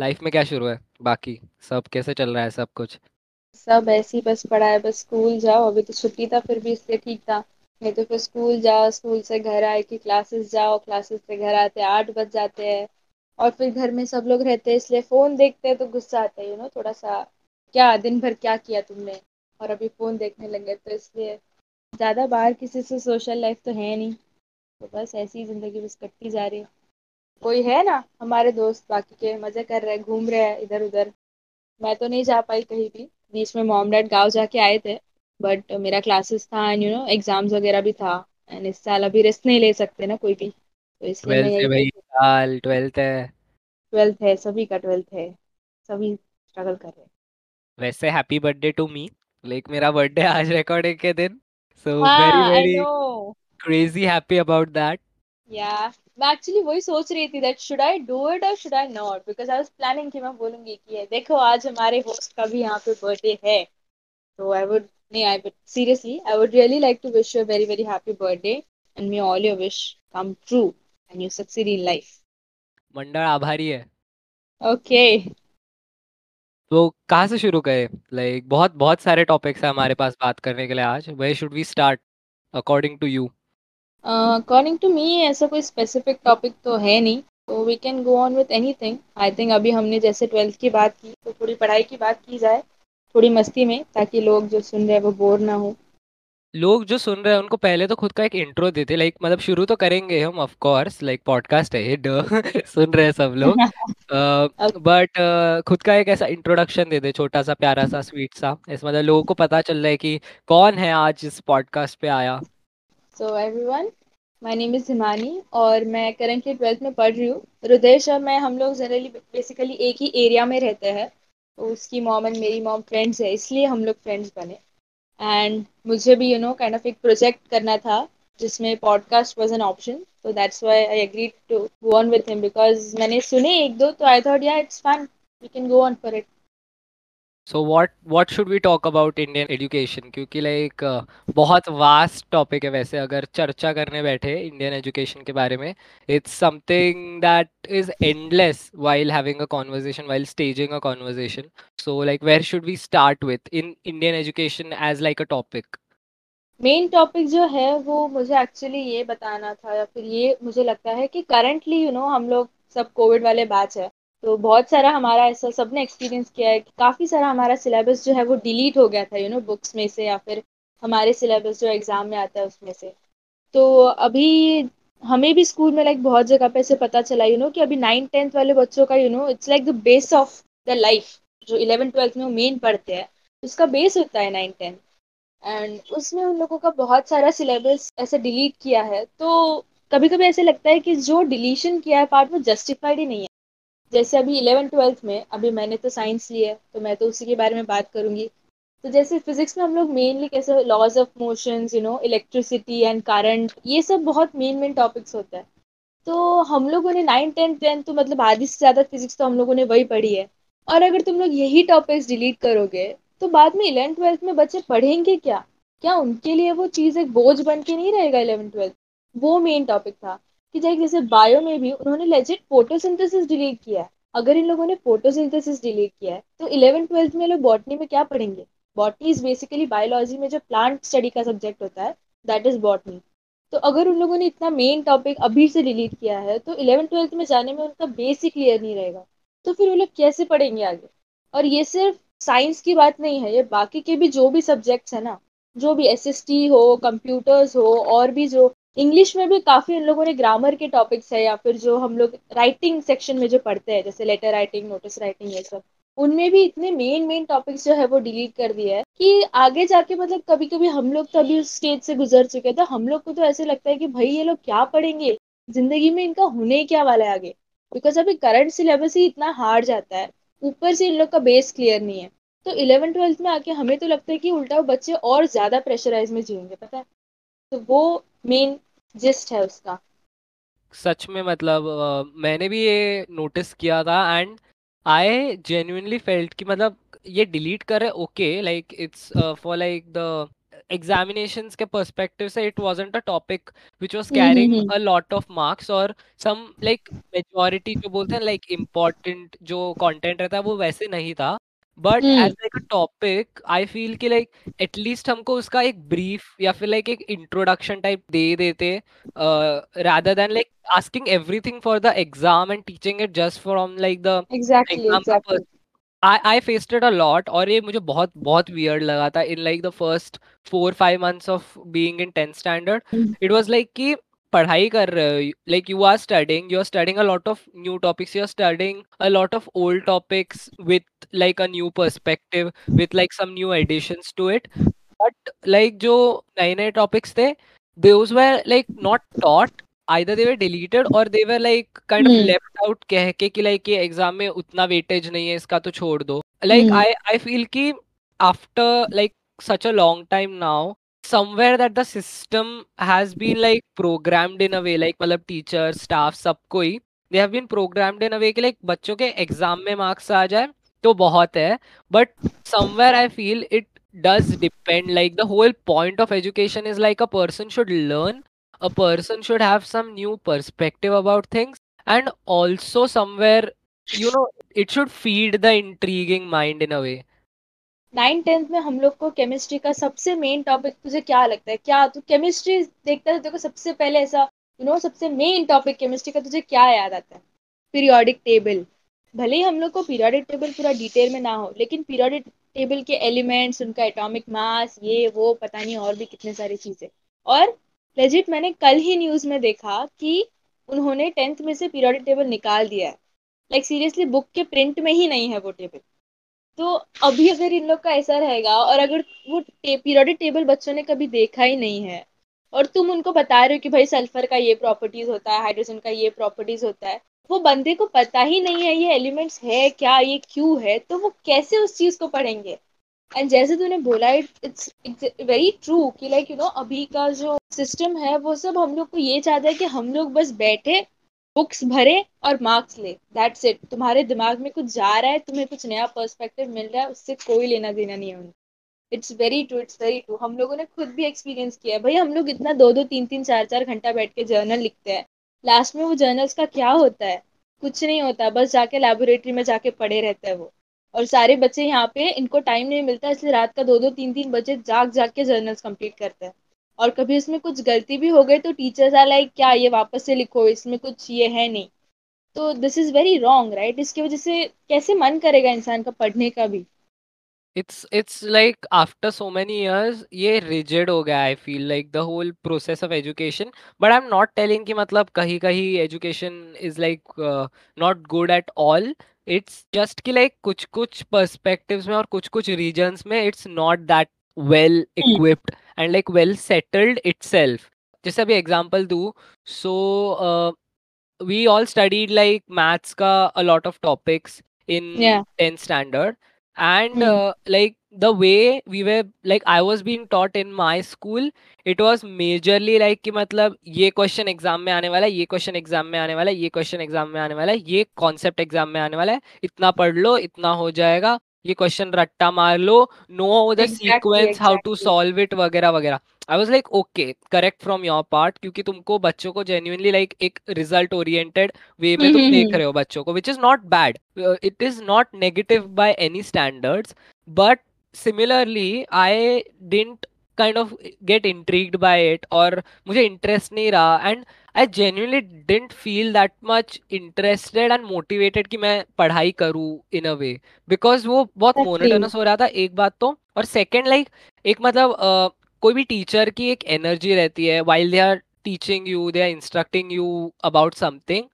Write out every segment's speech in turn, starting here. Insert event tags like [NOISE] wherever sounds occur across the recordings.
Life में क्या शुरू है? बाकी सब कैसे चल रहा है सब कुछ? सब ऐसे ही बस पढ़ा है, बस स्कूल जाओ। अभी तो छुट्टी था, फिर भी इसलिए ठीक था। नहीं तो फिर स्कूल जाओ, स्कूल से घर आए कि क्लासेस जाओ। क्लासेस से घर आते, आठ बज जाते हैं। और फिर घर में सब लोग रहते हैं, इसलिए फ़ोन देखते हैं तो गुस्सा आता है यू नो थोड़ा सा क्या दिन भर क्या किया तुमने? और अभी फ़ोन देखने लगे तो इसलिए, ज़्यादा बाहर किसी से सोशल लाइफ तो है नहीं। तो बस ऐसी ज़िंदगी बस कटती जा रही है। कोई है ना हमारे दोस्त बाकी के मज़े कर रहे हैं घूम रहे हैं इधर उधर। मैं तो नहीं जा पाई कहीं भी। बीच में मॉम डैड गाँव जाके आए थे बट मेरा क्लासेस था एंड यू नो एग्ज़ाम्स वगैरह भी था। एंड इस साल अभी रिस्क नहीं ले सकते ना कोई भी। तो इसलिए मैं भाई साल ट्वेल्थ है। ट्वेल्थ है सभी का ट्वेल्थ है। सभी स्ट्रगल कर रहे हैं। वैसे happy birthday to me like मेरा बर्थडे आज रिकॉर्डिंग के दिन। So very very crazy happy about that yeah मैं एक्चुअली वही सोच रही थी that should I do it और should I not because I was planning कि मैं बोलूँगी कि ये देखो आज हमारे होस्ट का भी यहाँ पे बर्थडे है। तो आई वुड नहीं I but seriously I would really like to wish you very very happy birthday and may all your wish come true and you succeed in life Mandal आभारी है। Okay तो कहाँ से शुरू करें? लाइक बहुत बहुत सारे टॉपिक्स हैं हमारे पास बात करने के लिए आज। वे should we start according to you according to me ऐसा कोई स्पेसिफिक टॉपिक तो है नहीं तो we can go on with anything I think अभी हमने जैसे ट्वेल्थ की बात की तो थोड़ी पढ़ाई की बात की जाए थोड़ी मस्ती में ताकि लोग जो सुन रहे हैं वो बोर ना हो। लोग जो सुन रहे हैं उनको पहले तो खुद का एक इंट्रो देते लाइक मतलब शुरू तो करेंगे हम ऑफ़ कोर्स लाइक पॉडकास्ट है [LAUGHS] सुन रहे हैं सब लोग। बट [LAUGHS] uh, uh, खुद का एक ऐसा इंट्रोडक्शन दे दे छोटा सा प्यारा सा। स्वीट सा ऐसा मतलब लोगों को पता चल रहा है कि कौन है आज इस पॉडकास्ट पे आया। So everyone my name is Himani और मैं करंटली ट्वेल्थ में पढ़ रही हूँ। रुदेश और मैं, हम लोग जनरली बेसिकली एक ही एरिया में रहते हैं। तो उसकी मॉम एंड मेरी मॉम फ्रेंड्स है, इसलिए हम लोग फ्रेंड्स बने। एंड मुझे भी यू नो काइंड ऑफ़ एक प्रोजेक्ट करना था, जिसमें पॉडकास्ट वॉज़ एन ऑप्शन तो that's why I agreed to go on with him because मैंने सुने एक दो तो I thought yeah it's fun we can go on for it so what what should we talk about Indian education क्योंकि like uh, बहुत vast topic है वैसे अगर चर्चा करने बैठे इंडियन एजुकेशन के बारे में it's something that is endless while having a conversation while staging a conversation so like where should we start with in Indian education as like a topic main topic जो है वो मुझे actually ये बताना था या फिर ये मुझे लगता है कि करंटली यू नो हम लोग सब कोविड वाले बैच है तो बहुत सारा हमारा ऐसा सबने एक्सपीरियंस किया है कि काफ़ी सारा हमारा सिलेबस जो है वो डिलीट हो गया था यू नो बुक्स में से या फिर हमारे सिलेबस जो एग्ज़ाम में आता है उसमें से। तो अभी हमें भी स्कूल में लाइक बहुत जगह पे ऐसे पता चला यू नो कि अभी नाइन टेंथ वाले बच्चों का you know it's like the base of the life जो इलेवन ट्वेल्थ में वो मेन पढ़ते हैं। उसका बेस होता है नाइन टेंथ एंड उसमें उन लोगों का बहुत सारा सिलेबस ऐसे डिलीट किया है। तो कभी कभी ऐसे लगता है कि जो डिलीशन किया है पार्ट वो जस्टिफाइड ही नहीं है। जैसे अभी इलेवन ट्वेल्थ में, अभी मैंने तो साइंस लिया है तो मैं तो उसी के बारे में बात करूँगी। तो जैसे फिजिक्स में हम लोग मेनली कैसे laws of motions you know electricity and current ये सब बहुत मेन मेन टॉपिक्स होता है। तो हम लोगों ने नाइन टेंथ टेंथ तो मतलब आधी से ज़्यादा फिजिक्स तो हम लोगों ने वही पढ़ी है। और अगर तुम लोग यही टॉपिक्स डिलीट करोगे तो बाद में इलेवन ट्वेल्थ में बच्चे पढ़ेंगे क्या? क्या उनके लिए वो चीज़ एक बोझ बन के नहीं रहेगा इलेवन ट्वेल्थ वो मेन टॉपिक था। कि जैसे बायो में भी उन्होंने लेजिट फोटोसिंथेसिस डिलीट किया है। अगर इन लोगों ने फोटोसिंथेसिस डिलीट किया है तो इलेवन ट्वेल्थ में लोग बॉटनी में क्या पढ़ेंगे? बॉटनी इज़ बेसिकली बायोलॉजी में जो प्लांट स्टडी का सब्जेक्ट होता है दैट इज़ बॉटनी तो अगर उन लोगों ने इतना मेन टॉपिक अभी से डिलीट किया है तो इलेवन ट्वेल्थ में जाने में उनका बेसिक क्लियर नहीं रहेगा। तो फिर वो लोग कैसे पढ़ेंगे आगे? और ये सिर्फ़ साइंस की बात नहीं है, ये बाकी के भी जो भी सब्जेक्ट्स है ना, जो भी एसएसटी हो कंप्यूटर्स हो, और भी जो इंग्लिश में भी काफ़ी उन लोगों ने ग्रामर के टॉपिक्स है या फिर जो हम लोग राइटिंग सेक्शन में जो पढ़ते हैं, जैसे लेटर राइटिंग नोटिस राइटिंग ये सब, उनमें भी इतने मेन मेन टॉपिक्स जो है वो डिलीट कर दिया है कि आगे जाके मतलब कभी कभी हम लोग तो अभी उस स्टेज से गुजर चुके थे हम लोग को तो ऐसे लगता है कि भाई ये लोग क्या पढ़ेंगे? ज़िंदगी में इनका होने क्या वाला है आगे? बिकॉज़ अभी करंट सिलेबस ही इतना हार्ड जाता है, ऊपर से इन लोग का बेस क्लियर नहीं है। तो इलेवन ट्वेल्थ में आके हमें तो लगता है कि उल्टा बच्चे और ज़्यादा प्रेशराइज में जिएँगे, पता है? तो वो मेन जिस्ट है उसका। सच में मतलब uh, मैंने भी ये नोटिस किया था एंड आई जेन्यूनली फेल्ट कि मतलब ये डिलीट करे okay like it's for like the examination के परस्पेक्टिव से it was a topic which was carrying a lot of marks और सम लाइक मेजोरिटी जो बोलते हैं लाइक इंपॉर्टेंट जो कॉन्टेंट रहता है वो वैसे नहीं था। But as like a topic I feel कि लाइक एटलीस्ट हमको उसका एक ब्रीफ या फिर लाइक एक इंट्रोडक्शन टाइप दे देते rather than like asking everything for the exam and teaching it just from like the exam I I faced it a lot और ये मुझे बहुत बहुत weird लगा था in like the first four five months of being in 10th standard. It was like कि पढ़ाई कर रहे हो? Like you are studying you are studying a lot of new topics you are studying a lot of old topics with like a new perspective with like some new additions to it but like जो नए नए topics थे they uh were like not taught either they were deleted और they were like kind of left out कह के कि like ये exam में उतना वेटेज नहीं है इसका तो छोड़ दो। लाइक आई आई फील की after like such a long time now somewhere that the system has been like programmed in a way like मतलब teachers staff सब कोई they have been programmed in a way कि like बच्चों के exam में marks आ जाए तो बहुत है but somewhere I feel it does depend like the whole point of education is like a person should learn a person should have some new perspective about things and also somewhere you know it should feed the intriguing mind in a way Nine tenth में हम लोग को chemistry का सबसे main topic तुझे क्या लगता है? क्या तू केमिस्ट्री देखता है देखो सबसे पहले ऐसा यू नो सबसे मेन टॉपिक केमिस्ट्री का तुझे क्या याद आता है? पीरियोडिक टेबल भले ही हम लोग को पीरियोडिक टेबल पूरा डिटेल में ना हो, लेकिन पीरियोडिक टेबल के एलिमेंट्स उनका एटॉमिक मास ये, वो, पता नहीं और भी कितने सारी चीज़ें। और लेजिट मैंने कल ही न्यूज़ में देखा कि उन्होंने टेंथ में से पीरियोडिक टेबल निकाल दिया है। लाइक सीरियसली बुक के प्रिंट में ही नहीं है वो टेबल तो अभी अगर इन लोग का ऐसा रहेगा और अगर वो पीरियोडिक टेबल बच्चों ने कभी देखा ही नहीं है और तुम उनको बता रहे हो कि भाई सल्फ़र का ये प्रॉपर्टीज़ होता है हाइड्रोजन का ये प्रॉपर्टीज़ होता है, वो बंदे को पता ही नहीं है, ये एलिमेंट्स है क्या, ये क्यों है तो वो कैसे उस चीज़ को पढ़ेंगे? एंड जैसे तूने बोला इट्स वेरी ट्रू कि लाइक यू नो अभी का जो सिस्टम है, वो सब हम लोग को ये चाहता है कि हम लोग बस बैठे बुक्स भरे और मार्क्स ले। दैट्स इट तुम्हारे दिमाग में कुछ जा रहा है, तुम्हें कुछ नया पर्सपेक्टिव मिल रहा है, उससे कोई लेना देना नहीं है it's very true it's very true हम लोगों ने खुद भी एक्सपीरियंस किया है। भाई, हम लोग इतना दो दो, तीन तीन, चार चार घंटा बैठ के जर्नल लिखते हैं। लास्ट में वो जर्नल्स का क्या होता है? कुछ नहीं होता, बस जाके लेबोरेटरी में जाके पढ़े रहते हैं वो। और सारे बच्चे यहाँ पे, इनको टाइम नहीं मिलता, इसलिए रात का दो दो, तीन तीन बजे जाग जाग के जर्नल्स कंप्लीट करते हैं। और कभी इसमें कुछ गलती भी हो गई तो टीचर्स आर लाइक क्या ये वापस से लिखो? इसमें कुछ ये है नहीं। तो this is very wrong right इसकी वजह से कैसे मन करेगा इंसान का पढ़ने का भी? It's it's like after so many years ये रिजिड हो गया I feel like the whole process of education but I am not telling कि मतलब कहीं कहीं education is like not good at all it's just कि लाइक कुछ कुछ पर्सपेक्टिव में और कुछ कुछ रीजन्स में it's not that well equipped and like well settled itself जैसे अभी example दूँ so uh, we all studied like maths का a lot of topics in Yeah. 10th and Hmm. uh, like the way we were like i was being taught in my school it was majorly like कि मतलब ये question exam में आने वाला है ये question exam में आने वाला है ये क्वेश्चन एग्ज़ाम में आने वाला है ये कॉन्सेप्ट एग्ज़ाम में आने वाला है इतना पढ़ लो इतना हो जाएगा ये क्वेश्चन रट्टा मार लो know the sequence how to solve it वगैरह वगैरह। I was like okay correct from your part क्योंकि तुमको बच्चों को जेन्यूनली लाइक एक रिज़ल्ट ओरिएंटेड वे में तुम देख रहे हो बच्चों को which is not bad it is not negative by any standards but similarly I didn't kind of get intrigued by it और मुझे इंटरेस्ट नहीं रहा and I genuinely didn't feel that much interested and motivated कि मैं पढ़ाई करूँ इन a way because वो बहुत. मोनोटोनस हो रहा था एक बात तो और सेकेंड लाइक एक मतलब uh, कोई भी टीचर की एक एनर्जी रहती है while they are teaching you they are instructing you about something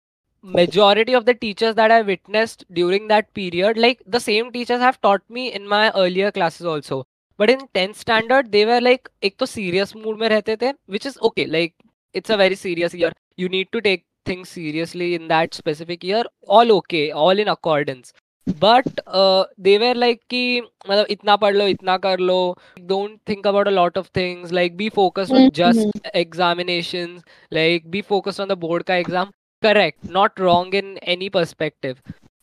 majority of the teachers that I witnessed during that period, like the same teachers have taught me in my earlier classes also. But in tenth standard they were like एक तो serious mood में रहते थे which is okay like it's a very serious year you need to take things seriously in that specific year all okay all in accordance but they were like कि मतलब इतना पढ़ लो इतना कर लो don't think about a lot of things like be focus on just examination like be focus on the board का exam correct not wrong in any perspective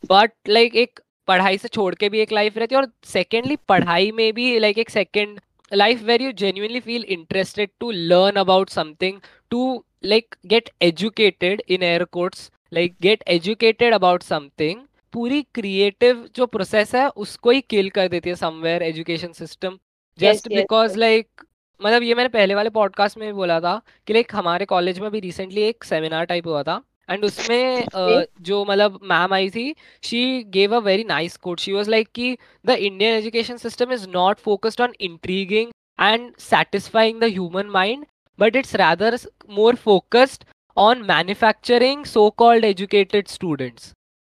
but like एक पढ़ाई से छोड़ के भी एक लाइफ रहती है और सेकेंडली पढ़ाई में भी लाइक एक second life where you genuinely feel interested to learn about something to like get educated in air quotes like get educated about something पूरी क्रिएटिव जो प्रोसेस है उसको ही किल कर देती है somewhere education system just because like मतलब ये मैंने पहले वाले पॉडकास्ट में भी बोला था कि लाइक हमारे कॉलेज में भी रिसेंटली एक सेमिनार टाइप हुआ था एंड उसमें uh, जो मतलब मैम आई थी she gave a very nice quote she was like कि the Indian education system is not focused on intriguing and satisfying the human mind but it's rather more focused on manufacturing so called educated students.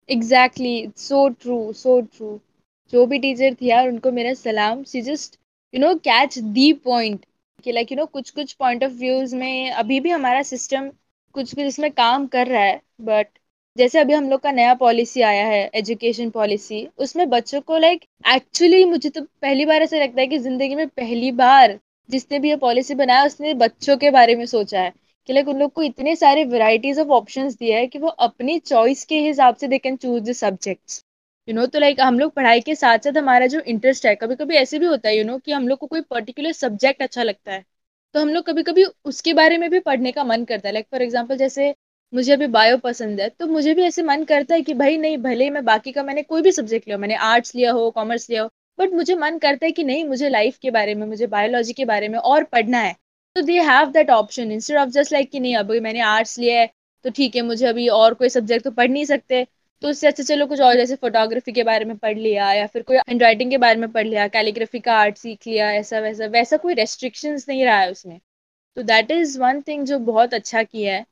Exactly so true so true जो भी teacher थी यार उनको मेरा सलाम. See just you know catch the point कि like you know कुछ कुछ पॉइंट ऑफ़ व्यूज़ में अभी भी हमारा सिस्टम कुछ कुछ इसमें काम कर रहा है बट जैसे अभी हम लोग का नया पॉलिसी आया है एजुकेशन पॉलिसी उसमें बच्चों को लाइक एक्चुअली मुझे तो पहली बार ऐसा लगता है कि ज़िंदगी में पहली बार जिसने भी ये पॉलिसी बनाया उसने बच्चों के बारे में सोचा है कि लाइक उन लोग को इतने सारे वेराइटीज ऑफ़ ऑप्शंस दिए है कि वो अपनी चॉइस के हिसाब से they can choose the subjects you know तो लाइक हम लोग पढ़ाई के साथ साथ हमारा जो इंटरेस्ट है कभी कभी ऐसे भी होता है यू you नो know, कि हम लोग को कोई पर्टिकुलर सब्जेक्ट अच्छा लगता है। तो हम लोग कभी कभी उसके बारे में भी पढ़ने का मन करता है। लाइक फॉर एग्ज़ाम्पल जैसे मुझे अभी बायो पसंद है तो मुझे भी ऐसे मन करता है कि भाई नहीं, भले ही मैं बाकी का मैंने कोई भी सब्जेक्ट लिया मैंने आर्ट्स लिया हो कॉमर्स लिया हो बट मुझे मन करता है कि नहीं, मुझे लाइफ के बारे में, मुझे बायोलॉजी के बारे में और पढ़ना है। तो they have that option instead of just like कि नहीं, अभी मैंने आर्ट्स लिया है तो ठीक है, मुझे अभी और कोई सब्जेक्ट तो पढ़ नहीं सकते। तो उससे अच्छा चलो कुछ और जैसे फोटोग्राफी के बारे में पढ़ लिया या फिर कोई हैंड राइटिंग के बारे में पढ़ लिया कैलीग्राफी का आर्ट सीख लिया, ऐसा वैसा वैसा कोई रेस्ट्रिक्शंस नहीं रहा है उसमें। तो दैट इज़ वन थिंग जो बहुत अच्छा किया है।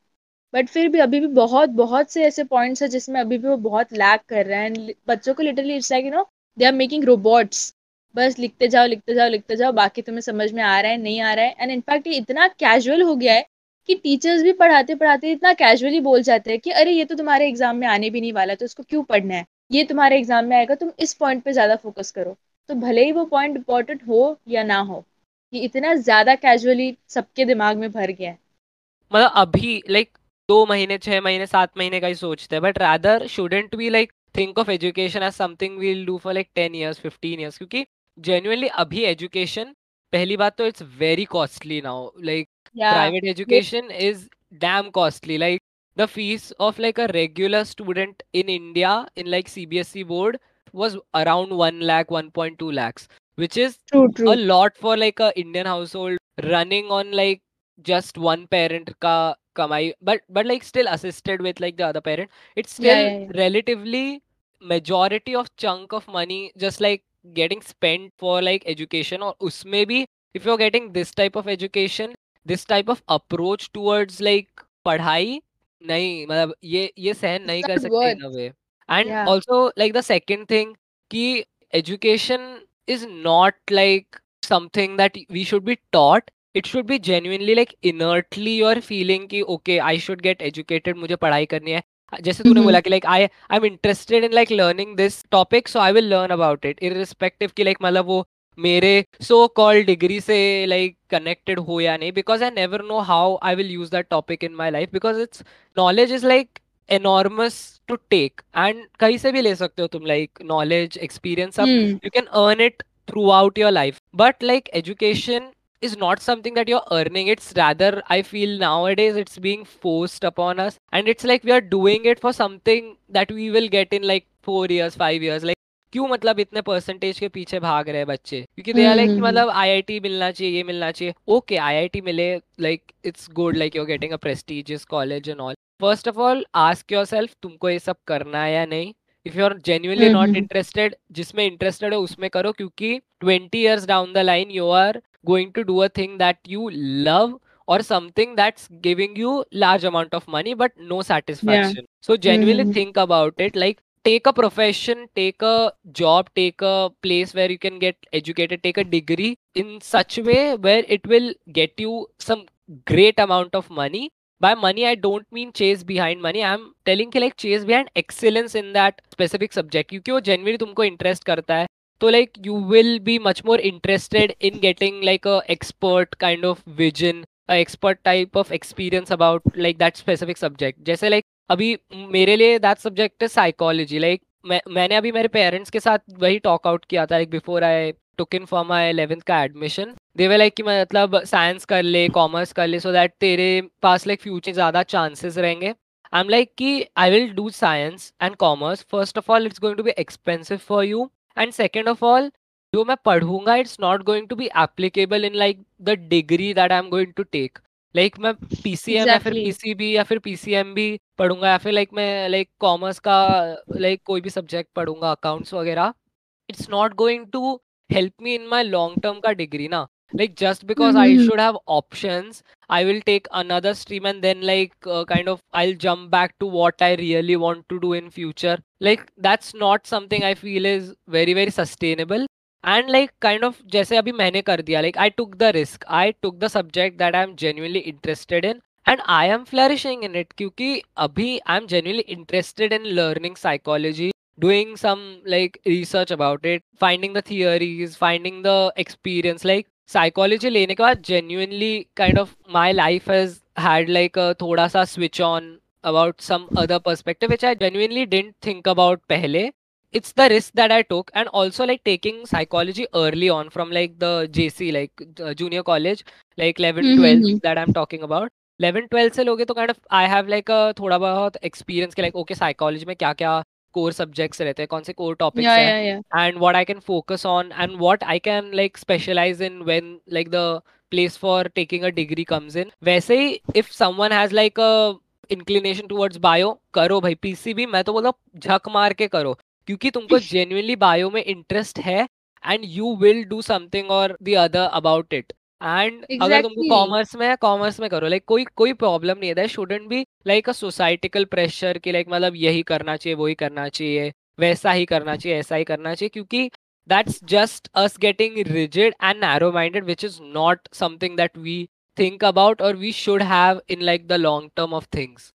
बट फिर भी अभी भी बहुत बहुत से ऐसे पॉइंट्स है जिसमें अभी भी वो बहुत लैक कर रहे हैं। बच्चों को literally it's like you know they are making robots बस लिखते जाओ लिखते जाओ लिखते जाओ, बाकी तुम्हें समझ में आ रहा है, नहीं आ रहा है। एंड इनफैक्ट ये इतना कैजुअल हो गया है कि टीचर्स भी पढ़ाते पढ़ाते इतना कैजुअली बोल जाते हैं कि, अरे, ये तो तुम्हारे एग्ज़ाम में आने भी नहीं वाला तो इसको क्यों पढ़ना है? ये तुम्हारे एग्ज़ाम में आएगा, तुम इस पॉइंट पे ज़्यादा फोकस करो। तो भले ही वो पॉइंट इंपॉर्टेंट हो या ना हो, ये इतना ज़्यादा कैजुअली सबके दिमाग में भर गया है। मतलब अभी लाइक दो महीने, छह महीने, सात महीने का ही सोचते हैं but rather shouldn't be like think of education as something we'll do for like ten years fifteen years क्योंकि जेन्युइनली अभी एजुकेशन पहली बात तो it's very costly now like yeah private education is damn costly like the fees of like a regular student in india in like cbsc board was around 1 lakh 1.2 lakhs which is true, true. a lot for like a indian household running on like just one parent ka kamai but but like still assisted with like the other parent it's still yeah, yeah, yeah. relatively majority of chunk of money just like getting spent for like education or usme bhi if you're getting this type of education this type of approach towards like पढ़ाई नहीं मतलब ये ये सहन नहीं कर सकते in way end. Also like the second thing कि education is not like something that we should be taught it should be genuinely like inertly your feeling कि okay I should get educated मुझे पढ़ाई करनी है जैसे तूने. बोला कि like I I am interested in like learning this topic so I will learn about it irrespective कि लाइक मतलब वो मेरे सो कॉल डिग्री से लाइक कनेक्टेड हो या नहीं because I never know how I will use that topic in my life because it's knowledge is like enormous to take and कहीं से भी ले सकते हो तुम लाइक नॉलेज एक्सपीरियंस अब you can earn it throughout your life but like education is not something that you are earning it's rather I feel now it is it's being forced upon us and it's like we are doing it for something that we will get in like four years five years like क्यों मतलब इतने percentage के पीछे भाग रहे हैं बच्चे? क्योंकि दे आर लाइक हम्म, मतलब आईआईटी मिलना चाहिए ये मिलना चाहिए। ओके आईआईटी मिले like it's good like you are getting a prestigious college and all first of all ask yourself तुमको ये सब करना है या नहीं? If you are genuinely not hmm, interested जिसमें इंटरेस्टेड हो उसमें करो क्योंकि twenty years down the line you are going to do a thing that you love or something that's giving you large amount of money but no satisfaction. So genuinely Mhm. think about it like take a profession take a job take a place where you can get educated take a degree in such way where it will get you some great amount of money by money i don't mean chase behind money i'm telling कि like chase behind excellence in that specific subject क्योंकि वो genuinely तुमको interest करता है तो like you will be much more interested in getting like a expert kind of vision a expert type of experience about like that specific subject जैसे like अभी मेरे लिए दैट सब्जेक्ट है साइकोलॉजी लाइक मैं, मैंने अभी मेरे पेरेंट्स के साथ वही टॉक आउट किया था like before I took in for my 11th का एडमिशन were like कि मतलब साइंस कर ले कॉमर्स कर ले सो दैट तेरे पास लाइक फ्यूचर ज़्यादा चांसेस रहेंगे. आई एम लाइक कि I will do science and commerce first of all it's going to be expensive for you and second of all जो मैं पढ़ूँगा it's not going to be applicable in like the degree that I am going to take like like, मैं PCM exactly. या फिर PCB या फिर PCM भी पढ़ूँगा या फिर लाइक like, मैं लाइक like, कॉमर्स का लाइक like, कोई भी सब्जेक्ट पढ़ूँगा अकाउंट्स वगैरह it's not going to help me in my long term का डिग्री ना। Like just because I should have options I will take another stream and then like kind of I will jump back to what I really want to do in future like that's not something I feel is very very sustainable and like kind of जैसे अभी मैंने कर दिया like I took the risk I took the subject that I am genuinely interested in and I am flourishing in it क्योंकि अभी I am genuinely interested in learning psychology doing some like research about it finding the theories finding the experience like psychology लेने के बाद genuinely kind of my life has had like थोड़ा सा switch on about some other perspective which I genuinely didn't think about पहले. It's the risk that I took and also like taking psychology early on from like the JC like uh, junior college like 11 12 Mm-hmm. that I'm talking about 11 12 से लोगे तो kind of I have like a थोड़ा बहुत experience के like okay psychology में क्या क्या core subjects रहते हैं कौन से core topics Yeah, हैं yeah, yeah. and what I can focus on and what I can like specialize in when like the place for taking a degree comes in वैसे ही if someone has like a inclination towards bio करो भाई PCB मैं तो बोलता हूँ झक मार के करो क्योंकि तुमको जेन्युनली बायो में इंटरेस्ट है and you will do something और the other about it and अगर तुमको कॉमर्स में है कॉमर्स में करो। लाइक कोई कोई प्रॉब्लम नहीं है। Shouldn't be like a societical pressure की लाइक मतलब यही करना चाहिए वही करना चाहिए वैसा ही करना चाहिए ऐसा ही करना चाहिए। क्योंकि that's just us getting rigid and narrow minded which is not something that we think about और we should have in like the long term of things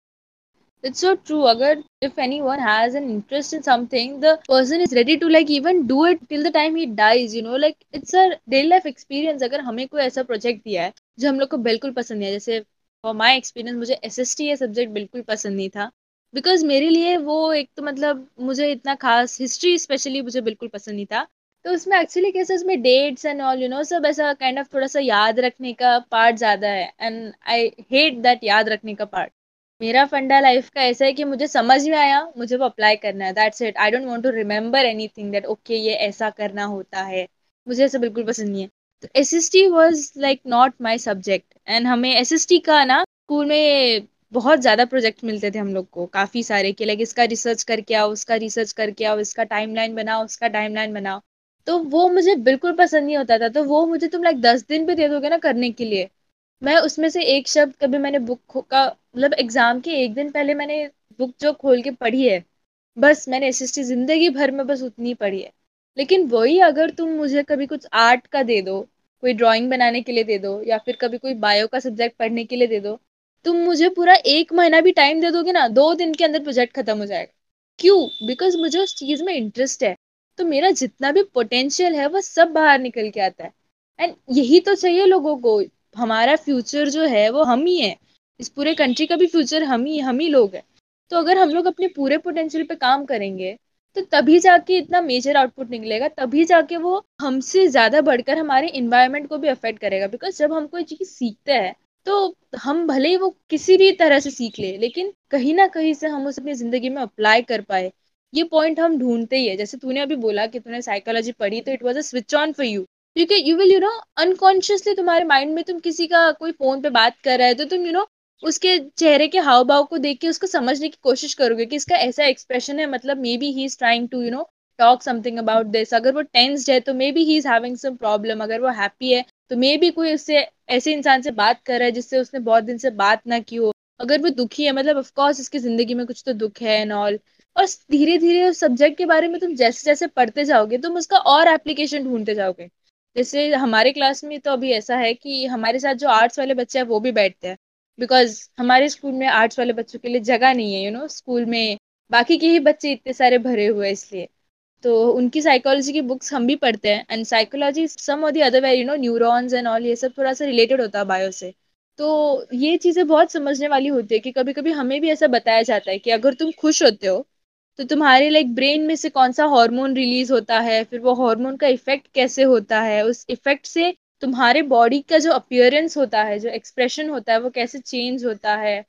It's so true. Agar if anyone has an interest in something, the person is ready to like even do it till the time he dies. You know, like it's a daily life experience. कोई ऐसा project दिया है जो हम लोग को बिल्कुल पसंद नहीं है जैसे फॉर माई एक्सपीरियंस मुझे एस एस टी ये सब्जेक्ट बिल्कुल पसंद नहीं था बिकॉज़ मेरे लिए वो एक तो मतलब मुझे इतना खास हिस्ट्री स्पेशली मुझे बिल्कुल पसंद नहीं था तो उसमें एक्चुअली कैसे उसमें dates and all you know सब ऐसा काइंड kind ऑफ़ of थोड़ा सा याद रखने का पार्ट ज़्यादा है एंड आई हेट दैट याद रखने का पार्ट मेरा फंडा लाइफ का ऐसा है कि मुझे समझ में आया, मुझे वो अप्लाई करना है that's it I don't want to remember anything that okay ये ऐसा करना होता है। मुझे ऐसा बिल्कुल पसंद नहीं है। तो S S T was like not my subject and हमें एस एस टी का ना स्कूल में बहुत ज़्यादा प्रोजेक्ट मिलते थे हम लोग को, काफ़ी सारे कि लाइक इसका रिसर्च करके आओ, उसका रिसर्च करके आओ, इसका टाइमलाइन बनाओ, उसका टाइमलाइन बनाओ। तो वो मुझे बिल्कुल पसंद नहीं होता था। तो वो मुझे तुम लाइक दस दिन भी दे दोगे ना करने के लिए। मैं उसमें से एक शब्द कभी मैंने बुक का मतलब एग्ज़ाम के एक दिन पहले मैंने बुक जो खोल के पढ़ी है, बस मैंने एस एस ज़िंदगी भर में बस उतनी पढ़ी है। लेकिन वही अगर तुम मुझे कभी कुछ आर्ट का दे दो, कोई ड्राइंग बनाने के लिए दे दो, या फिर कभी कोई बायो का सब्जेक्ट पढ़ने के लिए दे दो, तुम मुझे पूरा एक महीना भी टाइम दे दोगे ना, दो दिन के अंदर प्रोजेक्ट खत्म हो जाएगा। क्यों? बिकॉज़ मुझे उस चीज़ में इंटरेस्ट है। तो मेरा जितना भी पोटेंशियल है, वो सब बाहर निकल के आता है। एंड यही तो चाहिए लोगों को, हमारा फ्यूचर जो है, वो हम ही है। इस पूरे कंट्री का भी फ्यूचर हम ही हम ही लोग हैं। तो अगर हम लोग अपने पूरे पोटेंशियल पे काम करेंगे तो तभी जाके इतना मेजर आउटपुट निकलेगा, तभी जाके वो हमसे ज़्यादा बढ़कर हमारे इन्वायरमेंट को भी अफेक्ट करेगा। बिकॉज़ जब हम कोई चीज़ सीखते हैं तो हम भले ही वो किसी भी तरह से सीख ले, लेकिन कहीं ना कहीं से हम उसे अपनी ज़िंदगी में अप्लाई कर पाए। ये पॉइंट हम ढूंढते ही है। जैसे तूने अभी बोला कि तूने साइकोलॉजी पढ़ी तो it was a switch on for you क्योंकि you will you know unconsciously तुम्हारे माइंड में तुम किसी का कोई फ़ोन पे बात कर रहे है तो तुम यू नो उसके चेहरे के हाव भाव को देख के उसको समझने की कोशिश करोगे कि इसका ऐसा एक्सप्रेशन है मतलब maybe he is trying to you know talk something about this अगर वो टेंस्ड है तो maybe he is having some problem अगर वो हैप्पी है तो मे बी कोई उससे ऐसे इंसान से बात कर रहा है, जिससे उसने बहुत दिन से बात ना की हो। अगर वो दुखी है मतलब ऑफकोर्स उसकी ज़िंदगी में कुछ तो दुख है एंड ऑल और धीरे धीरे उस सब्जेक्ट के बारे में तुम जैसे जैसे पढ़ते जाओगे, तुम उसका और एप्लीकेशन ढूंढते जाओगे। जैसे हमारे क्लास में तो अभी ऐसा है कि हमारे साथ जो आर्ट्स वाले बच्चे हैं, वो भी बैठते हैं। बिकॉज़ हमारे स्कूल में आर्ट्स वाले बच्चों के लिए जगह नहीं है यू नो स्कूल में बाकी के ही बच्चे इतने सारे भरे हुए हैं इसलिए। तो उनकी साइकोलॉजी की बुक्स हम भी पढ़ते हैं एंड साइकोलॉजी सम और the other you know neurons and all ये सब थोड़ा सा रिलेटेड होता है बायो से। तो ये चीज़ें बहुत समझने वाली होती है कि कभी कभी हमें भी ऐसा बताया जाता है कि अगर तुम खुश होते हो तो तुम्हारे लाइक ब्रेन में से कौन सा हार्मोन रिलीज़ होता है, फिर वो हार्मोन का इफ़ेक्ट कैसे होता है, उस इफ़ेक्ट से तुम्हारे बॉडी का जो अपियरेंस होता है, जो एक्सप्रेशन होता है, वो कैसे चेंज होता है।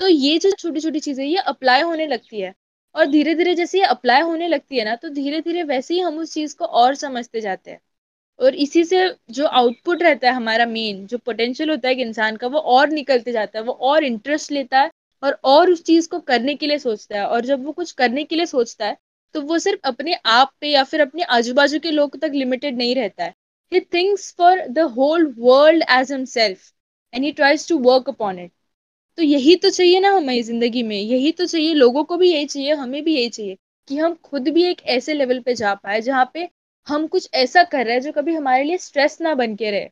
तो ये जो छोटी छोटी चीज़ें, ये अप्लाई होने लगती है। और धीरे धीरे जैसे ये अप्लाई होने लगती है ना तो धीरे धीरे वैसे ही हम उस चीज़ को और समझते जाते हैं। और इसी से जो आउटपुट रहता है हमारा मेन जो पोटेंशियल होता है एक इंसान का, वो और निकलते जाता है, वो और इंटरेस्ट लेता है और और उस चीज़ को करने के लिए सोचता है। और जब वो कुछ करने के लिए सोचता है तो वो सिर्फ़ अपने आप पे या फिर अपने आजू बाजू के लोग तक लिमिटेड नहीं रहता है। He thinks for the whole world as himself and he tries to work upon it. तो यही तो चाहिए ना हमें ज़िंदगी में, यही तो चाहिए, लोगों को भी यही चाहिए, हमें भी यही चाहिए कि हम खुद भी एक ऐसे लेवल पे जा पाए जहाँ पे हम कुछ ऐसा कर रहे हैं जो कभी हमारे लिए स्ट्रेस ना बन के रहे।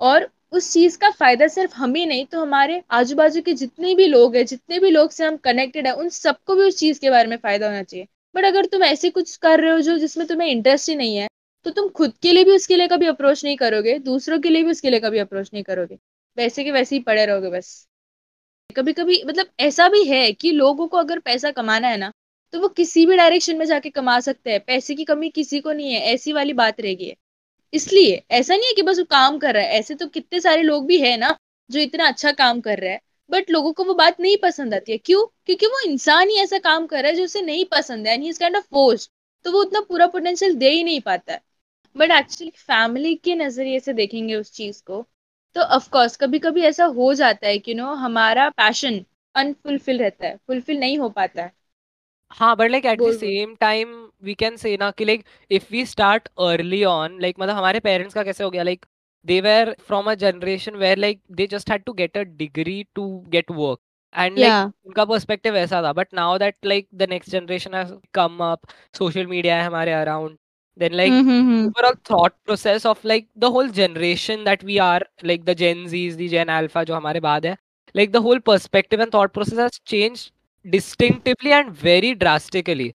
और उस चीज़ का फ़ायदा सिर्फ़ हमें नहीं तो हमारे आजू बाजू के जितने भी लोग हैं, जितने भी लोग से हम कनेक्टेड है, उन सबको भी उस चीज़ के बारे में फ़ायदा होना चाहिए। बट अगर तुम ऐसे कुछ कर रहे हो जो जिसमें तुम्हें इंटरेस्ट ही नहीं है तो तुम खुद के लिए भी उसके लिए कभी अप्रोच नहीं करोगे? दूसरों के लिए भी उसके लिए कभी अप्रोच नहीं करोगे? वैसे के वैसे ही पड़े रहोगे बस। कभी कभी मतलब ऐसा भी है कि लोगों को अगर पैसा कमाना है ना तो वो किसी भी डायरेक्शन में जाके कमा सकते हैं। पैसे की कमी किसी को नहीं है, ऐसी वाली बात रहेगी है। इसलिए ऐसा नहीं है कि बस वो काम कर रहा है। ऐसे तो कितने सारे लोग भी है ना, जो इतना अच्छा काम कर रहा है बट लोगों को वो बात नहीं पसंद आती है। क्यों? क्योंकि वो इंसान ही ऐसा काम कर रहा है जो उसे नहीं पसंद है and he is kind of forced तो वो उतना पूरा पोटेंशियल दे ही नहीं पाता है। बट एक्चुअली फैमिली के नज़रिए से देखेंगे उस चीज़ को तो ऑफकोर्स कभी कभी ऐसा हो जाता है कि नो हमारा पैशन अनफुलफिल रहता है फुलफिल नहीं हो पाता है। हाँ but like at the same time we can say ना कि like if we start early on like मतलब हमारे पेरेंट्स का कैसे हो गया like they were from a generation where like they just had to get a degree to get work and like उनका perspective ऐसा था but now that like the next generation has come up social media है हमारे around then like mm-hmm. overall thought process of like the whole generation that we are like the gen z's the gen alpha jo hamare baad hai like the whole perspective and thought process has changed distinctively and very drastically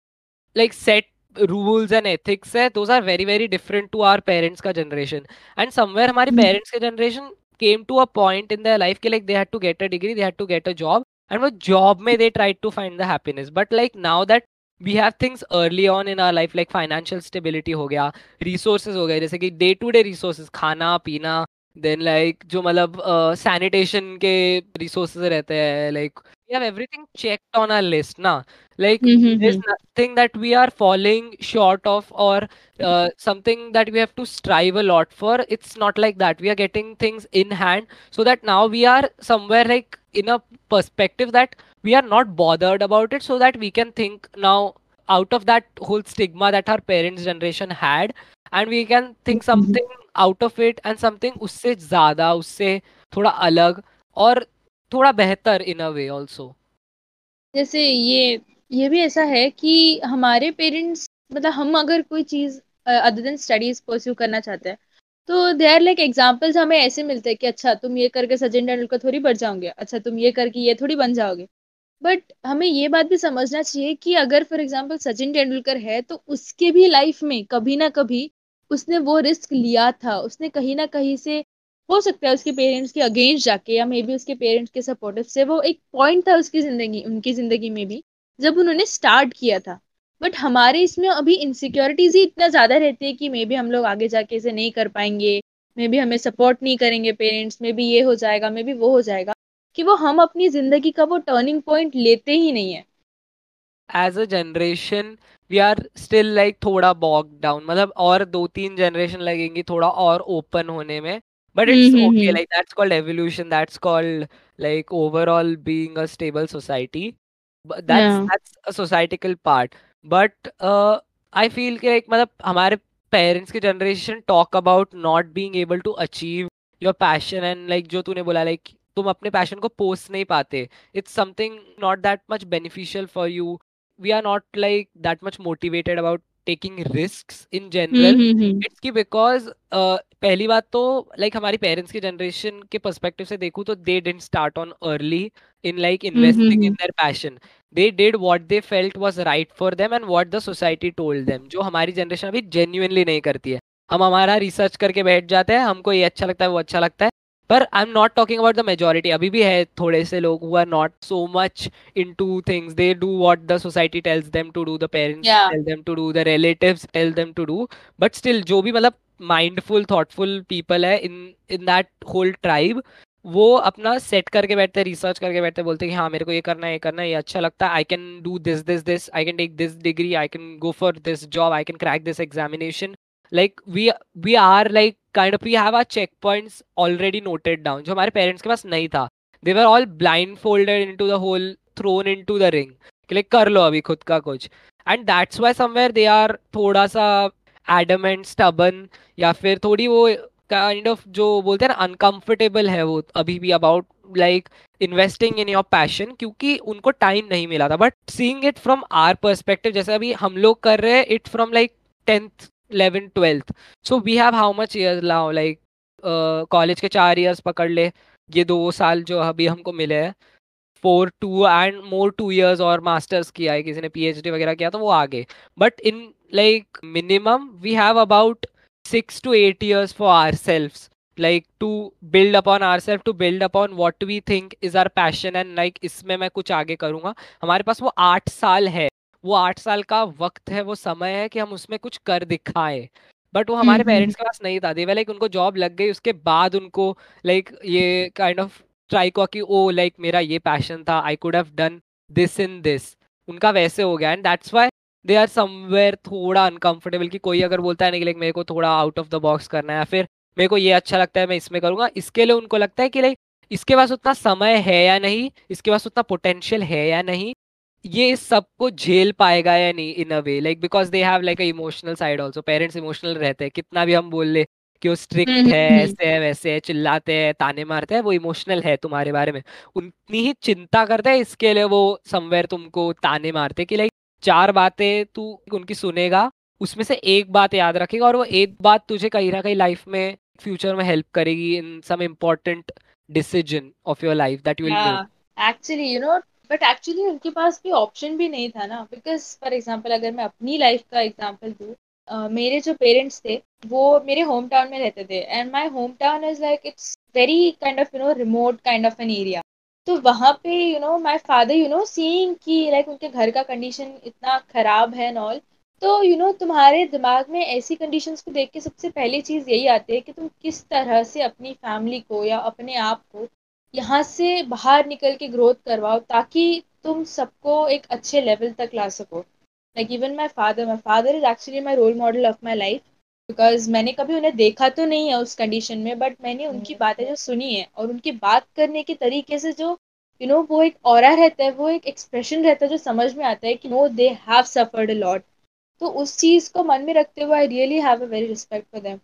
like set rules and ethics hai those are very very different to our parents ka generation and somewhere hamare mm-hmm. parents ka generation came to a point in their life ke like they had to get a degree they had to get a job and with job may they tried to find the happiness but like now that we have things early on in our life like financial stability हो गया resources हो गए जैसे कि day to day resources खाना पीना then like like, जो मतलब सैनिटेशन uh, के रिसोर्सेज रहते हैं like we have everything checked on our list now like mm-hmm. there's mm-hmm. nothing that we are falling short of or uh, something that we have to strive a lot for it's not like that we are getting things in hand so that now we are somewhere like in a perspective that we are not bothered about it so that we can think now out of that whole stigma that our parents generation had and we can think mm-hmm. something mm-hmm. out of it and something usse zyada usse thoda alag और थोड़ा बेहतर इन a way also जैसे ये ये भी ऐसा है कि हमारे पेरेंट्स मतलब हम अगर कोई चीज़ अदर देन स्टडीज़ परस्यू करना चाहते हैं तो दे आर लाइक एग्जाम्पल्स हमें ऐसे मिलते हैं कि अच्छा तुम ये करके सचिन तेंदुलकर थोड़ी बढ़ जाओगे अच्छा तुम ये करके ये थोड़ी बन जाओगे। बट हमें ये बात भी समझना चाहिए कि अगर फॉर एग्ज़ाम्पल सचिन तेंदुलकर है तो उसके भी लाइफ में कभी ना कभी उसने वो रिस्क लिया था, उसने कहीं ना कहीं से हो सकता है उसके पेरेंट्स के अगेंस्ट जाके या मे बी उसके पेरेंट्स के सपोर्टिव से, वो एक पॉइंट था उसकी ज़िंदगी, उनकी ज़िंदगी में भी, जब उन्होंने स्टार्ट किया था। बट हमारे इसमें अभी इनसिक्योरिटीज ही इतना ज़्यादा रहती है कि मे बी हम लोग आगे जाके इसे नहीं कर पाएँगे मे बी हमें सपोर्ट नहीं करेंगे पेरेंट्स मे बी ये हो जाएगा मे बी वो हो जाएगा, कि वो हम अपनी ज़िंदगी का वो टर्निंग पॉइंट लेते ही नहीं है। As a generation we are still like थोड़ा बॉक डाउन मतलब और दो तीन जनरेशन लगेंगी थोड़ा और ओपन होने में। But it's okay like that's called evolution that's called like overall being a stable society that's that's a societical part but I feel कि लाइक मतलब हमारे पेरेंट्स की generation talk about not being able to achieve your passion and like जो तूने बोला like तुम अपने passion को पोस्ट नहीं पाते it's something not that much beneficial for you we are not like that much motivated about taking risk in general it's key because पहली बात तो लाइक like, हमारी पेरेंट्स की जनरेशन के परस्पेक्टिव से देखूँ तो they didn't start on early in like investing in their passion they did what they felt was right for them and what the society told them जो हमारी generation अभी genuinely नहीं करती है। हम हमारा रिसर्च करके बैठ जाते हैं हमको ये अच्छा लगता है वो अच्छा लगता है पर I am not talking about the majority अभी भी है थोड़े से लोग who are not so much into things they do what the society tells them to do the parents tell them to do the relatives tell them to do but still जो भी मतलब mindful thoughtful people है in in that whole tribe वो अपना set करके बैठते हैं research करके बैठते हैं बोलते हैं कि हाँ मेरे को ये करना है, ये करना है, ये अच्छा लगता है I can do this this this I can take this degree I can go for this job I can crack this examination like we are like like, kind of, we have our checkpoints already noted down, जो हमारे parents के पास नहीं था. They were all blindfolded into the whole, thrown into the ring. कि like कर लो अभी खुद का कुछ. And that's why somewhere they are थोड़ा सा adamant स्टबन या फिर थोड़ी वो काइंड ऑफ़ जो बोलते हैं ना अनकंफर्टेबल है वो अभी भी about like investing in your passion क्योंकि उनको टाइम नहीं मिला था। But seeing it from our perspective जैसे अभी हम लोग कर रहे हैं it from like tenth 11th 12th so we have how much years now like college के चार ईयर्स पकड़ ले, ये दो साल जो अभी हमको मिले हैं। Four two and more two years और मास्टर्स किया है किसी ने पीएचडी वगैरह किया तो वो आगे। But in like minimum we have about six to eight years for our self like to build upon our self to build upon what we think is our passion and like इसमें मैं कुछ आगे करूँगा। हमारे पास वो आठ साल है वो आठ साल का वक्त है वो समय है कि हम उसमें कुछ कर दिखाए। बट वो हमारे पेरेंट्स के पास नहीं था देवे लाइक उनको जॉब लग गई उसके बाद उनको लाइक ये काइंड ऑफ़ ट्राई को कि ओ लाइक मेरा ये पैशन था I could have done this in this उनका वैसे हो गया and that's why they are somewhere थोड़ा अनकंफर्टेबल कि कोई अगर बोलता है नहीं लाइक मेरे को थोड़ा आउट ऑफ़ द बॉक्स करना है फिर, मेरे को ये अच्छा लगता है, मैं इसमें करूँगा, इसके लिए उनको लगता है कि लाइक इसके पास उतना समय है या नहीं? इसके पास उतना पोटेंशियल है या नहीं? ये इस सबको झेल पाएगा या नहीं in a way like because they have like a emotional side also parents emotional रहते हैं, कितना भी हम बोल ले कि वो स्ट्रिक्ट हम्म, है हम्म, हम्म। ऐसे है वैसे है चिल्लाते हैं ताने मारते हैं वो इमोशनल है तुम्हारे बारे में उतनी ही चिंता करते हैं इसके लिए वो समवेयर तुमको ताने मारते कि लाइक चार बातें तू उनकी सुनेगा उसमें से एक बात याद रखेगा और वो एक बात तुझे कहीं ना कहीं लाइफ में फ्यूचर में हेल्प करेगी in some important decision of your life that you will actually you know but actually उनके पास भी ऑप्शन भी नहीं था ना बिकॉज़ फॉर एग्ज़ाम्पल अगर मैं अपनी लाइफ का एग्ज़ाम्पल दूँ मेरे जो पेरेंट्स थे वो मेरे होम टाउन में रहते थे। And my home town is like it's very kind of you know remote kind of an area तो वहाँ पे you know my father you know seeing कि लाइक उनके घर का कंडीशन इतना ख़राब है एंड ऑल तो यू you नो know, तुम्हारे दिमाग में ऐसी कंडीशंस को देख के सबसे पहली चीज़ यही आती है कि तुम किस तरह से अपनी फैमिली को या अपने आप को यहाँ से बाहर निकल के ग्रोथ करवाओ ताकि तुम सबको एक अच्छे लेवल तक ला सको। Like even my father my father is actually my role model of my life because मैंने कभी उन्हें देखा तो नहीं है उस कंडीशन में बट मैंने उनकी हम्म। बातें जो सुनी है और उनकी बात करने के तरीके से जो यू you नो know, वो एक और रहता है वो एक एक्सप्रेशन रहता है जो समझ में आता है कि no they have suffered a lot तो उस चीज़ को मन में रखते हुए I really have a very respect for them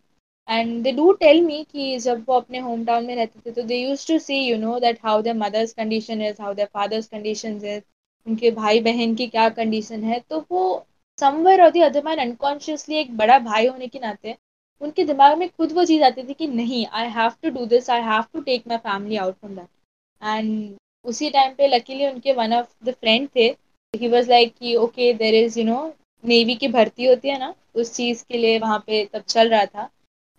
and they do tell me कि जब वो अपने होम टाउन में रहते थे तो they use to see you know that how the mother's condition is how the father's condition is उनके भाई बहन की क्या कंडीशन है तो वो समवेयर और दी अदर अनकॉन्शियसली एक बड़ा भाई होने के नाते उनके दिमाग में खुद वो चीज़ आती थी कि नहीं I have to do this I have to take my family out from that and उसी टाइम पे लकीली उनके वन ऑफ़ द फ्रेंड थे ही वॉज़ लाइक कि okay there is you know navy की भर्ती होती है ना, उस चीज़ के लिए वहाँ पे तब चल रहा था।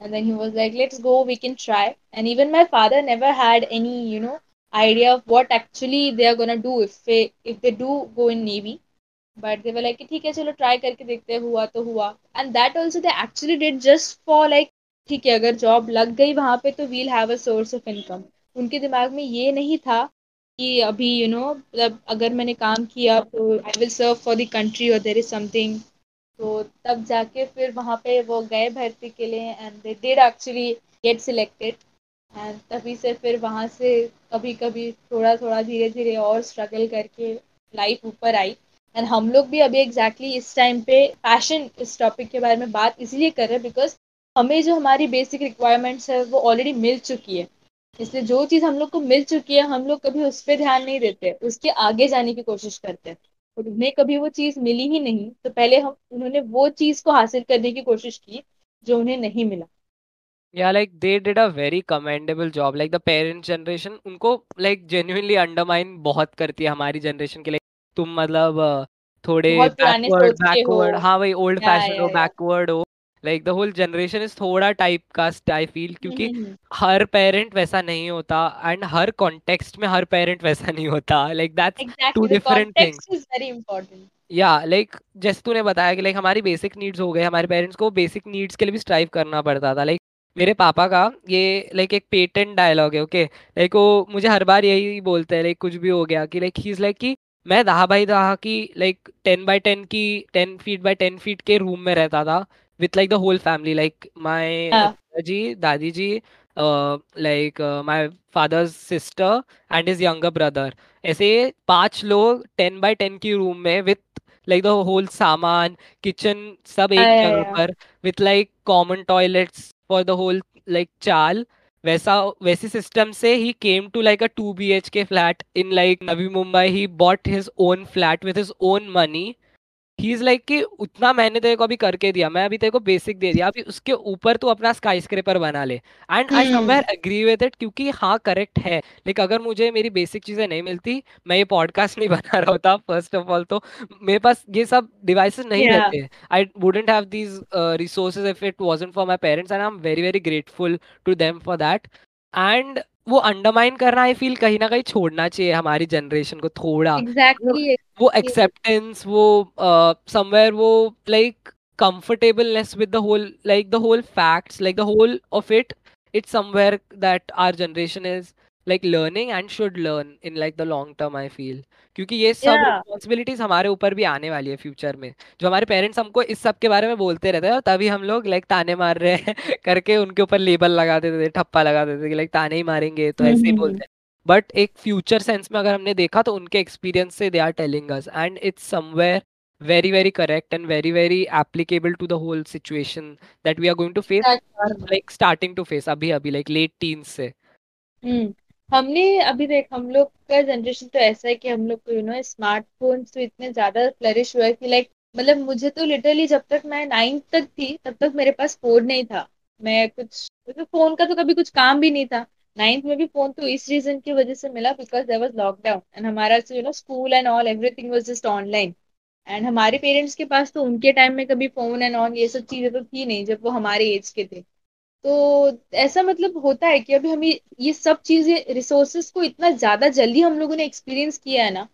And then he was like, let's go, we can try. And even my father never had any, you know idea of what actually they are gonna do if they if they do go in navy. But they were like ठीक है, चलो try करके देखते हैं, हुआ तो हुआ। And that also they actually did just for like, ठीक है, अगर जॉब लग गई वहाँ पे तो we'll have a source of income उनके दिमाग में ये नहीं था कि अभी यू नो मतलब अगर मैंने काम किया तो I will serve for the country और देर इज़ समथिंग तो तब जाके फिर वहाँ पे वो गए भर्ती के लिए and they did actually get selected तभी से फिर वहाँ से कभी कभी थोड़ा थोड़ा धीरे धीरे और स्ट्रगल करके लाइफ ऊपर आई। एंड हम लोग भी अभी एग्जैक्टली exactly इस टाइम पे पैशन इस टॉपिक के बारे में बात इसलिए कर रहे हैं बिकॉज़ हमें जो हमारी बेसिक रिक्वायरमेंट्स है, वो ऑलरेडी मिल चुकी है। इसलिए जो चीज़ हम लोग को मिल चुकी है, हम लोग कभी उस पर ध्यान नहीं देते, उसके आगे जाने की कोशिश करते हैं। और उन्हें कभी वो चीज़ मिली ही नहीं तो पहले हम, उन्होंने वो चीज़ को हासिल करने की कोशिश की, जो उन्हें नहीं मिला। या like they did a very commendable job like the parents generation उनको लाइक जेन्युइनली अंडरमाइन बहुत करती है हमारी जनरेशन के लिए। तुम मतलब थोड़े बैकवर्ड बैकवर्ड हाँ। भाई ओल्ड फ़ैशन हो बैकवर्ड हो। Like the whole generation is थोड़ा typecast I feel hmm क्योंकि हम्म हर पेरेंट वैसा नहीं होता एंड हर कॉन्टेक्स्ट में हर पेरेंट वैसा नहीं होता। Like that's two different things is very important या लाइक जैसे तूने बताया कि लाइक हमारी बेसिक नीड्स हो गए हमारे पेरेंट्स को बेसिक नीड्स के लिए भी स्ट्राइव करना पड़ता था। लाइक मेरे पापा का ये लाइक एक पेटेंट डायलॉग है ओके लाइक वो मुझे हर बार यही बोलते हैं लाइक कुछ भी हो गया कि लाइक ही इज़ लाइक कि मैं दहा बाई दहा की लाइक टेन बाई टेन की ten feet by ten feet के रूम में रहता था with like the whole family like my जी दादी जी like my father's sister and his younger brother ऐसे पाँच लोग टेन बाई टेन की रूम में विथ लाइक द होल सामान किचन सब एक जगह पर with like common toilets for the whole like chawl वैसा, वैसी सिस्टम से ही came to like a two B H K flat in like Navi Mumbai he bought his own flat with his own money he is like कि उतना मैंने तेरे को अभी करके दिया मैं अभी तेरे को बेसिक दे दिया अभी उसके ऊपर तू अपना स्काई स्क्रेपर बना ले। And I somewhere agree with it क्योंकि हाँ करेक्ट है। लेकिन अगर मुझे मेरी बेसिक चीज़ें नहीं मिलती मैं ये पॉडकास्ट नहीं [LAUGHS] बना रहा होता फ़र्स्ट ऑफ़ ऑल तो मेरे पास ये सब डिवाइसेस नहीं Yeah. रहते। I wouldn't have these resources if it wasn't for my parents and I am very very grateful to them for that and वो अंडरमाइन करना आई फील कहीं ना कहीं छोड़ना चाहिए हमारी जनरेशन को थोड़ा exactly. वो एक्सेप्टेंस वो समवेयर वो like comfortableness with the whole like the whole facts like the whole of it it's somewhere that our generation is like learning and should learn in like the long term i feel. क्योंकि ये सब Yeah. Responsibilities हमारे ऊपर भी आने वाली है future में। जो हमारे पेरेंट्स हमको इस सब के बारे में बोलते रहते हैं और तभी हम लोग लाइक ताने मार रहे हैं [LAUGHS] करके उनके ऊपर लेबल लगा देते थे ठप्पा लगा देते थे लाइक ताने ही मारेंगे तो ऐसे ही हम्म, बोलते हैं। बट एक फ्यूचर सेंस में अगर हमने देखा तो उनके एक्सपीरियंस से they are telling us and it's somewhere very very correct and very very applicable to the whole situation that we are going to face like starting to face अभी अभी like late teens से। हम्म। हमने अभी देख, हम लोग का generation तो ऐसा है कि हम लोग को यू नो स्मार्टफ़ोन तो इतने ज़्यादा फ्लरिश हुआ है कि लाइक मतलब मुझे तो लिटरली जब तक मैं नाइन्थ तक थी, तब तक मेरे पास फ़ोन नहीं था। मैं कुछ मतलब फ़ोन का तो कभी कुछ काम भी नहीं था। नाइन्थ में भी फ़ोन तो इस रीजन की वजह से मिला because there was lockdown and हमारा you know school and all everything was just online and हमारे पेरेंट्स के पास तो उनके टाइम में कभी फ़ोन एंड ऑन ये सब चीज़ें तो थी नहीं जब वो हमारे एज के थे। तो ऐसा मतलब होता है कि अभी हमें ये सब चीज़ें रिसोर्सेस को इतना ज़्यादा जल्दी हम लोगों ने एक्सपीरियंस किया है ना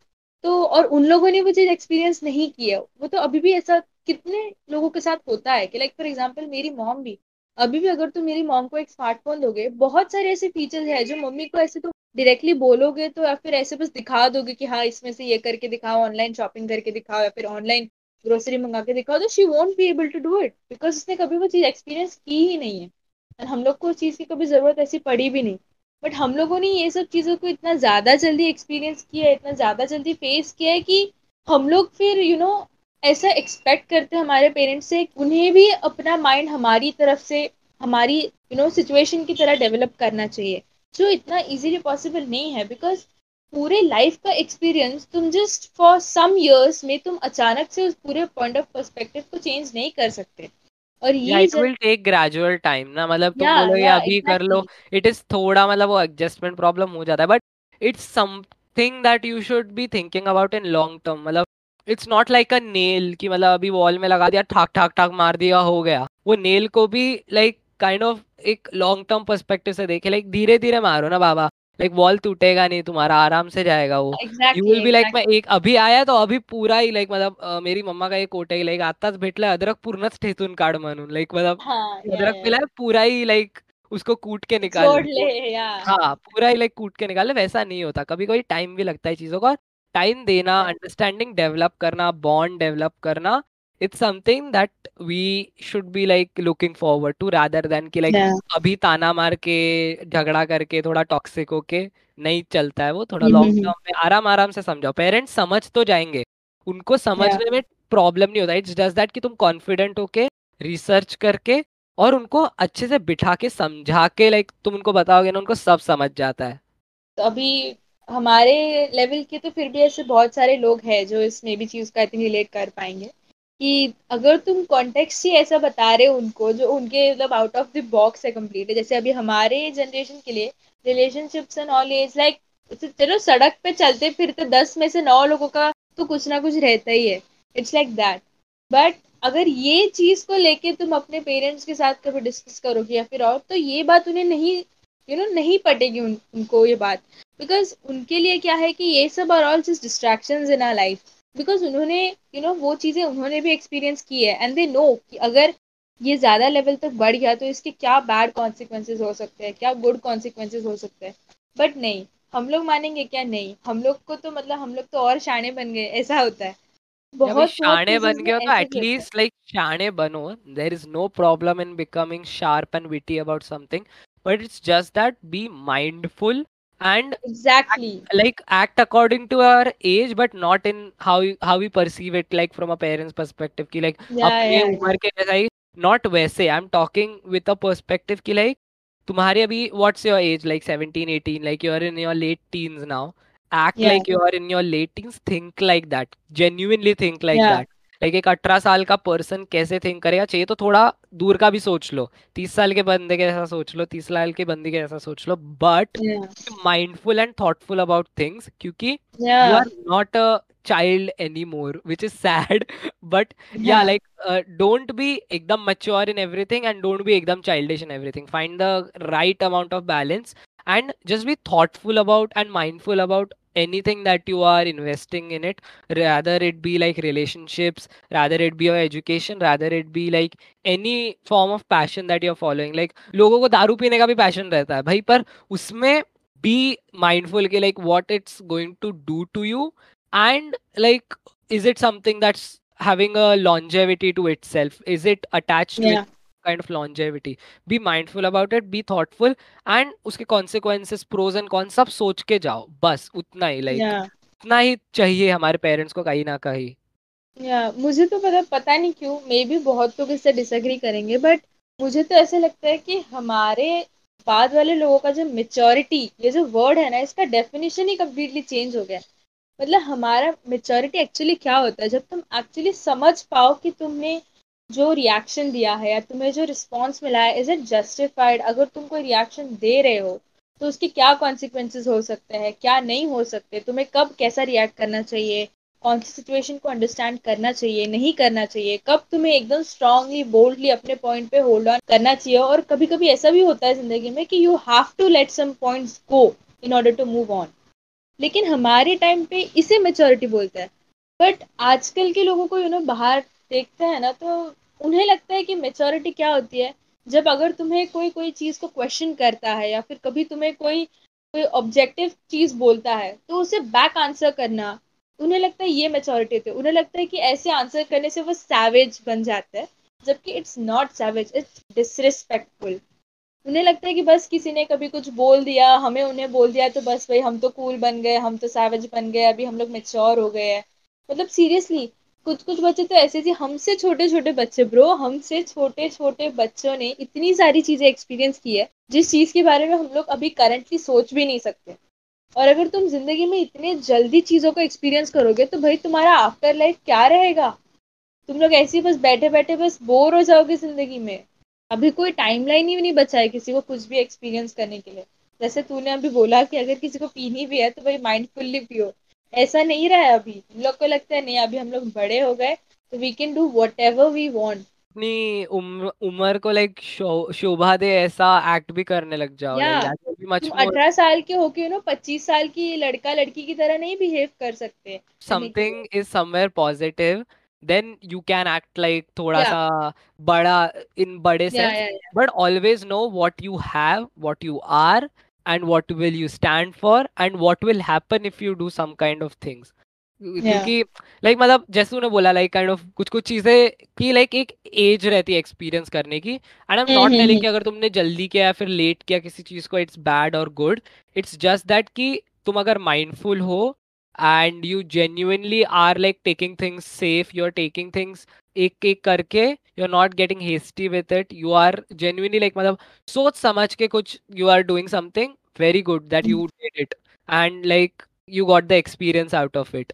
तो और उन लोगों ने वो चीज़ एक्सपीरियंस नहीं किया। वो तो अभी भी ऐसा कितने लोगों के साथ होता है कि लाइक फॉर एग्ज़ाम्पल मेरी मॉम भी, अभी भी अगर तुम मेरी मॉम को एक स्मार्टफ़ोन दोगे, बहुत सारे ऐसे फीचर्स है जो मम्मी को ऐसे तुम डायरेक्टली बोलोगे तो या फिर ऐसे बस दिखा दोगे कि हाँ इसमें से ये करके दिखाओ ऑनलाइन शॉपिंग करके दिखाओ या फिर ऑनलाइन ग्रोसरी मंगा के दिखाओ तो she won't be able to do it because उसने कभी वो चीज़ एक्सपीरियंस की ही नहीं है। हम लोग को उस चीज़ की कभी ज़रूरत ऐसी पड़ी भी नहीं। बट हम लोगों ने ये सब चीज़ों को इतना ज़्यादा जल्दी एक्सपीरियंस किया है इतना ज़्यादा जल्दी फेस किया है कि हम लोग फिर यू you नो know, ऐसा एक्सपेक्ट करते हैं हमारे पेरेंट्स से उन्हें भी अपना माइंड हमारी तरफ़ से हमारी यू नो सिचुएशन की तरह डेवलप करना चाहिए। जो इतना इजीली पॉसिबल नहीं है बिकॉज़ पूरे लाइफ का एक्सपीरियंस तुम जस्ट फॉर सम इयर्स में तुम अचानक से उस पूरे पॉइंट ऑफ़ पर्सपेक्टिव को चेंज नहीं कर सकते। और ये it will take gradual time ना मतलब तुम बोलो ये अभी कर लो। इट इज़ थोड़ा मतलब वो एडजस्टमेंट प्रॉब्लम हो जाता है but it's something that you should be thinking about in long term मतलब it's not like a nail कि मतलब अभी वॉल में लगा दिया ठाक ठाक ठाक मार दिया हो गया। वो नेल को भी लाइक काइंड ऑफ़ एक लॉन्ग टर्म परस्पेक्टिव से देखे लाइक धीरे धीरे मारो ना बाबा। लाइक वॉल टूटेगा नहीं तुम्हारा आराम से जाएगा वो। You will be like exactly एक अभी आया तो अभी पूरा ही लाईक मतलब मेरी मम्मा का एक कोट आहे लाईक आताच भेटलं अद्रक पूर्णच ठेचून काढ म्हणून. लाईक मतलब हाँ अदरक है, पूरा ही लाइक उसको कूट के निकाल ले हाँ। पूरा ही लाइक कूट के निकाल ले वैसा नहीं होता। कभी कभी टाइम भी लगता है चीज़ों का टाइम देना अंडरस्टैंडिंग डेवलप करना बॉन्ड डेवलप करना it's something that we should be like looking forward to rather than कि लाइक या अभी ताना मार के झगड़ा करके थोड़ा टॉक्सिक होके नहीं चलता है वो थोड़ा हम्म लॉन्ग हम्म। टर्म में आराम आराम से समझाओ। पेरेंट्स समझ तो जाएँगे। उनको समझने में प्रॉब्लम नहीं होता। इट्स जस्ट दैट कि तुम कॉन्फिडेंट होके रिसर्च करके और उनको अच्छे से बिठा के समझा के लाइक तुम उनको बताओगे ना उनको सब समझ जाता है। तो अभी हमारे लेवल के तो फिर भी ऐसे बहुत सारे लोग हैं जो इस मे बी चीज़ का थिंक रिलेट कर पाएँगे। कि अगर तुम कॉन्टेक्स्ट ही ऐसा बता रहे हो उनको जो उनके मतलब आउट ऑफ़ द बॉक्स है कंप्लीट जैसे अभी हमारे जनरेशन के लिए relationships and all is like चलो सड़क पे चलते फिरते दस में से नौ लोगों का तो कुछ ना कुछ रहता ही है। इट्स लाइक दैट बट अगर ये चीज़ को लेके तुम अपने पेरेंट्स के साथ कभी डिस्कस करोगे या फिर और तो ये बात उन्हें नहीं यू you नो know, नहीं पटेगी उन, उनको ये बात। बिकॉज़ उनके लिए क्या है कि ये सब are all just in our life because उन्होंने यू नो वो चीज़ें उन्होंने भी एक्सपीरियंस की है एंड दे नो कि अगर ये ज़्यादा लेवल तक बढ़ गया तो इसके क्या बैड कॉन्सिक्वेंसेज हो सकते हैं क्या गुड कॉन्सिक्वेंसेज हो सकते हैं। बट नहीं हम लोग मानेंगे क्या नहीं? हम लोग को तो मतलब हम लोग तो और शाणे बन गए ऐसा होता है। बहुत शाने बन गए तो एटलीस्ट लाइक शाने बनो। There is no problem in becoming sharp and witty about something but it's just that be mindful and exactly act, like act according to our age but not in how how we perceive it like from a parent's perspective ki like yeah, yeah, umar ke jaisa he not वैसे I am talking with a perspective कि like तुम्हारी अभी what's your age like 17 18 like you are in your late teens now act yeah. like you are in your late teens think like that genuinely think like yeah. that Like एक अठारह साल का person कैसे think करेगा? चाहिए तो थोड़ा दूर का भी सोच लो। तीस साल के बंदे के ऐसा सोच लो तीस साल के बंदे के ऐसा सोच लो। But mindful and thoughtful about things क्योंकि you are not a child any more which is sad but या लाइक डोंट बी एकदम mature in everything and don't be एकदम child in everything find the right amount of balance and just be thoughtful about and mindful about anything that you are investing in it rather it be like relationships rather it be your education rather it be like any form of passion that you're following like लोगों को दारू पीने का भी passion रहता है भाई पर उसमें be mindful के like what it's going to do to you and like is it something that's having a longevity to itself is it attached yeah. with Kind of longevity. Be mindful about it be thoughtful and उसके consequences pros and cons सब सोच के जाओ बस उतना ही like yeah. उतना ही चाहिए हमारे पेरेंट्स को कहीं ना कहीं या मुझे तो पता पता नहीं क्यों मे भी बहुत लोग इससे डिसएग्री करेंगे बट मुझे तो ऐसे लगता है कि हमारे बाद वाले लोगों का जो मेच्योरिटी ये जो वर्ड है ना इसका डेफिनेशन ही कम्प्लीटली चेंज हो गया मतलब हमारा मेच्योरिटी एक्चुअली क्या होता है जब तुम एक्चुअली समझ पाओ कि तुमने जो रिएक्शन दिया है या तुम्हें जो रिस्पॉन्स मिला है इज़ इट जस्टिफाइड अगर तुम कोई रिएक्शन दे रहे हो तो उसके क्या कॉन्सिक्वेंसेज हो सकते हैं, क्या नहीं हो सकते? तुम्हें कब कैसा रिएक्ट करना चाहिए? कौन सी सिचुएशन को अंडरस्टैंड करना चाहिए, नहीं करना चाहिए? कब तुम्हें एकदम स्ट्रांगली बोल्डली अपने पॉइंट पे होल्ड ऑन करना चाहिए? और कभी कभी ऐसा भी होता है ज़िंदगी में कि you have to let some points go in order to move on लेकिन हमारे टाइम पे इसे मेचोरिटी बोलता है. बट आजकल के लोगों को यू नो बाहर देखते हैं ना तो उन्हें लगता है कि मेचोरिटी क्या होती है? जब अगर तुम्हें कोई कोई चीज़ को क्वेश्चन करता है या फिर कभी तुम्हें कोई कोई ऑब्जेक्टिव चीज़ बोलता है तो उसे बैक आंसर करना, उन्हें लगता है ये मेचोरिटी होती है। उन्हें लगता है कि ऐसे आंसर करने से वो सैवेज बन जाता है, जबकि it's not savage it's disrespectful उन्हें लगता है कि बस किसी ने कभी कुछ बोल दिया, हमें उन्हें बोल दिया तो बस भाई हम तो कूल बन गए, हम तो सैवेज बन गए, अभी हम लोग मेच्योर हो गए हैं। मतलब सीरियसली कुछ कुछ बच्चे तो ऐसे थे, हमसे छोटे छोटे बच्चे ब्रो हमसे छोटे छोटे बच्चों ने इतनी सारी चीज़ें एक्सपीरियंस की है, जिस चीज़ के बारे में हम लोग अभी करंटली सोच भी नहीं सकते। और अगर तुम ज़िंदगी में इतने जल्दी चीज़ों को एक्सपीरियंस करोगे तो भाई तुम्हारा आफ्टर लाइफ क्या रहेगा? तुम लोग ऐसे ही बस बैठे बैठे बस बोर हो जाओगे ज़िंदगी में। अभी कोई टाइम ही नहीं बचा है किसी को कुछ भी एक्सपीरियंस करने के लिए। जैसे तूने अभी बोला कि अगर किसी को पीनी भी है तो भाई माइंडफुल्ली पियो। ऐसा नहीं रहा है अभी। लोग को लगता है नहीं अभी हम लोग बड़े हो गए तो we can do whatever we want अपनी उम्र को लाइक शोभा दे ऐसा एक्ट भी करने लग जाओ। अठारह साल के होके नो पच्चीस साल की लड़का लड़की की तरह नहीं बिहेव कर सकते। Something is somewhere positive then you can act like थोड़ा yeah. सा बड़ा इन बड़े sense but always know what you have what you are and what will you stand for and what will happen if you do some kind of things. क्योंकि like मतलब जैसे तूने बोला like kind of कुछ कुछ चीज़ें की like एक एज रहती है एक्सपीरियंस करने की. And I am not telling कि अगर तुमने जल्दी किया या फिर लेट किया किसी चीज़ को इट्स बैड और गुड इट्स जस्ट दैट कि तुम अगर माइंडफुल हो and you genuinely are like taking things safe you are taking things एक एक करके you are not getting hasty with it you are genuinely like मतलब सोच समझ के कुछ you are doing something very good that you did it and like you got the experience out of it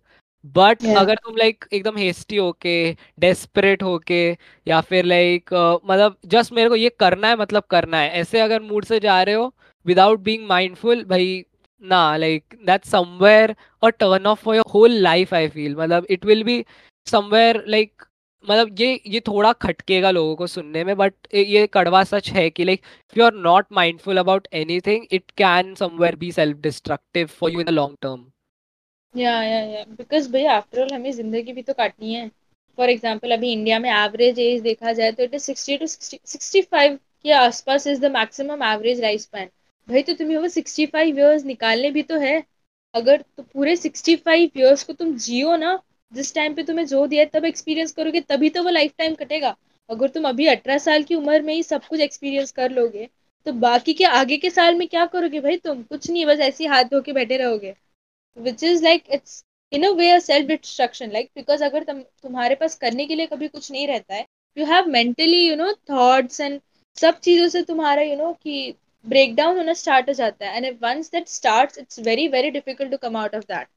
but yeah. अगर तुम like like, एकदम hasty होके desperate होके या फिर लाइक like, uh, मतलब जस्ट मेरे को ये करना है मतलब करना है ऐसे अगर मूड से जा रहे हो विदाउट बीइंग माइंडफुल भाई ना like that somewhere a turn off for your whole life I feel मतलब it will be somewhere like मतलब ये ये थोड़ा खटकेगा लोगों को सुनने में बट ये कड़वा सच है कि like you are not mindful about anything it can somewhere be self destructive for you in the long term या या या बिकॉज़ भैया आफ्टर ऑल हमें ज़िंदगी भी तो काटनी है. फॉर एग्ज़ाम्पल अभी इंडिया में एवरेज एज देखा जाए तो it is sixty two sixty five के आसपास is the maximum average life span भाई तो तुम्हें वो सिक्सटी फाइव ईयर्स निकालने भी तो है। अगर तो पूरे सिक्सटी फाइव ईयर्स को तुम जियो ना जिस टाइम पे तुम्हें जो दिया तब एक्सपीरियंस करोगे तभी तो वो लाइफ टाइम कटेगा। अगर तुम अभी अठारह साल की उम्र में ही सब कुछ एक्सपीरियंस कर लोगे तो बाकी के आगे के साल में क्या करोगे भाई तुम? कुछ नहीं बस ऐसे हाथ धो के बैठे रहोगे। Which is like it's in a way self destruction like because अगर तुम तुम्हारे पास करने के लिए कभी कुछ नहीं रहता है you have mentally you know thoughts and सब चीज़ों से तुम्हारा यू you नो know, कि ब्रेक डाउन होना स्टार्ट हो जाता है and once that starts it's very very difficult to come out of that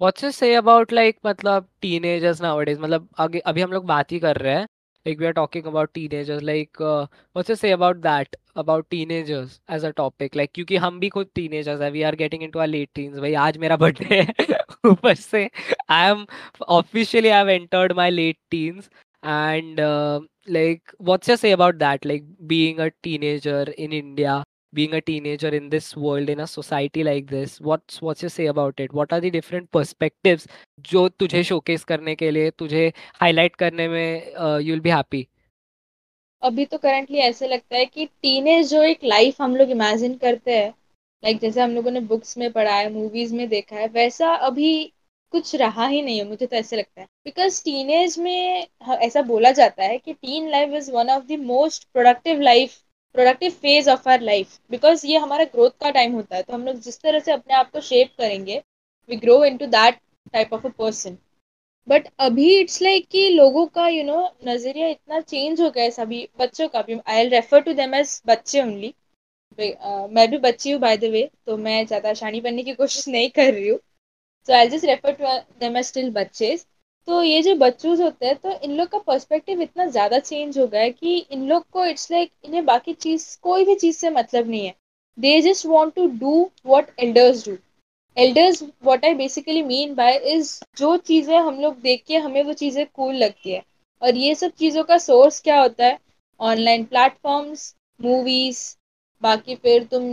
what's to say about like मतलब टीनेजर्स नाउअडेज मतलब आगे अभी हम लोग बात ही कर रहे हैं we are talking about teenagers like uh, what's to say about that about teenagers as a topic like क्योंकि हम भी खुद teenagers है we are getting into our late teens भाई आज मेरा बर्थडे है ऊपर से I am officially I have entered my late teens and uh, like what's your say about that like being a teenager in India being a teenager in this world in a society like this what's what's your say about it what are the different perspectives जो तुझे showcase करने के लिए तुझे highlight करने में you will be happy अभी तो करंटली ऐसे लगता है कि टीनेज जो एक लाइफ हम लोग इमेजिन करते हैं लाइक जैसे हम लोगों ने बुक्स में पढ़ा है मूवीज़ में देखा है वैसा अभी कुछ रहा ही नहीं है, मुझे तो ऐसे लगता है। बिकॉज़ टीनेज में ऐसा बोला जाता है कि teen life is one of the most productive life productive phase of our life because ये हमारा ग्रोथ का टाइम होता है तो हम लोग जिस तरह से अपने आप को शेप करेंगे we grow into that type of a person but अभी इट्स लाइक कि लोगों का यू नो नज़रिया इतना चेंज हो गया है सभी बच्चों का भी। I refer to them as बच्चे ओनली मैं भी बच्ची हूँ बाय द वे तो मैं ज़्यादा शानी बनने की कोशिश नहीं कर रही हूँ। So I just refer to them as still बच्चे तो ये जो बच्चों होते हैं तो इन लोग का पर्सपेक्टिव इतना ज़्यादा चेंज हो गया है कि इन लोग को इट्स लाइक like, इन्हें बाकी चीज़ कोई भी चीज़ से मतलब नहीं है। They just want to do what elders do elders what I basically mean by is जो चीज़ें हम लोग देख के हमें वो चीज़ें कूल लगती है। और ये सब चीज़ों का सोर्स क्या होता है? ऑनलाइन प्लेटफॉर्म्स मूवीज़ बाकी फिर तुम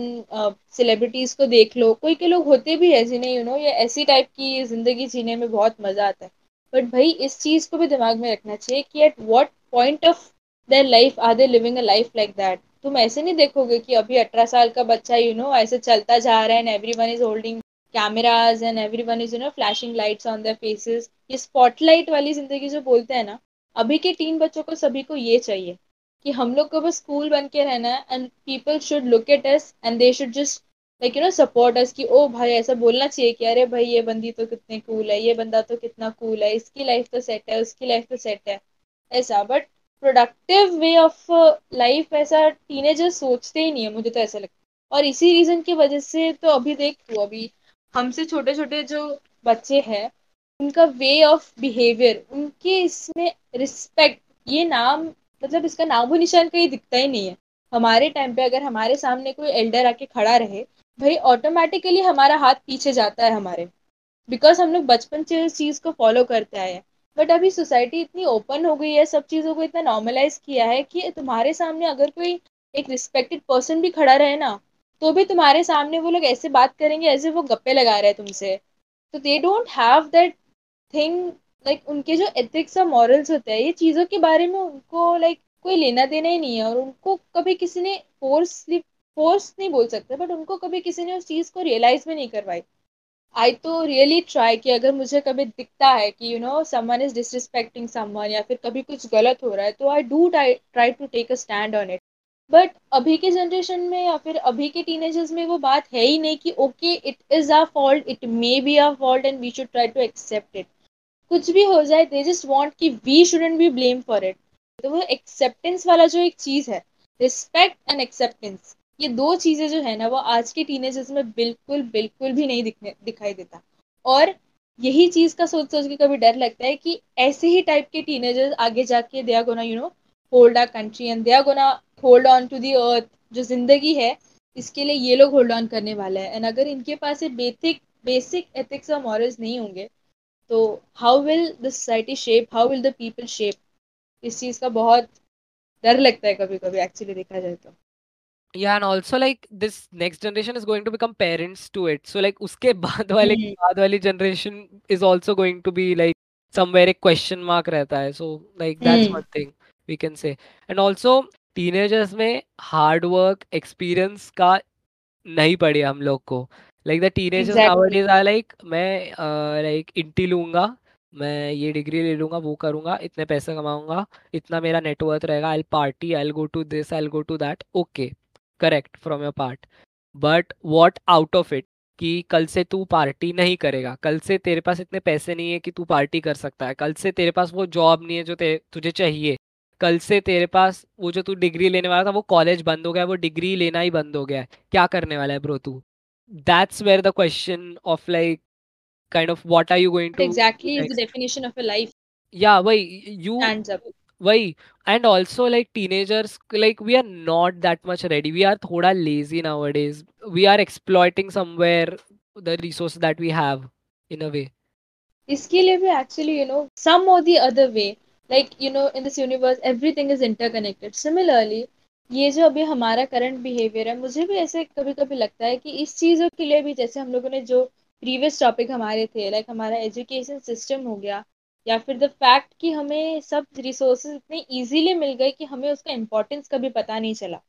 सेलिब्रिटीज़ को देख लो। कोई के लोग होते भी है जिन्हें यू नो ये ऐसी टाइप की ज़िंदगी जीने में बहुत मज़ा आता है। बट भाई इस चीज़ को भी दिमाग में रखना चाहिए कि at what point of their life are they living a life like that तुम ऐसे नहीं देखोगे कि अभी अठारह साल का बच्चा यू you नो know, ऐसे चलता जा रहा है and everyone is holding cameras and everyone is you know flashing lights on their faces ये स्पॉटलाइट वाली ज़िंदगी जो बोलते हैं ना अभी के टीन बच्चों को सभी को ये चाहिए। कि हम लोग को बस स्कूल बन के रहना है and people should look at us and they should just like you know support us कि ओ भाई, ऐसा बोलना चाहिए कि, अरे भाई, ये बंदी तो कितने कूल है, ये बंदा तो कितना कूल है, इसकी लाइफ तो सेट है, उसकी लाइफ तो सेट है। ऐसा but productive way of life ऐसा टीनेजर्स सोचते ही नहीं है, मुझे तो ऐसा लगता और इसी रीज़न की वजह से तो अभी देख, तू अभी हमसे छोटे छोटे जो बच्चे हैं, उनका वे ऑफ़ बिहेवियर उनके इसमें रिस्पेक्ट ये नाम मतलब इसका नामो निशान कहीं दिखता ही नहीं है। हमारे टाइम पे अगर हमारे सामने कोई एल्डर आके खड़ा रहे, भाई ऑटोमेटिकली हमारा हाथ पीछे जाता है हमारे। बिकॉज़ हम लोग बचपन से इस चीज़ को फॉलो करते आए हैं। बट अभी सोसाइटी इतनी ओपन हो गई है, सब चीज़ों को इतना नॉर्मलाइज किया है कि तुम्हारे सामने अगर कोई एक रिस्पेक्टेड पर्सन भी खड़ा रहे ना तो भी तुम्हारे सामने वो लोग ऐसे बात करेंगे ऐसे वो गप्पे लगा रहे हैं तुमसे। तो they don't have that thing like उनके जो एथिक्स और मॉरल्स होते हैं, ये चीज़ों के बारे में उनको लाइक कोई लेना देना ही नहीं है और उनको कभी किसी ने फोर्सली फोर्स नहीं बोल सकते बट उनको कभी किसी ने उस चीज़ को रियलाइज़ भी नहीं करवाई। आई तो रियली ट्राई कि अगर मुझे कभी दिखता है कि you know someone is disrespecting someone या फिर कभी कुछ गलत हो रहा है तो I do try to take a stand on it but अभी के जनरेशन में या फिर अभी के टीनेजर्स में वो बात है ही नहीं कि okay it is our fault it may be our fault and we should try to accept it कुछ भी हो जाए दे जस्ट वॉन्ट कि we shouldn't be blame for it तो वो एक्सेप्टेंस वाला जो एक चीज़ है रिस्पेक्ट एंड एक्सेप्टेंस ये दो चीज़ें जो है ना, वो आज के टीनेजर्स में बिल्कुल बिल्कुल भी नहीं दिखने, दिखाई देता। और यही चीज़ का सोच सोच के कभी डर लगता है कि ऐसे ही टाइप के टीनेजर्स आगे जाके they are gonna you know hold a country and they are gonna hold on to the earth जो ज़िंदगी है, इसके लिए ये लोग होल्ड ऑन करने वाले हैं। एंड अगर इनके पास बेसिक बेसिक एथिक्स और मॉरल्स नहीं होंगे तो how will the society shape how will the people shape इस चीज़ का बहुत डर लगता है कभी कभी एक्चुअली देखा जाए तो yeah and also like this next generation is going to become parents to it so like uske baad wale hmm baad wali generation is also going to be like somewhere a question mark रहता है so like that's hmm one thing we can say and also teenagers में hard work experience का नहीं पड़ी हम लोग को like the teenagers exactly nowadays are like मैं लाइक इंटी लूँगा मैं ये डिग्री ले लूँगा वो करूँगा इतने पैसे कमाऊँगा इतना मेरा नेटवर्थ रहेगा I party I go to this I go to that okay correct from your part but what out of it कि कल से तू पार्टी नहीं करेगा। कल से तेरे पास इतने पैसे नहीं है कि तू पार्टी कर सकता है। कल से तेरे पास वो जॉब नहीं है जो तुझे चाहिए। कल से तेरे पास वो जो तू डिग्री लेने वाला था वो कॉलेज बंद हो गया वो डिग्री लेना ही बंद हो गया है। क्या करने वाला है ब्रो तू? that's where the question of like kind of what are you going to exactly is the definition of a life या वही यू stands up वही and also like teenagers like we are not that much ready we are थोड़ा lazy nowadays we are exploiting somewhere the resource that we have in a way इसके लिए भी actually you know some और the other way like you know in this universe everything is interconnected similarly ये जो अभी हमारा current behaviour है मुझे भी ऐसे कभी कभी लगता है कि इस चीज़ों के लिए भी जैसे हम लोगों ने जो प्रीवियस टॉपिक हमारे थे लाइक हमारा एजुकेशन सिस्टम हो गया या फिर द फैक्ट कि हमें सब रिसोर्सेज इतने इजीली मिल गए कि हमें उसका इम्पोर्टेंस कभी पता नहीं चला। यू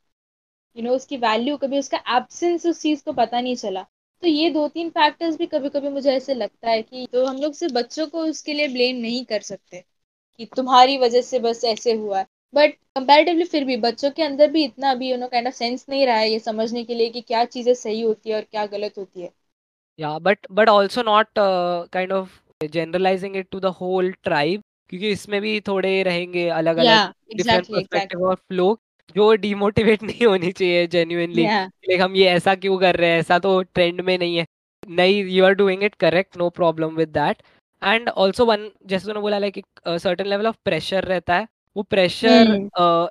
you नो know, उसकी वैल्यू कभी उसका एब्सेंस उस चीज़ को पता नहीं चला। तो ये दो तीन फैक्टर्स भी कभी कभी मुझे ऐसे लगता है कि तो हम लोग सिर्फ़ बच्चों को उसके लिए ब्लेम नहीं कर सकते कि तुम्हारी वजह से बस ऐसे हुआ है। बट कंपेरेटिवली फिर भी बच्चों के अंदर भी इतना अभी you know kind of sense नहीं रहा है ये समझने के लिए कि क्या चीज़ें सही होती है और क्या गलत होती है। या but but also not kind of generalising it to the whole tribe क्योंकि इसमें भी थोड़े रहेंगे अलग अलग डिफरेंट पर्सपेक्टिव और फ्लो जो डिमोटिवेट [LAUGHS] नहीं होनी चाहिए जेन्युइनली लाइक हम ये ऐसा क्यों कर रहे हैं? ऐसा तो ट्रेंड में नहीं है। नहीं you are doing it correct no problem with that and also one जैसे तूने बोला like certain level of pressure रहता है। वो pressure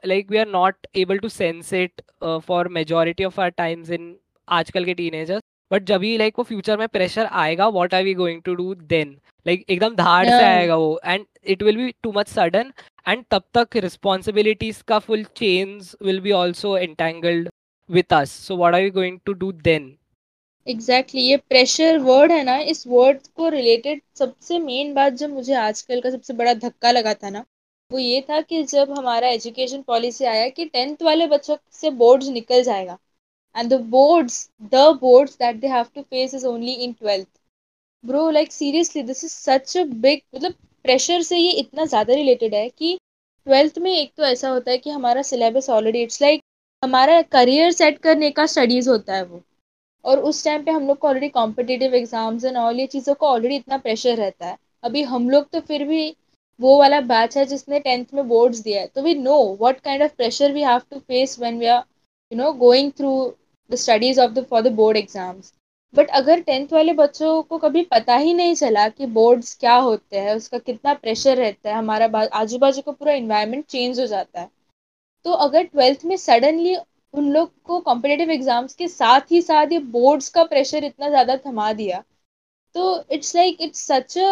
like we are not able to sense it for majority of our times in आजकल के teenagers but जब भी लाइक वो फ्यूचर में प्रेशर आएगा what are we going to do then like एकदम धाड़ से आएगा वो. And it will be too much sudden and तब तक रिस्पॉन्सिबिलिटीज का full change will be also entangled with us so what are we going to do then exactly exactly. ये pressure word है ना इस वर्ड को रिलेटेड सबसे main बात जो मुझे आजकल का सबसे बड़ा धक्का लगा था ना वो ये था कि जब हमारा एजुकेशन पॉलिसी आया कि टेंथ वाले बच्चों से बोर्ड्स निकल जाएगा। And the boards the boards that they have to face is only in twelfth bro like seriously this is such a big मतलब प्रेशर से ये इतना ज़्यादा रिलेटेड है कि ट्वेल्थ में एक तो ऐसा होता है कि हमारा सिलेबस ऑलरेडी इट्स लाइक हमारा करियर सेट करने का स्टडीज़ होता है वो। और उस टाइम पे हम लोग को already competitive exams and all ये चीज़ों को ऑलरेडी इतना प्रेशर रहता है। अभी हम लोग तो फिर भी वो वाला बैच है जिसने टेंथ में बोर्ड्स दिया है। तो we know what kind of pressure we have to face when we are you know going through the studies of the for the board exams but अगर टेंथ वाले बच्चों को कभी पता ही नहीं चला कि बोर्ड्स क्या होते हैं, उसका कितना प्रेशर रहता है, हमारा आजू बाजू का पूरा इन्वायरमेंट चेंज हो जाता है। तो अगर ट्वेल्थ में सडनली उन लोग को कॉम्पिटेटिव एग्ज़ाम्स के साथ ही साथ ये बोर्ड्स का प्रेशर इतना ज़्यादा थमा दिया तो it's like it's such a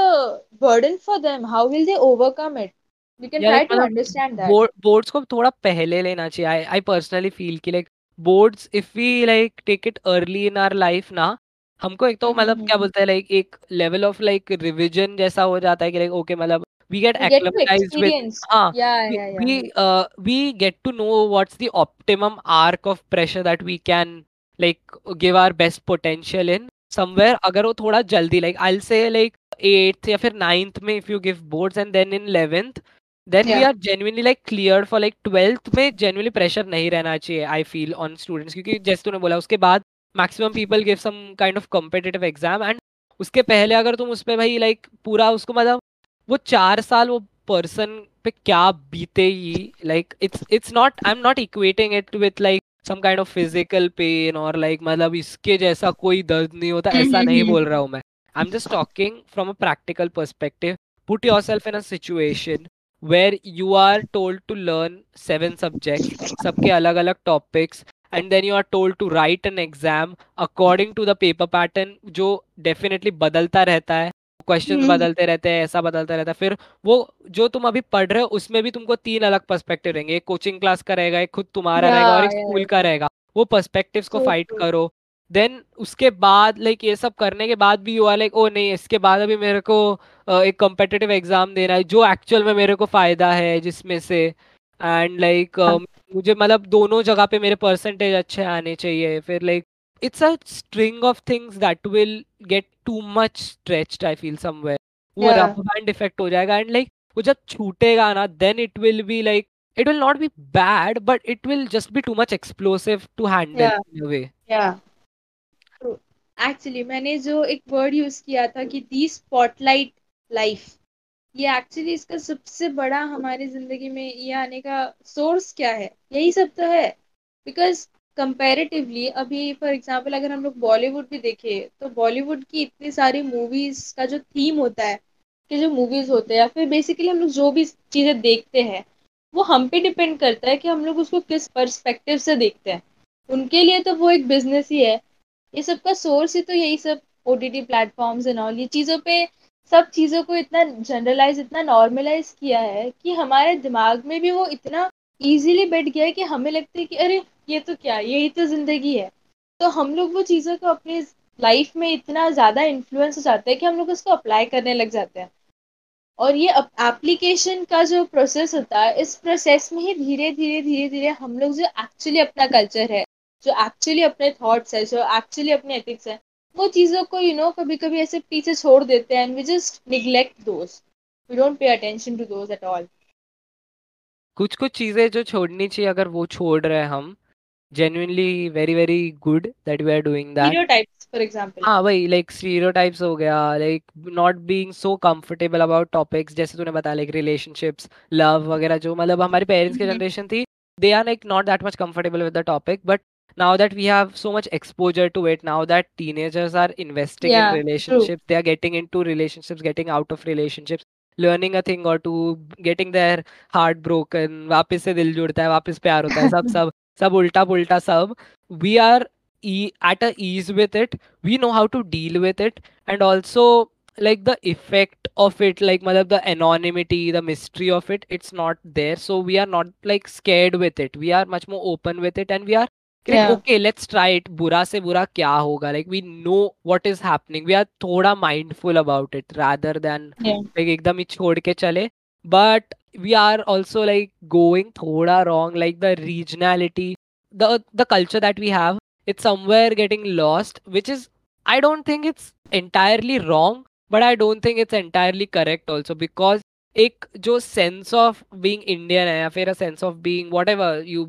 burden for them how will they overcome it we can try to understand that boards को थोड़ा पहले लेना चाहिए। आई आई पर्सनली फील कि like boards if we like take it early in our life ना हमको एक तो मतलब क्या बोलते हैं लाइक एक लेवल ऑफ़ लाइक रिविजन जैसा हो जाता है कि लाइक ओके मतलब we get we acclimatized get with uh, yeah, we, yeah, yeah. we uh we get to know what's the optimum arc of pressure that we can like give our best potential in. Somewhere अगर वो थोड़ा जल्दी like I say like eighth या फिर ninth में if you give boards and then in eleventh then we are genuinely like clear for like twelfth में genuinely pressure नहीं रहना चाहिए आई फील ऑन स्टूडेंट्स क्योंकि जैसे तूने बोला उसके बाद maximum people give some kind of competitive exam and उसके पहले अगर तुम उस भाई लाइक पूरा उसको मतलब वो चार साल वो पर्सन पे क्या बीते ही like it's it's not I am not equating it with like some kind of physical pain और लाइक मतलब इसके जैसा कोई दर्द नहीं होता ऐसा हम्म, हम्म, नहीं हम्म। बोल रहा हूँ मैं। I am just talking from a practical perspective put yourself in situation where you are told to learn seven subject सबके अलग अलग topics and then you are told to write an exam according to the paper pattern जो definitely बदलता रहता है। Questions hmm. बदलते रहते हैं ऐसा बदलता रहता है। फिर वो जो तुम अभी पढ़ रहे हो उसमें भी तुमको तीन अलग पर्सपेक्टिव रहेंगे। एक कोचिंग क्लास का रहेगा एक खुद तुम्हारा रहेगा और एक स्कूल का रहेगा। वो पर्सपेक्टिव्स को फाइट करो। देन उसके बाद लाइक ये सब करने के बाद भी यू आर लाइक ओ नहीं इसके बाद अभी मेरे को एक कॉम्पिटेटिव एग्ज़ाम देना है जो एक्चुअल में मेरे को फ़ायदा है जिसमें से। एंड लाइक like, uh, मुझे मतलब दोनों जगह पे मेरे परसेंटेज अच्छे आने चाहिए। फिर like it's a string of things that will get too much stretched I feel somewhere वो रबर बैंड इफ़ेक्ट हो जाएगा एंड लाइक वो जब छूटेगा ना then it will be like it will not be bad but it will just be too much explosive to handle या in a way. या actually मैंने जो एक वर्ड यूज़ किया था कि दी स्पॉटलाइट लाइफ ये एक्चुअली इसका सबसे बड़ा हमारी ज़िंदगी में ये आने का सोर्स क्या है? यही सब तो है. बिकॉज़ कंपैरेटिवली अभी फॉर एग्जांपल अगर हम लोग बॉलीवुड भी देखें तो बॉलीवुड की इतनी सारी मूवीज़ का जो थीम होता है, कि जो मूवीज़ होते हैं, या फिर बेसिकली हम लोग जो भी चीज़ें देखते हैं, वो हम पे डिपेंड करता है कि हम लोग उसको किस पर्सपेक्टिव से देखते हैं। उनके लिए तो वो एक बिज़नेस ही है। ये सब का सोर्स ही तो यही सब ओटीटी प्लेटफॉर्म्स एंड ऑल ये चीज़ों पे सब चीज़ों को इतना जनरलाइज इतना नॉर्मलाइज किया है कि हमारे दिमाग में भी वो इतना इजीली बैठ गया है कि हमें लगता है कि अरे ये तो क्या, यही तो ज़िंदगी है। तो हम लोग वो चीज़ों को अपने लाइफ में इतना ज़्यादा इन्फ्लुएंस हो जाता है कि हम लोग उसको अप्लाई करने लग जाते हैं। और ये एप्लीकेशन का जो प्रोसेस होता है, इस प्रोसेस में ही धीरे धीरे धीरे धीरे हम लोग जो एक्चुअली अपना कल्चर है, जो एक्चुअली अपने थॉट्स है, जो एक्चुअली अपने एथिक्स है, वो चीज़ों को यू नो कभी कभी ऐसे पीछे छोड़ देते हैं and we just neglect those we don't pay attention to those at all कुछ कुछ चीज़ें जो छोड़नी चाहिए, अगर वो छोड़ रहे हैं हम genuinely very very good that we are doing that stereotypes for example हाँ वही लाइक stereotypes हो गया like not being so comfortable about topics जैसे तूने बताया लाइक रिलेशनशिप्स लव वगैरह जो मतलब हमारे पेरेंट्स की जनरेशन थी they are like not that much comfortable with the topic but now that we have so much exposure to it now that teenagers are investing in Yeah, true. relationships they are getting into relationships getting out of relationships learning a thing or two getting their heart broken वापस से दिल जुड़ता है वापस प्यार होता है सब [LAUGHS] सब सब उल्टा पुलटा सब we are at ease with it we know how to deal with it and also like the effect of it like मतलब the anonymity the mystery of it it's not there so we are not like scared with it we are much more open with it and we are okay let's try it बुरा से बुरा क्या होगा like we know what is happening we are थोड़ा mindful about it rather than like एकदम ही छोड़ के चले but we are also like going थोड़ा wrong like the regionality the the culture that we have it's somewhere getting lost which is i don't think it's entirely wrong but i don't think it's entirely correct also because एक जो sense of being Indian है या फिर a sense of being whatever you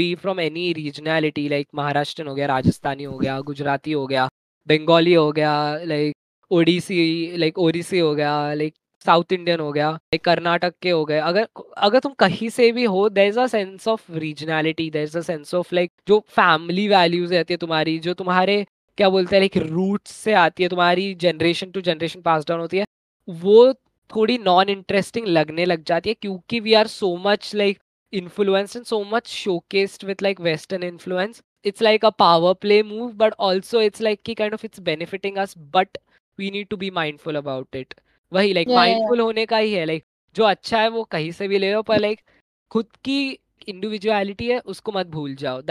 be from any regionality like Maharashtrian हो गया राजस्थानी हो गया गुजराती हो गया बंगाली हो गया लाइक ओडिसी लाइक ओडिसी हो गया लाइक south Indian हो गया लाइक कर्नाटक के हो गए। अगर अगर तुम कहीं से भी हो there is a sense of regionality there is a sense of like जो फैमिली वैल्यूज़ रहती है तुम्हारी, जो तुम्हारे, क्या बोलते हैं लाइक रूट्स से आती है, तुम्हारी generation to generation pass down होती है, वो थोड़ी नॉन इंटरेस्टिंग लगने लग जाती है क्योंकि we are so much like influenced and so much with like western influence it's like a power play move, but also it's like कि kind of it's benefiting us, but we need to be mindful about it वही Yeah, yeah. mindful होने का ही है like जो अच्छा है वो कहीं से भी ले लो पर like खुद की individuality है उसको मत भूल जाओ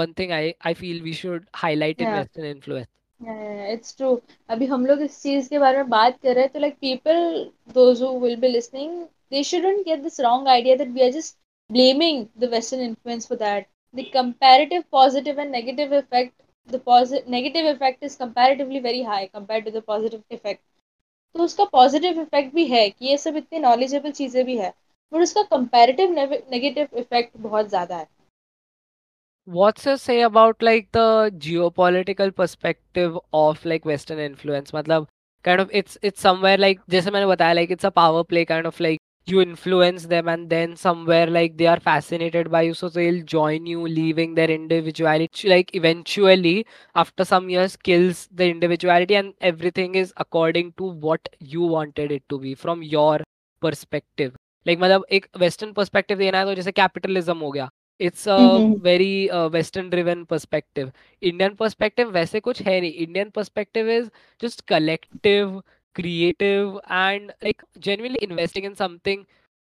one thing I I feel we should highlight in Yeah. western influence it's true अभी हम लोग इस चीज़ के बारे में बात कर रहे हैं तो like people those who will be listening they shouldn't get this wrong idea that we are just blaming the western influence for that the comparative positive and negative effect the positive negative effect is comparatively very high compared to the positive effect तो उसका positive effect भी है कि ये सब इतनी knowledgeable चीज़ें भी है बट उसका कंपेरेटिव नेगेटिव इफ़ेक्ट बहुत ज़्यादा है What's your say about like the geopolitical perspective of like Western influence? मतलब kind of it's it's somewhere like जैसे मैंने बताया like it's a power play kind of like you influence them and then somewhere like they are fascinated by you so they'll join you leaving their individuality like eventually after some years kills the individuality and everything is according to what you wanted it to be from your perspective like मतलब एक western perspective देना है तो जैसे capitalism हो गया it's a Mhm. very uh, western driven perspective indian perspective वैसे कुछ है नहीं indian perspective is just collective creative and like genuinely investing in something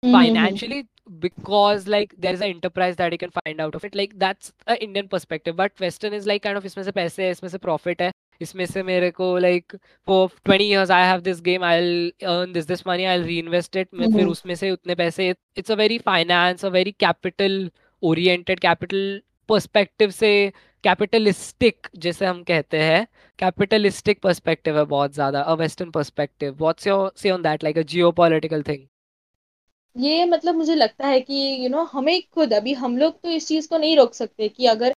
Mm-hmm. financially because like there is an enterprise that you can find out of it like that's a indian perspective but western is like kind of इसमें से पैसे है इसमें से profit है इसमें से मेरे को like for 20 years I have this game I'll earn this this money I'll reinvest it मैं फिर Mm-hmm. उसमें से उतने पैसे it's a very finance a very capital oriented capital perspective से capitalistic जैसे हम कहते हैं कैपिटलिस्टिक पर्सपेक्टिव है बहुत ज़्यादा a western perspective what's your say on that like a geopolitical thing ये मतलब मुझे लगता है कि यू you नो know, हमें खुद अभी हम लोग तो इस चीज़ को नहीं रोक सकते कि अगर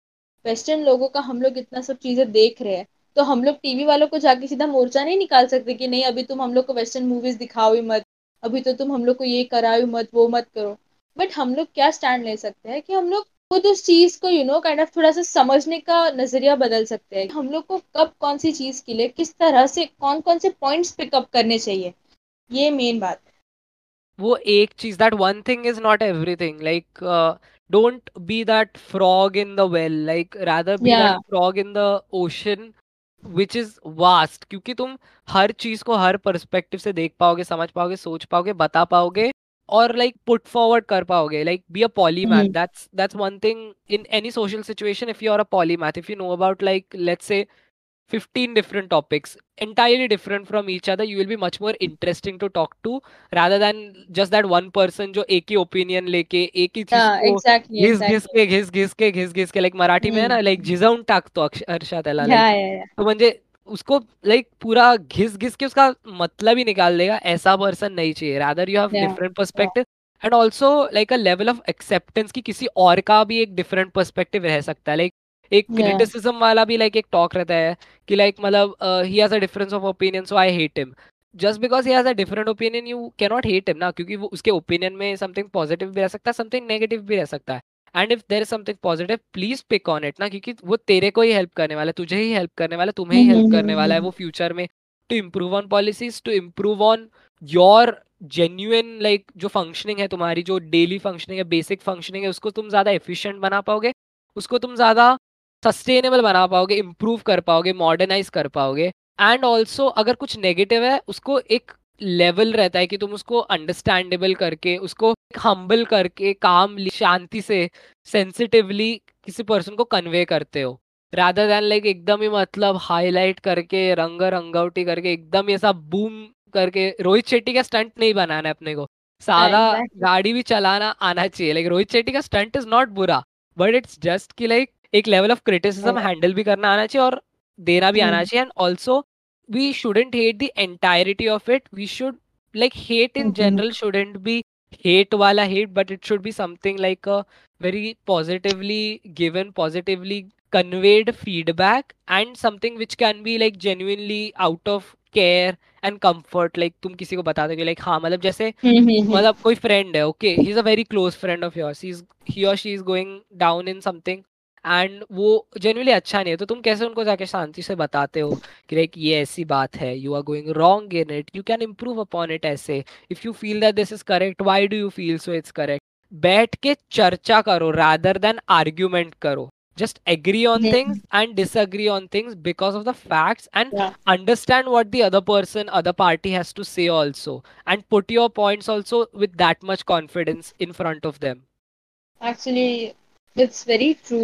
वेस्टर्न लोगों का हम लोग इतना सब चीज़ें देख रहे हैं तो हम लोग टीवी वालों को जाके सीधा मोर्चा नहीं निकाल सकते कि नहीं अभी तुम हम लोग को वेस्टर्न मूवीज़ दिखाओ ही मत अभी तो तुम हम लोग को ये कराओ मत वो मत करो। बट हम लोग क्या स्टैंड ले सकते हैं कि हम लोग खुद उस चीज़ को यू नो काइंड ऑफ़ थोड़ा सा समझने का नज़रिया बदल सकते हैं। हम लोग को कब कौन सी चीज़ के लिए किस तरह से कौन कौन से पॉइंट्स पिकअप करने चाहिए? ये मेन बात। है वो एक चीज़ that one thing is not everything like don't be that frog in the well like rather be that frog in the ocean which is vast क्योंकि तुम हर चीज़ को हर पर्सपेक्टिव से देख पाओगे समझ पाओगे सोच पाओगे बता पाओगे। और लाइक पुट फॉरवर्ड कर पाओगे like be a polymath that's that's one thing in any social situation if you are a polymath if you know about like let's say 15 different topics entirely different from each other you will be much more interesting to talk to rather than just that one person जो एक ही opinion लेके एक ही चीज़ को exactly, घिस घिस. के घिस घिस के घिस घिस के लाईक मराठी में है हम्म, ना लाईक झिजावून टाकतो अक्ष- हर्षा त्याला yeah, तो म्हणजे उसको लाईक पूरा घिस घिस के उसका मतलब ही निकाल देगा ऐसा पर्सन नहीं चाहिए rather you have different. Perspective and also like a level of acceptance की किसी और का भी एक डिफरेंट पर्सपेक्टिव रह सकता है लाइक एक Yeah. क्रिटिसिज्म वाला भी लाइक एक टॉक रहता है कि लाइक मतलब he has a difference of opinion so I hate him just because he has a different opinion you cannot hate him ना क्योंकि वो उसके ओपिनियन में समथिंग पॉजिटिव भी रह सकता है समथिंग नेगेटिव भी रह सकता है and if there is something positive please pick on it ना, क्योंकि वो तेरे को ही हेल्प करने वाला है, तुझे ही हेल्प करने वाला है, तुम्हें ही हेल्प करने वाला है वो फ्यूचर में. To improve on policies to improve on your genuine like जो फंक्शनिंग है तुम्हारी, जो डेली फंक्शनिंग है बेसिक फंक्शनिंग है, उसको तुम ज़्यादा एफिशिएंट बना पाओगे, उसको तुम ज़्यादा सस्टेनेबल बना पाओगे इम्प्रूव कर पाओगे मॉडर्नाइज कर पाओगे. एंड ऑल्सो अगर कुछ नेगेटिव है, उसको एक लेवल रहता है कि तुम उसको अंडरस्टैंडेबल करके उसको हम्बल करके काम शांति से सेंसिटिवली किसी पर्सन को कन्वे करते हो। राधा दैन लाइक एकदम ही मतलब हाईलाइट करके रंग रंगवटी करके एकदम ही ऐसा बूम करके रोहित शेट्टी का स्टंट नहीं बनाना है अपने को। सादा exactly. गाड़ी भी चलाना आना चाहिए। लाइक रोहित शेट्टी का स्टंट इज़ नॉट बुरा बट इट्स जस्ट कि लाइक एक लेवल ऑफ़ क्रिटिसिज्म हैंडल भी करना आना चाहिए और देना भी आना हम्म, चाहिए। And also we shouldn't hate the entirety of it we should like hate in hmm, general shouldn't be hate wala hate but it should be something like a very positively given positively conveyed feedback and something which can be like genuinely out of care and comfort like तुम किसी को बता दोगे like हाँ मतलब जैसे हम्म, हम्म, हम्म. मतलब कोई फ्रेंड है okay he is a very close friend of yours he he और she is going down in something and वो जेनुअली अच्छा नहीं है। तो तुम कैसे उनको जाके शांति से बताते हो कि लाइक ये ऐसी बात है you are going wrong in it you can improve upon it ऐसे। If you feel that this is correct why do you feel so it's correct बैठ के चर्चा करो रादर देन आर्ग्यूमेंट करो। Just agree on things and disagree on things because of the facts and understand what the other person other party has to say also and put your point also with that much confidence in front of them actually it's very true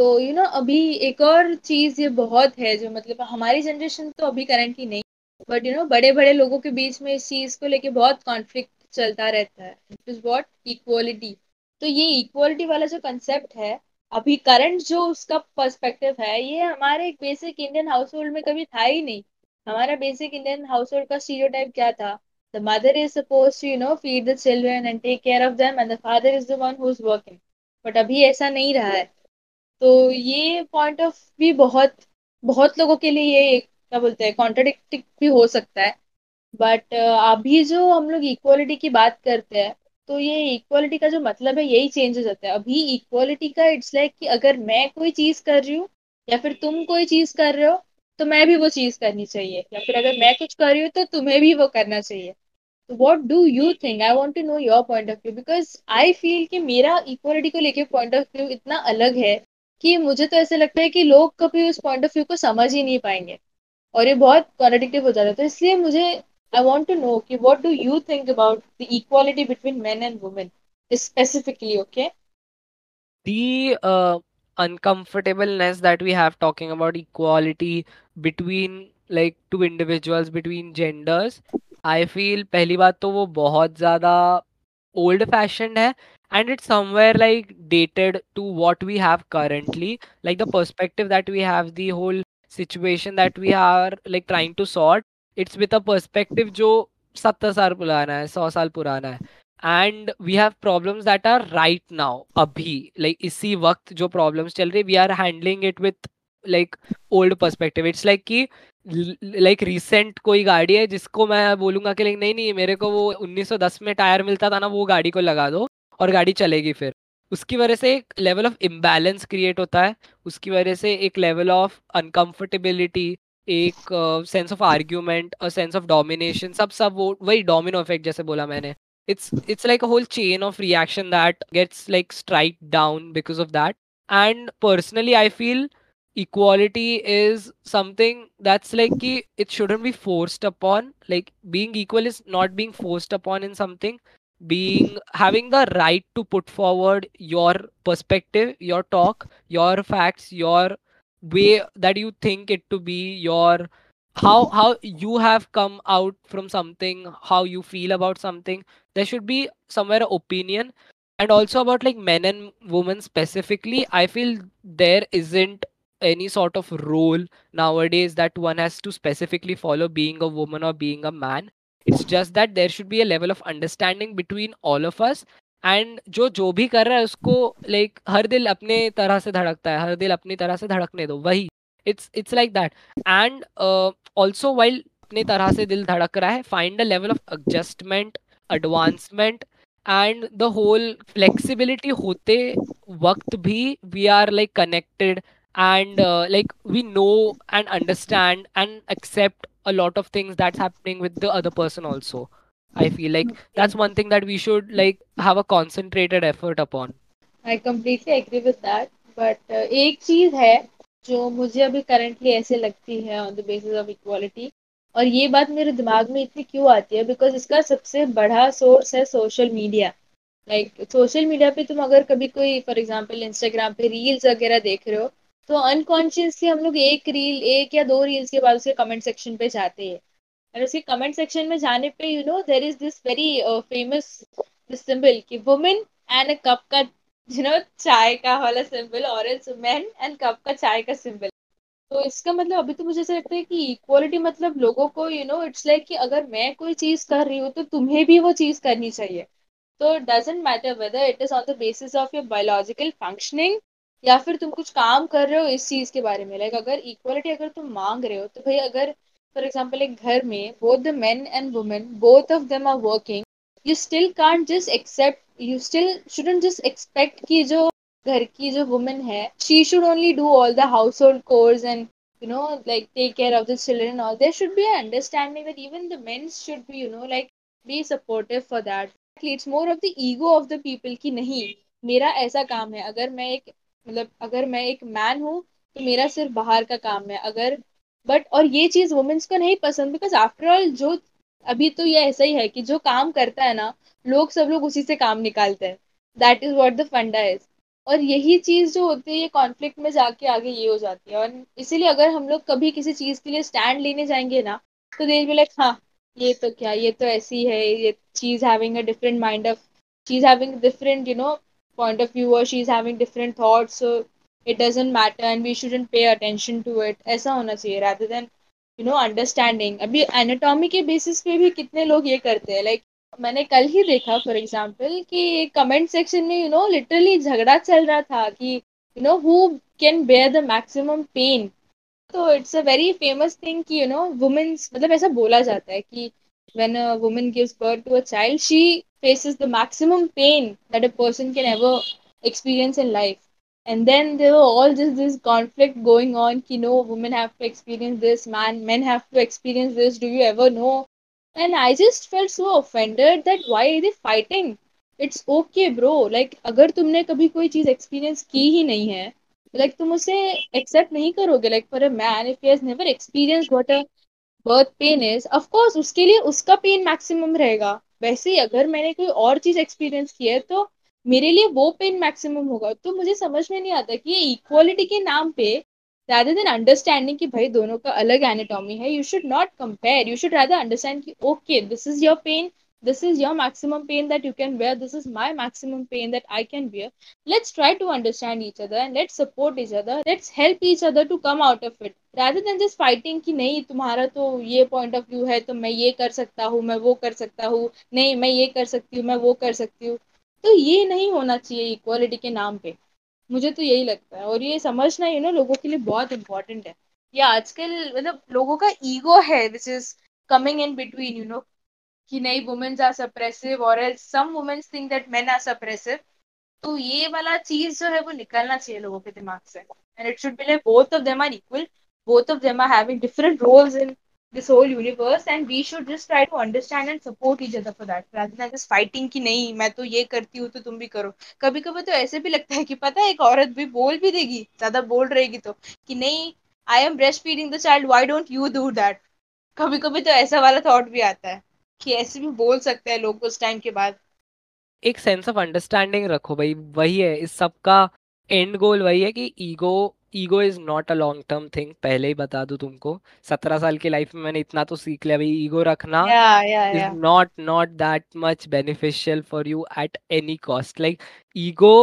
तो you you no know, अभी एक और चीज़ ये बहुत है जो मतलब हमारी जनरेशन तो अभी करंट करंटली नहीं बट यू नो बड़े बड़े लोगों के बीच में इस चीज़ को लेके बहुत कॉन्फ्लिक्ट चलता रहता है इट इज़ वॉट इक्वालिटी तो ये इक्वालिटी वाला जो कंसेप्ट है अभी करंट जो उसका पर्सपेक्टिव है ये हमारे एक बेसिक इंडियन हाउस होल्ड में कभी था ही नहीं। हमारा बेसिक इंडियन हाउस होल्ड का स्टीरियोटाइप क्या था? The mother is suppose to you know feed the children and take care of them and the father is the one who is working but अभी ऐसा नहीं रहा है। तो ये पॉइंट ऑफ़ भी बहुत बहुत लोगों के लिए ये क्या बोलते हैं कॉन्ट्रडिक्टिव भी हो सकता है। बट अभी जो हम लोग इक्वालिटी की बात करते हैं तो ये इक्वालिटी का जो मतलब है, यही चेंज हो जाता है। अभी इक्वालिटी का इट्स लाइक कि अगर मैं कोई चीज़ कर रही हूँ, या फिर तुम कोई चीज़ कर रहे हो तो मैं भी वो चीज़ करनी चाहिए। या फिर अगर मैं कुछ कर रही हूँ तो तुम्हें भी वो करना चाहिए। तो what do you think I want to know your point of view because I feel कि मेरा इक्वालिटी को लेके पॉइंट ऑफ़ व्यू इतना अलग है कि मुझे तो ऐसे लगता है कि लोग कभी उस पॉइंट ऑफ़ व्यू को समझ ही नहीं पाएँगे और ये बहुत कॉन्ट्रडिक्टिव हो जाता है तो इसलिए मुझे आई वांट टू नो कि what do you think about the equality between men and women okay the uh, uncomfortableness that we have talking about equality between like two individuals between genders i feel पहली बात तो वो बहुत ज़्यादा old fashioned है and it's somewhere like dated to what we have currently like the perspective that we have the whole situation that we are like trying to sort it's with a perspective सत्तर साल पुराना है सौ साल पुराना है and we have problems that are right now अभी like like, इसी वक्त जो प्रॉब्लम्स चल रही we are handling it with like old perspective it's like कि लाइक रिसेंट कोई गाड़ी है जिसको मैं बोलूँगा कि नहीं नहीं मेरे को वो 1910 में टायर मिलता था ना वो गाड़ी को लगा दो और गाड़ी चलेगी फिर। उसकी वजह से एक लेवल ऑफ़ इम्बैलेंस क्रिएट होता है। उसकी वजह से एक लेवल ऑफ़ अनकम्फर्टेबिलिटी एक सेंस ऑफ़ आर्ग्यूमेंट और सेंस ऑफ़ डोमिनेशन सब सब वो, वही डोमिनो इफ़ेक्ट जैसे बोला मैंने। It's it's like a whole chain of reaction that gets like strike down because of that and personally I feel equality is something that's like कि it shouldn't be forced upon like being equal is not being forced upon in something being having the right to put forward your perspective your talk your facts your way that you think it to be your how how you have come out from something how you feel about something. There should be somewhere opinion. And also about like men and women specifically i feel there isn't any sort of role nowadays that one has to specifically follow being a woman or being a man it's just that there should be a level of understanding between all of us and जो जो भी कर रहा है उसको like like, हर दिल अपने तरह से धड़कता है हर दिल अपनी तरह से धड़कने दो वही। It's it's like that and also while अपनी तरह से दिल धड़क रहा है find a level of adjustment advancement and the whole flexibility होते वक्त भी we are like connected and like we know and understand and accept a lot of things that's happening with the other person also i feel like that's one thing that we should like have a concentrated effort upon i completely agree with that but uh, एक चीज है जो मुझे अभी currently ऐसे लगती है on the basis of equality और ये बात मेरे दिमाग में इतनी क्यों आती है बिकॉज इसका सबसे बड़ा सोर्स है social media like social media पे तुम अगर कभी कोई फॉर एग्जाम्पल इंस्टाग्राम पे रील्स वगैरह देख रहे हो तो अनकॉन्शियसली हम लोग एक रील एक या दो रील्स के बाद उसके कमेंट सेक्शन पे जाते हैं। और उसके कमेंट सेक्शन में जाने पे you know there is this very famous symbol कि वुमेन एंड अ कप का यू नो चाय का वाला सिंबल और मैन एंड कप का चाय का सिंबल तो इसका मतलब अभी तो मुझे ऐसा लगता है कि इक्वालिटी मतलब लोगों को यू नो इट्स लाइक कि अगर मैं कोई चीज़ कर रही हूँ तो तुम्हें भी वो चीज़ करनी चाहिए। तो doesn't matter whether it is on the basis of your biological functioning या फिर तुम कुछ काम कर रहे हो इस चीज़ के बारे में? लाइक अगर इक्वालिटी अगर तुम मांग रहे हो तो भाई अगर फॉर एग्ज़ाम्पल एक घर में both the men and women both of them are working you still can't just accept you still shouldn't just expect कि जो घर की जो वुमेन है she should only do all the household chores and you know, like, take care of the children and all. There should be an understanding that even the men should be, you know, like, be supportive for that. It's more of the ego of the people कि नहीं, मेरा ऐसा काम है, अगर मैं एक मतलब अगर मैं एक मैन हूँ तो मेरा सिर्फ़ बाहर का काम है, अगर बट और ये चीज़ वुमेन्स को नहीं पसंद बिकॉज़ आफ्टर ऑल जो, अभी तो ये ऐसा ही है कि जो काम करता है ना, लोग सब लोग उसी से काम निकालते हैं। That is what the funda is और यही चीज़ जो होती है, ये कॉन्फ्लिक्ट में जाके आगे ये हो जाती है। और इसीलिए अगर हम लोग कभी किसी चीज़ के लिए स्टैंड लेने जाएँगे ना तो देर बी लाइक हाँ ये तो क्या, ये तो ऐसी है, ये चीज़ having a different mind of she having different you know point of view और she is having different thoughts so it doesn't matter and we shouldn't pay attention to ऐसा होना चाहिए rather than you know understanding अभी anatomy के basis पे भी कितने लोग ये करते हैं? लाइक मैंने कल ही देखा फॉर एग्ज़ाम्पल कि कमेंट सेक्शन में यू नो लिटरली झगड़ा चल रहा था कि you know who can bear the maximum pain तो it's a very famous thing कि यू नो वुमेन्स मतलब ऐसा बोला जाता है कि when a woman gives birth to a child she faces the maximum pain that a person can ever experience in life and then there were all just this conflict going on you know women have to experience this man men have to experience this do you ever know And I just felt so offended that why are they fighting? It's okay, bro. Like अगर तुमने कभी कोई चीज experience की ही नहीं है like तुम उसे एक्सेप्ट नहीं करोगे like for a man if he has never experience what a birth pain is of course उसके लिए उसका पेन मैक्सिमम रहेगा। वैसे ही अगर मैंने कोई और चीज़ एक्सपीरियंस की है तो मेरे लिए वो पेन मैक्सिमम होगा। तो मुझे समझ में नहीं आता कि ये इक्वालिटी के नाम पे, rather देन अंडरस्टैंडिंग कि भाई दोनों का अलग एनाटॉमी है you should not compare you should rather understand कि okay this is your pain this is your maximum pain that you can bear this is my maximum pain that i can bear let's try to understand each other and let's support each other let's help each other to come out of it rather than just fighting कि नहीं तुम्हारा तो ये point of view है तो मैं ये कर सकता हूँ मैं वो कर सकता हूँ नहीं मैं ये कर सकती हूँ मैं वो कर सकती हूँ तो ये नहीं होना चाहिए इक्वालिटी के नाम पे मुझे तो यही लगता है और ये समझना यू नो लोगों के लिए बहुत इंपॉर्टेंट है ये आजकल मतलब लोगों का ईगो है which is coming in between you know कि नहीं वुमेन्स आर सप्रेसिव और some womens think that men are suppressive तो ये वाला चीज़ जो है वो निकलना चाहिए लोगों के दिमाग से। And it should be like both of them are equal both of them are having different roles in this whole universe and we should just try to understand and support each other for that. Rather than just fighting कि नहीं, मैं तो ये करती हूँ तो तुम भी करो। कभी कभी तो ऐसे भी लगता है कि पता है, एक औरत भी बोल भी देगी, ज़्यादा बोल रहेगी तो कि नहीं I am breast feeding the child why don't you do that कभी कभी तो ऐसा वाला थॉट भी आता है। कि ऐसे भी बोल सकते हैं लोग उस टाइम के बाद। एक सेंस ऑफ़ अंडरस्टैंडिंग रखो भाई वही है इस सब का एंड गोल वही है कि ego ego is not a long term thing पहले ही बता दूँ तुमको। सत्रह साल की लाइफ में मैंने इतना तो सीख लिया भाई ईगो रखना is not not that much beneficial for you at any cost like ego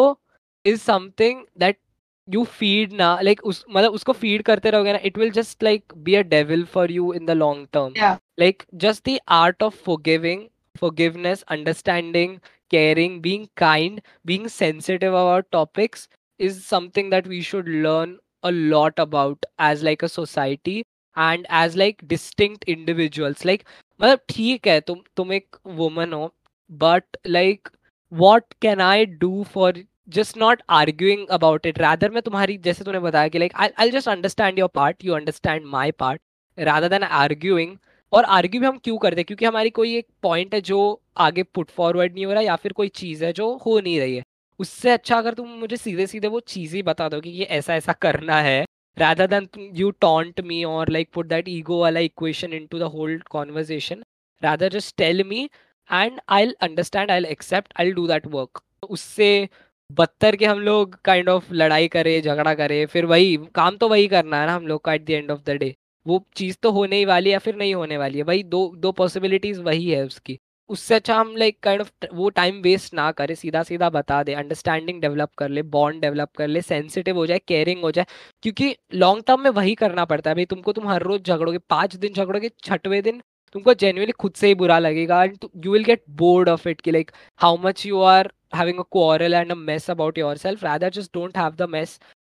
is something that you feed ना लाइक उस मतलब उसको फ़ीड करते रहोगे ना it will just like be a devil for you in the long term like just the art of forgiving forgiveness understanding caring being kind being sensitive about topics is something that we should learn a lot about as like a society and as like distinct individuals like मतलब ठीक है तुम तुम एक woman हो but like what can I do for just not arguing about it rather मैं तुम्हारी जैसे तूने बताया कि like I I just understand your part you understand my part rather than arguing और आर्ग्यू भी हम क्यों करते हैं? क्योंकि हमारी कोई एक पॉइंट है जो आगे पुट फॉरवर्ड नहीं हो रहा या फिर कोई चीज़ है जो हो नहीं रही है। उससे अच्छा अगर तुम मुझे सीधे सीधे वो चीज़ ही बता दो कि ये ऐसा ऐसा करना है, rather than you taunt me or like put that ego wala equation into the whole conversation, rather just tell me and i'll understand, i'll accept, i'll do that work. उससे बदतर के हम लोग काइंड ऑफ़ लड़ाई करे, झगड़ा करे, फिर वही, काम तो वही करना है ना हम लोग का at the end of the day वो चीज़ तो होने ही वाली है या फिर नहीं होने वाली है। भाई दो दो पॉसिबिलिटीज वही है उसकी। उससे अच्छा हम लाइक काइंड ऑफ़ वो टाइम वेस्ट ना करे सीधा सीधा बता दे अंडरस्टैंडिंग डेवलप कर ले बॉन्ड डेवलप कर ले सेंसिटिव हो जाए केयरिंग हो जाए, क्योंकि लॉन्ग टर्म में वही करना पड़ता है। भाई, तुमको तुम हर रोज झगड़ोगे, पाँच दिन झगड़ोगे, छठवें दिन तुमको जेन्युइनली खुद से ही बुरा लगेगा and you will get bored of it कि like how much you are having a quarrel and a mess about yourself, rather just don't have the mess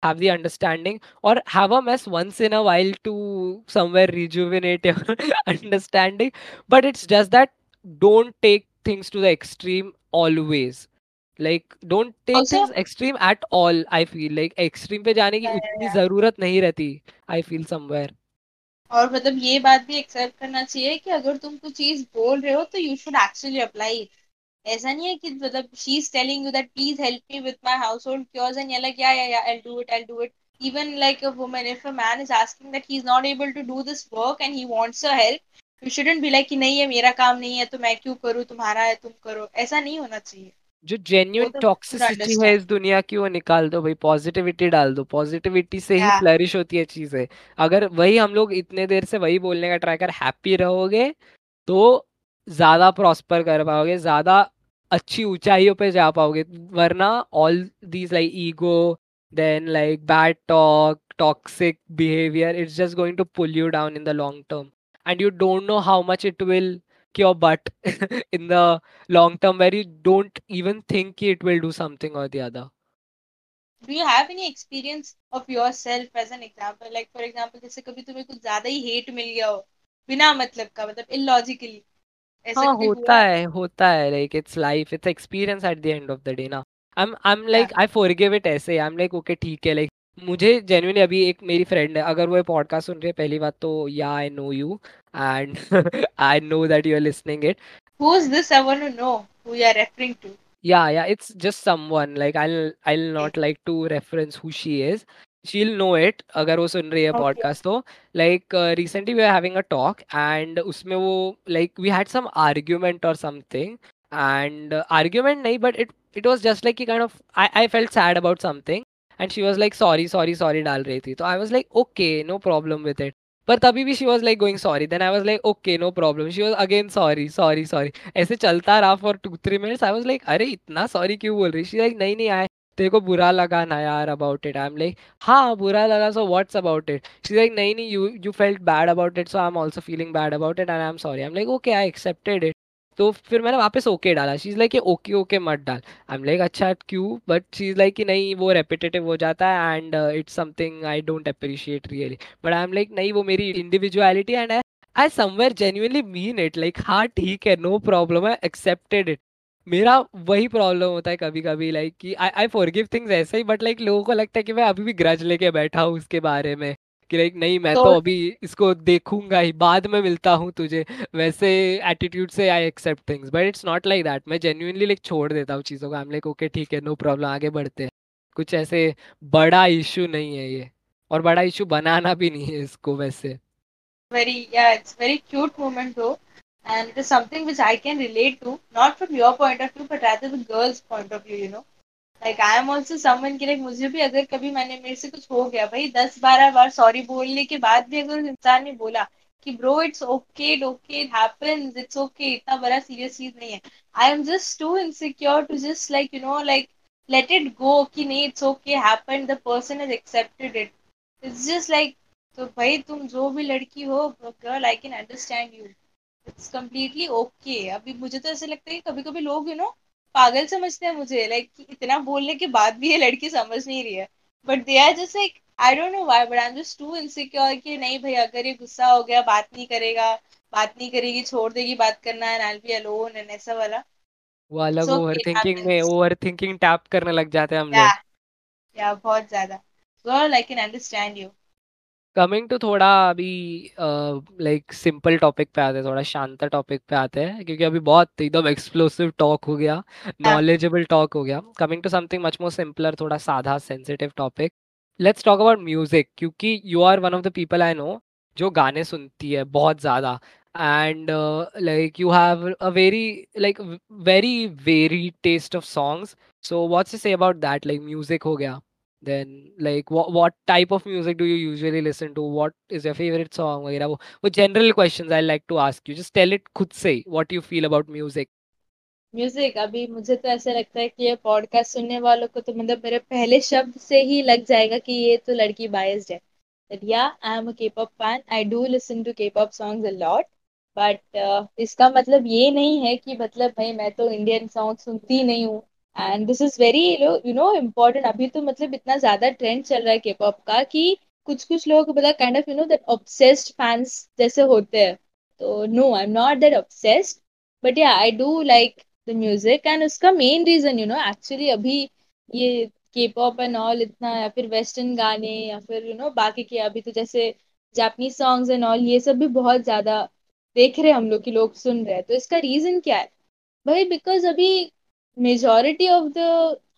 have the understanding or have a mess once in a while to somewhere rejuvenate your [LAUGHS] understanding but it's just that don't take things to the extreme always like don't take also, things extreme at all i feel like extreme पे जाने की उतनी जरूरत नहीं रहती i feel somewhere और मतलब ये बात भी एक्सेप्ट करना चाहिए कि अगर तुम कुछ चीज बोल रहे हो तो यू शुड एक्चुअली अप्लाई ऐसा नहीं है कि मतलब she is telling you that please help me with my household chores and like yeah yeah yeah I'll do it I'll do it. Even like a woman if a man is asking that he's not able to do this work and he wants her help you shouldn't be like कि नहीं है मेरा काम नहीं है तो मैं क्यों करूँ? तुम्हारा है तुम करो। ऐसा नहीं होना चाहिए। जो जेन्युइन टॉक्सिसिटी है इस दुनिया की वो निकाल दो भाई पॉजिटिविटी डाल दो। पॉजिटिविटी से ही फ्लरिश होती है चीज़ें। अगर वही हम लोग इतने देर से वही बोलने का ट्राई कर हैप्पी रहोगे तो ज़्यादा प्रॉस्पर कर पाओगे। ज़्यादा अच्छी ऊंचाइयों पे जा पाओगे वरना all these like ego then like bad talk toxic behaviour it's just going to pull you down in the long term and you don't know how much it will cure but in the long term where you don't even think कि it will do something और the other Do you have any experience of yourself as an example? Like for example, जैसे कभी तुम्हें कुछ ज़्यादा ही hate मिल गया हो, बिना मतलब का मतलब illogically. ऐसे हाँ, होता है होता है like it's life it's experience at the end of the day ना। I am like I forgive it ऐसे आई एम लाइक ओके ठीक है लाइक मुझे जेन्युइनली अभी एक मेरी फ्रेंड है अगर वो पॉडकास्ट सुन रही है पहली बात तो yeah I know you and I know that you are listening it who is this I want to know who you are referring to yeah yeah it's just someone like I I will not like to reference who she She'll know it अगर वो सुन रही है okay podcast तो like uh, recently we were having a talk and उसमें वो like we had some argument or something and uh, argument नहीं but it it was just like कि kind of I I felt sad about something and she was like sorry sorry sorry डाल रही थी तो I was like okay no problem with it पर तभी भी she was like going sorry then I was like okay no problem she was again sorry sorry sorry ऐसे चलता रहा for two three minutes I was like अरे इतना sorry क्यों बोल रही शी लाइक नहीं नहीं आए तेरे को बुरा लगा ना यार about it I am like हाँ बुरा लगा so what's about it she like नहीं नहीं you you felt bad about it so I am also feeling bad about it and I am sorry I am like okay I accepted it तो फिर मैंने वापस okay डाला. She is like okay okay मत डाल. I am like अच्छा क्यों? But she is like कि नहीं, वो रेपिटेटिव हो जाता है and it's something I don't appreciate really but I am like नहीं, वो मेरी individuality and I somewhere genuinely mean it like हाँ ठीक है no problem I accepted it मेरा वही प्रॉब्लम होता है कभी कभी लाइक कि आई आई फॉरगिव थिंग्स ऐसे ही बट लाइक लोगों को लगता है कि मैं अभी भी ग्रज लेके बैठा हूँ उसके बारे में कि लाइक नहीं मैं तो तो अभी इसको देखूँगा ही बाद में मिलता हूँ तुझे वैसे एटीट्यूड से I accept things but it's not like that मैं जेन्यूनली लाइक छोड़ देता हूँ चीज़ों को आई एम लाइक ओके ठीक है नो प्रॉब्लम आगे बढ़ते हैं। कुछ ऐसे बड़ा इशू नहीं है ये और बड़ा इशू बनाना भी नहीं है इसको वैसे। Very yeah it's very cute moment though and it is something which i can relate to, not from your point of view, but rather the girl's point of view, you know. Like I am also someone के like मुझे भी अगर कभी मैंने, मेरे से कुछ हो गया, भाई, दस बारह बार सॉरी बोलने के बाद भी अगर इंसान ने बोला कि, bro it's okay okay it happens it's okay इतना बड़ा सीरियस चीज़ नहीं है. I am just too insecure to just like you know like let it go कि नहीं it's okay happen the person has accepted it it's just like तो भाई, तुम जो भी लड़की हो girl I can understand you it's completely okay अभी मुझे तो ऐसे लगता है कि कभी कभी लोग यू नो पागल समझते हैं मुझे लाइक like, इतना बोलने के बाद भी ये लड़की समझ नहीं रही है। But they are just like I don't know why but I am just too insecure कि नहीं भाई अगर ये गुस्सा हो गया बात नहीं करेगा बात नहीं करेगी छोड़ देगी बात करना and I be alone and ऐसा वाला। वो अलग सो ओवर ओके थिंकिंग में ओवर थिंकिंग टैप करने लग जाते हैं हम लोग। या बहुत ज़्यादा। Girl I can understand you coming to थोड़ा अभी लाइक सिंपल टॉपिक पे आते हैं थोड़ा शांत टॉपिक पे आते हैं क्योंकि अभी बहुत एकदम एक्सप्लोसिव टॉक हो गया नॉलेजेबल टॉक हो गया। Coming to something much more simpler थोड़ा साधा sensitive topic let's talk about music क्योंकि you are one of the people I know जो गाने सुनती है बहुत ज़्यादा। And like you have a very like very very taste of songs so what's say about that like music हो गया। Then like what what type of music do you usually listen to what is your favorite song वगैरह वो वो general questions I like to ask you just tell it खुद से what you feel about music music अभी मुझे तो ऐसा लगता है कि ये पॉडकास्ट सुनने वालों को तो मतलब मेरे पहले शब्द से ही लग जाएगा कि ये तो लड़की बायस्ड है that yeah i am a k-pop fan i do listen to k-pop songs a lot but uh, इसका मतलब ये नहीं है कि मतलब भाई मैं तो इंडियन सॉन्ग सुनती नहीं हूँ and this is very you know important अभी तो मतलब इतना ज़्यादा ट्रेंड चल रहा है के पॉप का कि कुछ कुछ लोग मतलब kind of you know that obsessed fans जैसे होते हैं। तो no I am not that obsessed but yeah I do like the music and उसका main reason you know actually अभी ये के पॉप एंड ऑल इतना या फिर वेस्टर्न गाने या फिर यू नो बाकी के अभी तो जैसे जापनीज सॉन्ग्स एंड ऑल ये सब भी बहुत ज़्यादा देख रहे हैं हम लोग कि लोग सुन रहे हैं। तो इसका रीजन क्या है? भाई बिकॉज़ अभी मेजोरिटी ऑफ़ द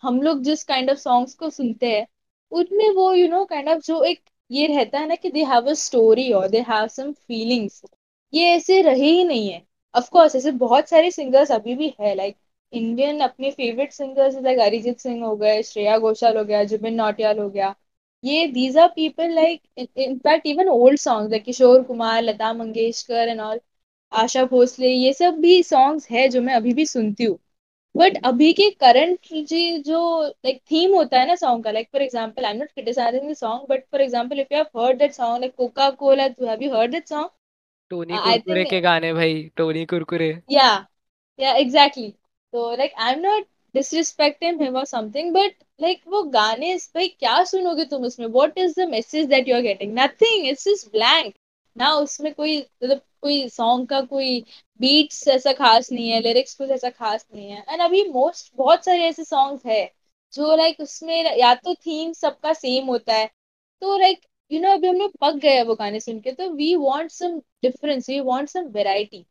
हम लोग जिस काइंड ऑफ़ सॉन्ग्स को सुनते हैं, उनमें वो यू नो काइंड ऑफ़ जो एक ये रहता है ना कि दे हैव अ स्टोरी और दे हैव सम फीलिंग्स ये ऐसे रहे ही नहीं है. ऑफ़ कोर्स ऐसे बहुत सारे सिंगर्स अभी भी है लाइक इंडियन अपने favourite singers like Arijit Singh हो गए श्रेया घोषाल हो गया जुबिन नौटियाल हो गया. ये these are people like in fact even old song like Kishore Kumar Lata Mangeshkar and all Asha Bhosle ये सब भी सॉन्ग्स है जो मैं अभी भी सुनती हूँ. बट अभी के करंट जी जो लाइक थीम होता है ना सॉन्ग का like for example I am not criticising the song but for example if you have heard that song like Coca Cola have you heard that song Tony Kurkure के गाने भाई Tony Kurkure yeah yeah exactly तो like I am not disrespecting him और something but like वो गाने भाई क्या सुनोगे तुम उसमें? What is the message that you are getting nothing it's just blank ना उसमें कोई मतलब कोई सॉन्ग का कोई बीट्स ऐसा खास नहीं है लिरिक्स कुछ ऐसा खास नहीं है। एंड अभी मोस्ट बहुत सारे ऐसे सॉन्ग्स है, जो लाइक उसमें या तो थीम सबका सेम होता है। तो लाइक यू नो अभी हम लोग पक गए वो गाने सुन के तो we want some difference we want some variety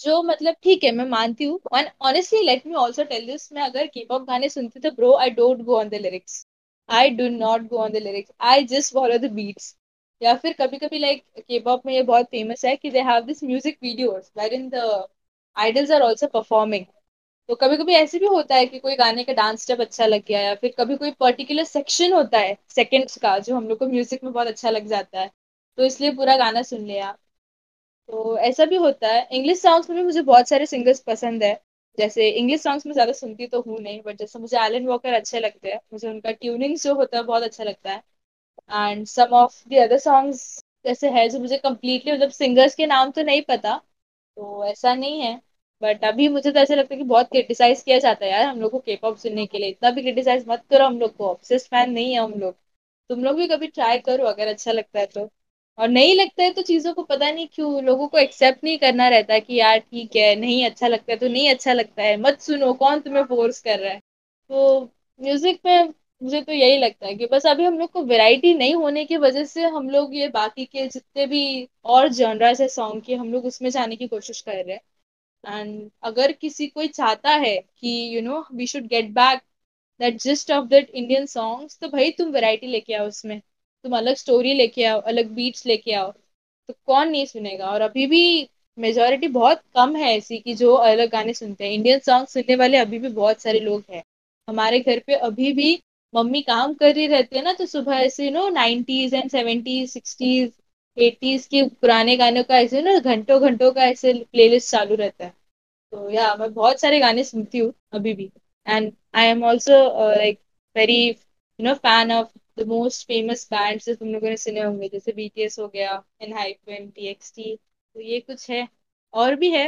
जो मतलब ठीक है, मैं मानती हूँ। Honestly let me also tell this मैं अगर के पॉप गाने सुनती तो bro I don't go on the lyrics I do not go on the lyrics I just follow the beats या फिर कभी कभी लाइक के पॉप में ये बहुत फ़ेमस है कि they have this music videos where in the idols are also performing तो कभी कभी ऐसे भी होता है कि कोई गाने का डांस स्टेप अच्छा लग गया या फिर कभी कोई पर्टिकुलर सेक्शन होता है सेकंड्स का, जो हम लोग को म्यूज़िक में बहुत अच्छा लग जाता है तो इसलिए पूरा गाना सुन लिया। तो ऐसा भी होता है। इंग्लिश सॉन्ग्स में भी मुझे बहुत सारे सिंगर्स पसंद है। जैसे इंग्लिश सॉन्ग्स में ज़्यादा सुनती तो हूँ नहीं बट जैसे मुझे एलन वॉकर अच्छे लगते हैं, मुझे उनका ट्यूनिंग जो होता है बहुत अच्छा लगता है। And some of the other songs जैसे है जो मुझे कम्प्लीटली मतलब सिंगर्स के नाम तो नहीं पता तो ऐसा नहीं है। बट अभी मुझे तो ऐसा लगता है कि बहुत क्रिटिसाइज किया जाता है यार हम लोग को के पॉप सुनने के लिए। इतना भी क्रिटिसाइज मत करो हम लोग को। ऑब्सेस फ़ैन नहीं है हम लोग। तुम लोग भी कभी ट्राई करो अगर अच्छा लगता है तो। और नहीं लगता है तो चीज़ों को पता नहीं क्यों लोगों को एक्सेप्ट नहीं करना रहता कि यार ठीक है, नहीं अच्छा लगता है तो नहीं अच्छा लगता है। मत सुनो, कौन तुम्हें फोर्स कर रहा है? तो म्यूज़िक में मुझे तो यही लगता है कि बस अभी हम लोग को वैरायटी नहीं होने की वजह से हम लोग ये बाकी के जितने भी और जॉनरास है सॉन्ग के, हम लोग उसमें जाने की कोशिश कर रहे हैं। एंड अगर किसी कोई चाहता है कि you know we should get back that gist of that Indian songs तो भाई तुम वैरायटी लेके आओ उसमें। तुम अलग स्टोरी लेके आओ, अलग बीट्स लेके आओ। तो कौन नहीं सुनेगा? और अभी भी मेजोरिटी बहुत कम है ऐसी कि जो अलग गाने सुनते हैं। इंडियन सॉन्ग सुनने वाले अभी भी बहुत सारे लोग हैं। हमारे घर पे अभी भी मम्मी काम कर रही रहती है ना तो सुबह ऐसे you know nineties and seventies sixties eighties के पुराने गानों का ऐसे ना घंटों घंटों का ऐसे प्लेलिस्ट चालू रहता है। तो या, मैं बहुत सारे गाने सुनती हूँ अभी भी। And I am also like very you know fan of the most famous bands जो तुम लोगों ने सुने होंगे, जैसे बीटीएस हो गया एनहाइपन टीएक्सटी तो ये कुछ है। और भी है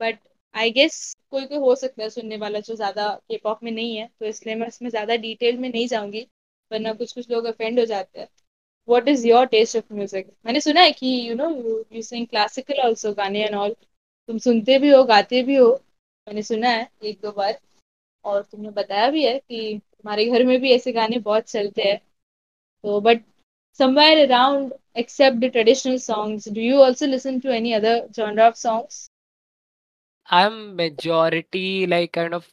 बट आई गेस कोई कोई हो सकता है सुनने वाला जो ज़्यादा के पॉप में नहीं है तो इसलिए मैं उसमें ज़्यादा डिटेल में नहीं जाऊँगी, वरना कुछ कुछ लोग अफेंड हो जाते हैं। What is your taste of music मैंने सुना है कि you know you sing classical also गाने एंड ऑल तुम सुनते भी हो, गाते भी हो, मैंने सुना है एक दो बार। और तुमने बताया भी है कि तुम्हारे घर में भी ऐसे गाने बहुत चलते हैं। तो but around, except the traditional songs, do you also listen to any other genre of songs? I'm majority like kind of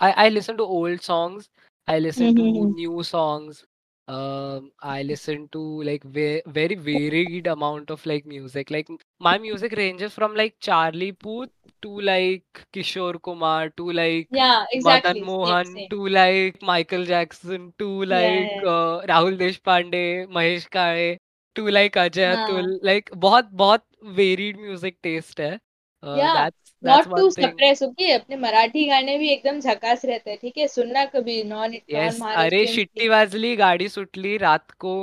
I, I listen to old songs. I listen to mm-hmm. new songs. Um, I listen to like ve very varied amount of like music. Like my music ranges from like Charlie Puth to like Kishore Kumar to like yeah Madan exactly same Mohan same to like Michael Jackson to yeah like yeah uh, Rahul Deshpande, Mahesh Kale to like Ajay हाँ Atul. Like बहुत बहुत varied music taste है. Uh, या that's that's not to suppress okay अपने मराठी गाने भी एकदम झकास रहते हैं ठीक है? सुनना कभी नॉन yes, अरे शिट्टी वाजली गाड़ी सुटली रात को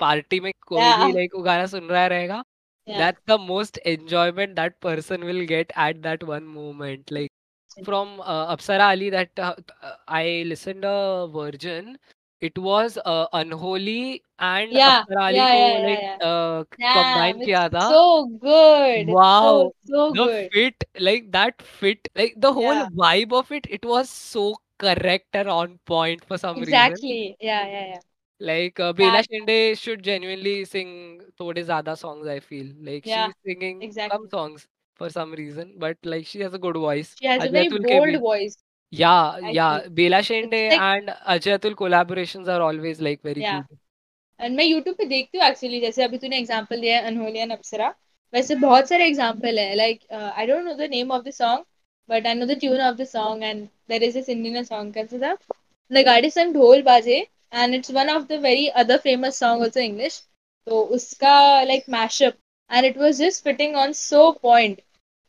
पार्टी में कोई भी लाइक वो गाना सुन रहा रहेगा। That the most enjoyment that person will get at that one moment like from Apsara Aali that I listen a version it was uh, unholy and Yeah, yeah, ko yeah, yeah, like uh, combine kiya tha. so good. So Wow, so the good. fit like that fit like the whole Yeah, vibe of it. It was so correct and on point for some reason. exactly. Yeah, yeah, yeah. Like uh, Bela Shinde should genuinely sing Thode Zada songs. I feel like yeah, she's singing some songs for some reason, but like she has a good voice. She has a very bold voice. Yeah I yeah feel. Bela It's Shende like, and Ajay Atul collaborations are always like very yeah. good and मैं YouTube पे देखती हूँ actually जैसे अभी तूने example दिया है and अप्सरा वैसे बहुत सारे एग्जांपल है like I don't know the name of the song but I know the tune of the song and there is this Indian song कैसे था द गाड़ी संग ढोल बाजे and it's one of the very other famous song also English तो उसका like mashup and it was just fitting on so point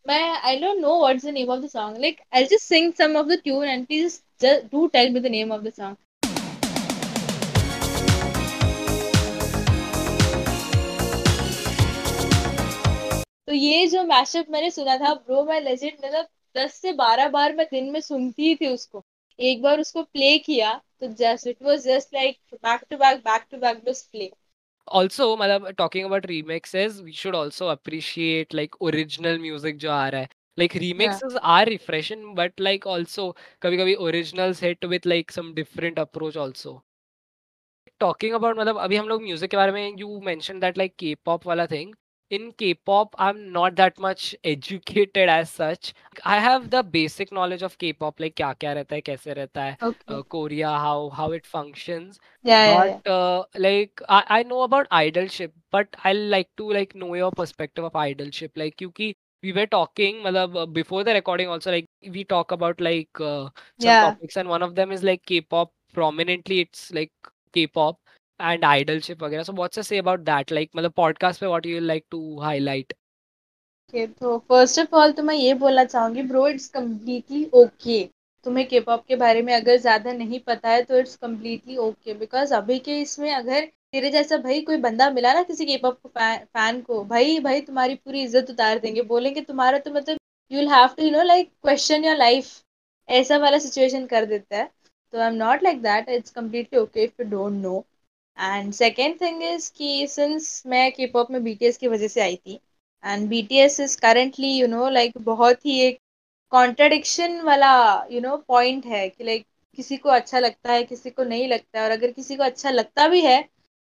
मैं I don't know what's the name of the song like I just sing some of the tune and please just do tell me the name of the song. तो ये जो mashup मैंने सुना था bro मैं legend मतलब दस से बारह बार मैं दिन में सुनती थी उसको। एक बार उसको प्ले किया तो just it was just like back to back back to back just play also मतलब talking about remixes we should also appreciate like original music जो आ रहा है like remixes yeah. are refreshing but like also kabhi kabhi originals hit with like some different approach also talking about मतलब अभी हम लोग music के बारे में you mention that like K pop वाला thing in K-pop, I'm not that much educated as such. I have the basic knowledge of K-pop, like क्या क्या रहता है, कैसे रहता है, Okay. uh, Korea, how how it functions. Yeah, But yeah. yeah. uh, like I, I know about idolship, but I like to like know your perspective of idolship, like क्योंकि we were talking, मतलब uh, before the recording also, like we talk about like uh, some Yeah. topics, and one of them is like K-pop. Prominently, it's like K-pop and idolship वगैरह। What's to say about that? Like मतलब podcast पे what you like to highlight? Okay तो first of all तो मैं ये बोलना चाहूँगी bro it's completely okay तुम्हें के पॉप के बारे में अगर ज़्यादा नहीं पता है तो इट्स कम्प्लीटली ओके बिकॉज़ अभी के इसमें अगर तेरे जैसा भाई कोई बंदा मिला ना किसी के पॉप फ़ैन को, भाई भाई तुम्हारी पूरी इज़्ज़त उतार देंगे। बोलेंगे तुम्हारा तो मतलब you will have to you know like question your life ऐसा वाला सिचुएशन कर देता है। तो I am not like that it's completely okay if you don't know and second thing is कि सिंस मैं के पॉप में बीटीएस की वजह से आई थी and B T S is currently you know like बहुत ही एक कॉन्ट्रडिक्शन वाला यू नो पॉइंट है कि लाइक किसी को अच्छा लगता है किसी को नहीं लगता है। और अगर किसी को अच्छा लगता भी है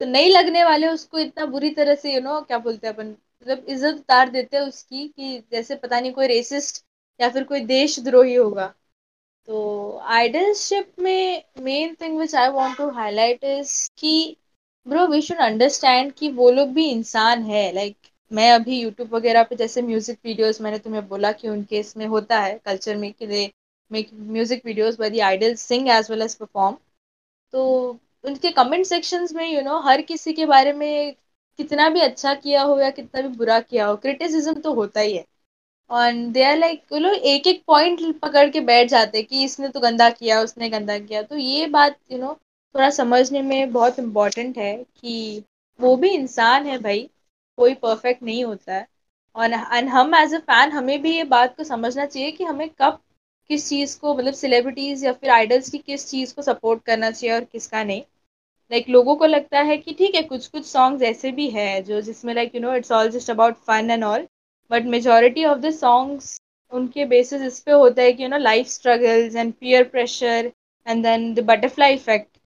तो नहीं लगने वाले उसको इतना बुरी तरह से यू you नो know, क्या बोलते हैं अपन मतलब इज़्ज़त उतार देते हैं उसकी कि जैसे पता नहीं कोई रेसिस्ट या फिर कोई देशद्रोही होगा। तो आइडलशिप में main thing which I want to highlight is कि ब्रो वी शुड अंडरस्टैंड कि वो लोग भी इंसान है। लाइक like, मैं अभी यूट्यूब वगैरह पे जैसे म्यूज़िक वीडियोस मैंने तुम्हें बोला कि उनके इसमें होता है कल्चर में कि make music videos by the idols sing as well as perform तो उनके कमेंट सेक्शंस में यू you नो know, हर किसी के बारे में कितना भी अच्छा किया हो या कितना भी बुरा किया हो क्रिटिसिज्म तो होता ही है। और दे आर लाइक वो लोग एक एक पॉइंट पकड़ के बैठ जाते कि इसने तो गंदा किया उसने गंदा किया। तो ये बात यू you नो know, थोड़ा समझने में बहुत इम्पोर्टेंट है कि वो भी इंसान है भाई कोई परफेक्ट नहीं होता। है और एंड हम एज अ फ़ैन हमें भी ये बात को समझना चाहिए कि हमें कब किस चीज़ को मतलब सेलिब्रिटीज़ या फिर आइडल्स की किस चीज़ को सपोर्ट करना चाहिए और किसका नहीं। लाइक like, लोगों को लगता है कि ठीक है कुछ कुछ सॉन्ग्स ऐसे भी है जो जिसमें like you know it's all just about fun and all but majority of the songs उनके बेसिस इस पे होता है कि you know life struggles and peer pressure and then the butterfly effect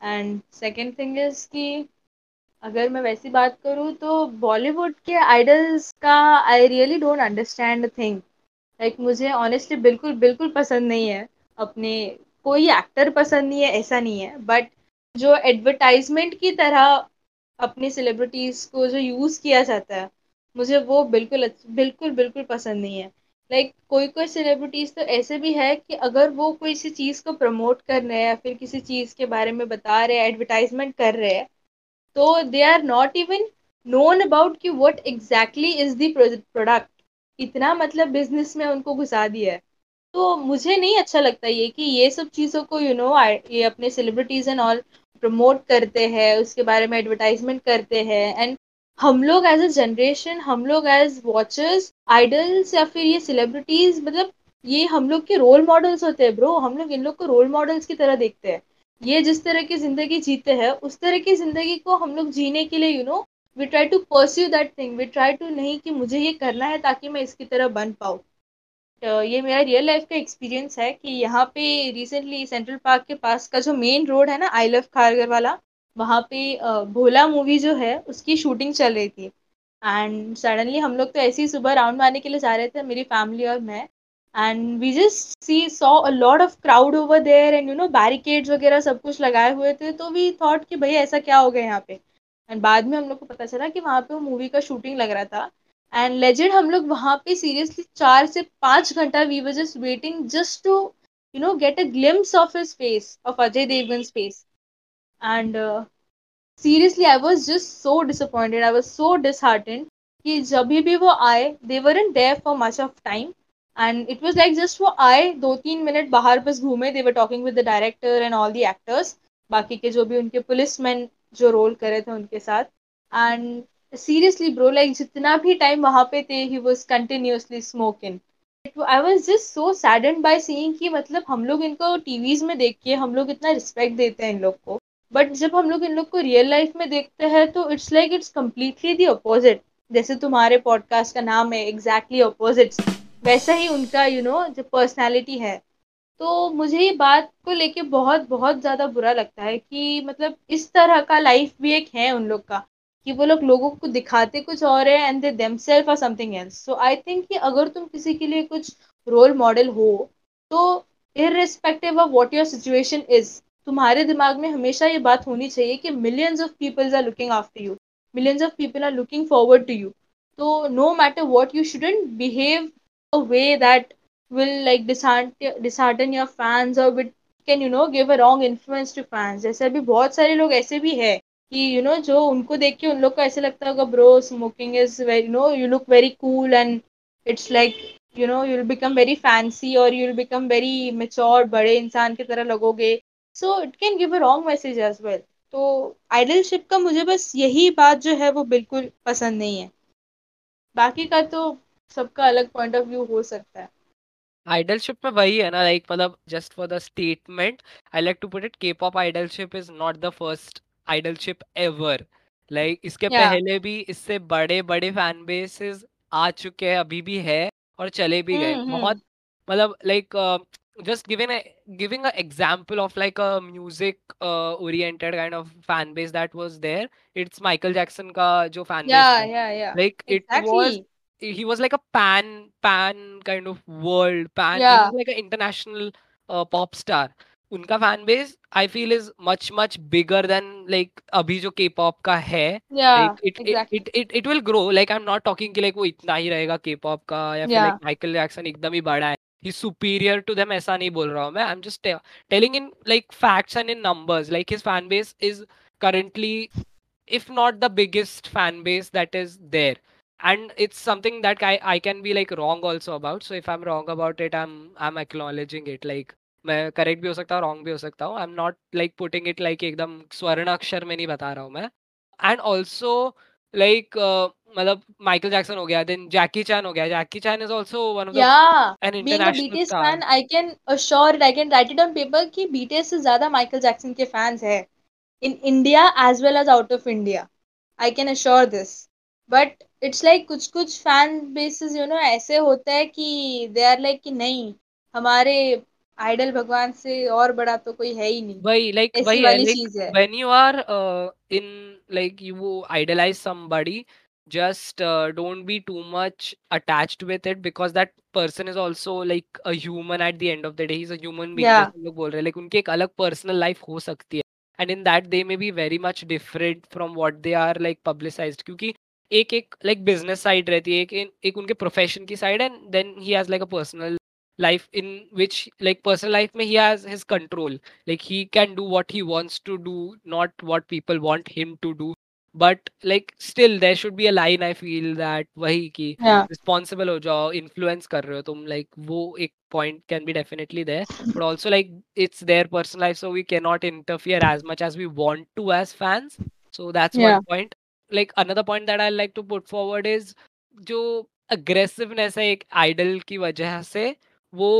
and second thing is कि, अगर मैं वैसी बात करूँ तो बॉलीवुड के आइडल्स का I really don't understand thing like मुझे ऑनेस्टली बिल्कुल बिल्कुल पसंद नहीं है। अपने कोई एक्टर पसंद नहीं है, ऐसा नहीं है। बट जो एडवर्टाइजमेंट की तरह अपनी सेलिब्रिटीज़ को जो यूज़ किया जाता है मुझे वो बिल्कुल बिल्कुल बिल्कुल पसंद नहीं है। लाइक like, कोई कोई सेलिब्रिटीज़ तो ऐसे भी है कि अगर वो कोई सी चीज़ को प्रमोट कर रहे हैं या फिर किसी चीज़ के बारे में बता रहे हैं एडवर्टाइजमेंट कर रहे हैं तो they are not even known about कि what exactly is the product इतना मतलब बिज़नेस में उनको घुसा दिया है। तो मुझे नहीं अच्छा लगता ये कि ये सब चीज़ों को यू you नो know, ये अपने सेलिब्रिटीज़ एंड ऑल प्रमोट करते हैं उसके बारे में एडवर्टाइजमेंट करते हैं एंड हम लोग एज अ जनरेशन हम लोग एज वॉचर्स आइडल्स या फिर ये सेलिब्रिटीज मतलब ये हम लोग के रोल मॉडल्स होते हैं ब्रो हम लोग इन लोग को रोल मॉडल्स की तरह देखते हैं। ये जिस तरह की ज़िंदगी जीते हैं, उस तरह की ज़िंदगी को हम लोग जीने के लिए you know we try to pursue that thing we try to नहीं कि मुझे ये करना है ताकि मैं इसकी तरह बन पाऊँ। तो ये मेरा रियल लाइफ का एक्सपीरियंस है कि यहाँ पे रिसेंटली सेंट्रल पार्क के पास का जो मेन रोड है ना आई लव खारगर वाला वहाँ पे भोला मूवी जो है, उसकी शूटिंग चल रही थी। एंड सडनली हम लोग तो ऐसे ही सुबह राउंड मारने के लिए जा रहे थे, मेरी फैमिली और मैं। And we just see saw a lot of crowd over there and you know barricades वगैरह सब कुछ लगाए हुए थे। तो वी थॉट कि भाई ऐसा क्या हो गया यहाँ पे? एंड बाद में हम लोग को पता चला कि वहाँ पे वो मूवी का शूटिंग लग रहा था। एंड लेजेंड हम लोग वहाँ पे सीरियसली चार से पाँच घंटा we were just waiting just to you know get a glimpse of his face of Ajay Devgan face and seriously I was just so disappointed I was so disheartened कि जब भी वो आए they were in there for much of time and it was like just वो आए दो तीन minute बाहर बस घूमे they were talking with the director and all the actors बाकी के जो भी उनके पुलिस मैन जो रोल करे थे उनके साथ. एंड सीरियसली ब्रो लाइक जितना भी टाइम वहाँ पे थे he was continuously smoking I was just so sadden by seeing कि मतलब हम लोग इनको टीवीज में देख के, हम लोग इतना रिस्पेक्ट देते हैं इन लोग को. बट जब हम लोग इन लोग को रियल लाइफ में देखते हैं तो it's like it's completely the opposite जैसे तुम्हारे पॉडकास्ट का नाम है एग्जैक्टली exactly अपोजिट वैसा ही उनका यू नो जो पर्सनैलिटी है। तो मुझे ये बात को लेके बहुत बहुत ज़्यादा बुरा लगता है कि मतलब इस तरह का लाइफ भी एक है उन लोग का, कि वो लोग लोगों को दिखाते कुछ और है and they them self are something else so I think कि अगर तुम किसी के लिए कुछ रोल मॉडल हो तो irrespective of what your situation is तुम्हारे दिमाग में हमेशा ये बात होनी चाहिए कि millions of peoples are looking after you millions of people are looking forward to you तो no matter what you shouldn't behave a way that will like dishearten your fans or with can you know give a wrong influence to fans. जैसे अभी बहुत सारे लोग ऐसे भी है कि यू you नो know, जो उनको देख के उन लोग को ऐसे लगता होगा bro smoking is very no you look very cool and it's like you know you will become very fancy और you will become very mature बड़े इंसान की तरह लगोगे. So it can give a wrong message as well तो idolship का मुझे बस यही बात जो है वो बिल्कुल पसंद नहीं है। बाकी का तो सबका अलग पॉइंट ऑफ़ व्यू हो सकता है। आइडलशिप में वही है ना लाइक मतलब just for the statement I like to put it K pop idolship is not the first idolship ever like इसके या पहले भी इससे बड़े बड़े फ़ैन बेसिस आ चुके हैं अभी भी है और चले भी गए हम्म बहुत हम्म मतलब like just giving a giving an example of like a music uh, oriented kind of fan base that was there it's michael jackson ka jo fan base yeah tha. yeah yeah like it was exactly he was like a pan pan kind of world pan he yeah was like an international uh, pop star उनका fan base I feel is much much bigger than like अभी जो के pop का है yeah like it exactly it it it will grow like I am not talking कि like वो इतना ही रहेगा के पॉप का या फिर लाइक yeah माइकल जैक्सन एकदम ही बड़ा है He superior to them ऐसा नहीं बोल रहा हूँ मैं I am just telling in like facts and in numbers like his fan base is currently if not the biggest fan base that is there and it's something that I, I can be like wrong also about so if i'm wrong about it i'm i'm acknowledging it like मैं correct भी हो सकता हूँ wrong भी हो सकता हूँ I am not like putting it like एकदम स्वर्ण अक्षर में नहीं बता रहा हूँ मैं एंड ऑल्सो लाइक मतलब माइकल जैक्सन हो गया देन जैकी चैन हो गया. Jackie Chan is also one of the या an international BTS fan I can assure I can write it on paper कि बीटीएस से ज़्यादा माइकल जैक्सन के फैंस है. In India as well as out of India I can assure this but it's like कुछ कुछ fan basis you know ऐसे होता है कि दे आर लाइक कि नहीं हमारे आइडल भगवान से और बड़ा तो कोई है ही नहीं। भाई लाइक like, वही वाली चीज़ है। When you are in like you idolize somebody just uh, don't be too much attached with it because that person is also like a human at the end of the day he's a human being yeah जैसे हम लोग बोल रहे हैं like उनकी एक अलग personal life हो सकती है and in that they may be very much different from what they are like publicised क्योंकि एक एक लाइक बिजनेस साइड रहती है एक एक उनके प्रोफेशन की side and then he has like a personal life in which like personal life mein he has his control like he can do what he wants to do not what people want him to do But like still there should be align I feel that वही की responsible हो जाओ influence कर रहे हो तुम like वो एक point can be definitely there but also like it's their personal life so we can not interfere as much as we want to as fans so that's one point like another point that I like to put forward is जो aggressiveness है एक idol की वजह से वो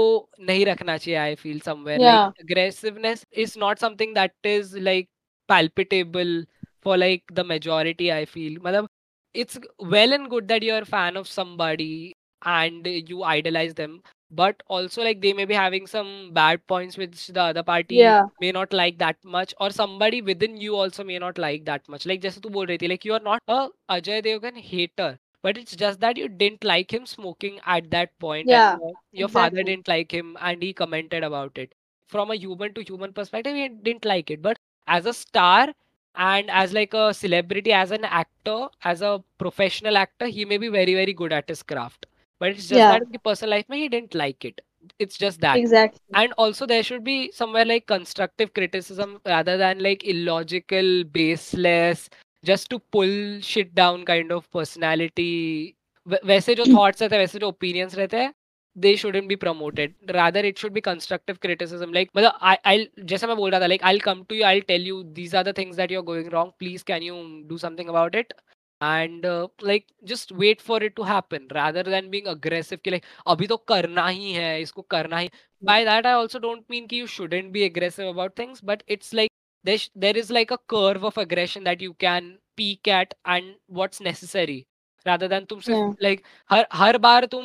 नहीं रखना चाहिए I feel somewhere aggressiveness is not something that is like palpable for like the majority, I feel. Matlab, it's well and good that you're a fan of somebody and you idolize them but also like they may be having some bad points which the other party yeah. may not like that much or somebody within you also may not like that much like just tu like you are not a ajay devgan hater but it's just that you didn't like him smoking at that point yeah uh, your exactly. father didn't like him and he commented about it from a human to human perspective he didn't like it but as a star and as like a celebrity as an actor as a professional actor he may be very very good at his craft but it's just yeah that in the personal life mein, he didn't like it it's just that exactly and also there should be somewhere like constructive criticism rather than like illogical baseless just to pull shit down kind of personality वै- वैसे जो [CLEARS THROAT] thoughts रहते हैं वैसे जो opinions रहते हैं they shouldn't be promoted rather it should be constructive criticism like मतलब आई आई जैसे मैं बोल रहा था like I come to you I tell you these are the things that you are going wrong please can you do something about it and like just wait for it to happen rather than being aggressive कि like अभी तो करना ही है इसको करना ही by that i also don't mean ki you shouldn't be aggressive about things but it's like there, sh- there is like a curve of aggression that you can peak at and what's necessary Rather than तुम yeah like हर हर बार तुम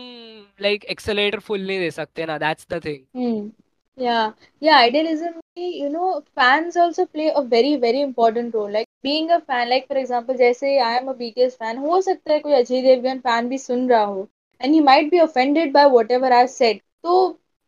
like accelerator full नहीं दे सकते ना that's the thing hmm Yeah, yeah, idealism, you know, fans also play a very, very important role. Like being a fan, like for example, जैसे I am a BTS fan, हो सकता है कोई Ajay Devgan fan भी सुन रहा हो, and he might be offended by whatever I said. तो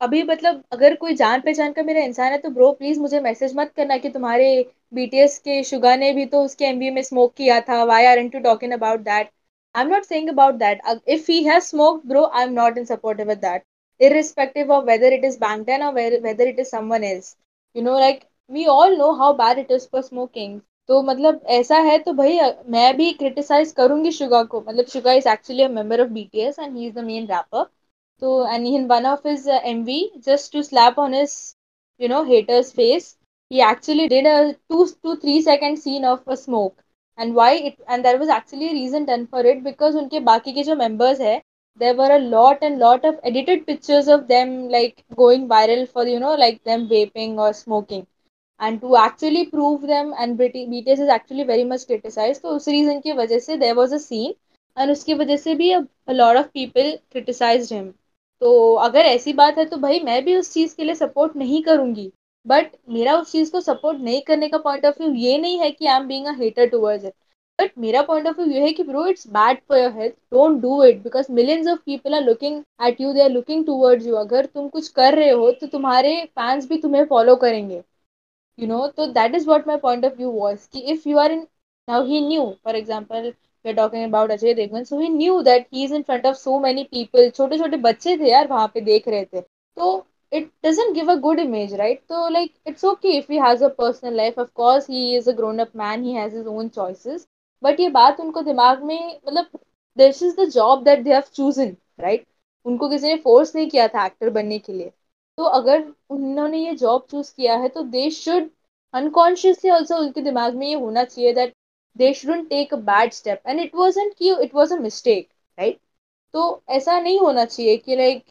अभी मतलब अगर कोई जान पहचान का मेरा इंसान है तो ब्रो प्लीज़ मुझे मैसेज मत करना कि तुम्हारे बीटीएस के शुगा ने भी तो उसके एमवी में स्मोक किया था why aren't you talking about that I am not saying about that if he has smoked bro I am not in support with that irrespective of whether it is Bangtan or whether, whether it is someone else. You know, like we all know how bad it is for smoking. तो मतलब ऐसा है तो भाई मैं भी criticise करूँगी Suga को मतलब Suga is actually a member of BTS and he is the main rapper so and in one of his uh, MV, just to slap on his, you know, hater's face, he actually did a two to three second scene of a and why it and there was actually reason turn for it because उनके बाकी के जो members है there were a lot and lot of edited pictures of them like going viral for you know like them vaping और smoking and to actually prove them and B T S is actually very much criticise तो उस reason की वजह से there was a scene and उसकी वजह से भी lot of people criticise him तो अगर ऐसी बात है तो भाई मैं भी उस चीज़ के लिए सपोर्ट नहीं करूँगी। बट मेरा उस चीज़ को सपोर्ट नहीं करने का पॉइंट ऑफ़ व्यू ये नहीं है कि I am being a hater towards it but मेरा पॉइंट ऑफ़ व्यू ये है कि bro it's bad for your health don't do it because millions of people are looking at you they are looking towards you अगर तुम कुछ कर रहे हो तो तुम्हारे फैंस भी तुम्हें फॉलो करेंगे. You know so that is what my point of view was ki if you are in, now he knew, for example we're talking about Ajay Devgan, so he knew that he is in front of so many people. छोटे छोटे बच्चे थे यार वहाँ पे देख रहे थे. तो it doesn't give a good image right so like it's okay if he has a personal life of course he is a grown up man he has his own choices but ये बात उनको दिमाग में मतलब this is the job that they have chosen right उनको किसी ने force नहीं किया था एक्टर बनने के लिए तो अगर उन्होंने ये जॉब चूज़ किया है तो दे शुड अनकॉन्शियसली ऑल्सो उनके दिमाग में ये होना चाहिए that they shouldn't take a bad step and it wasn't कि it was a mistake right तो ऐसा नहीं होना चाहिए कि like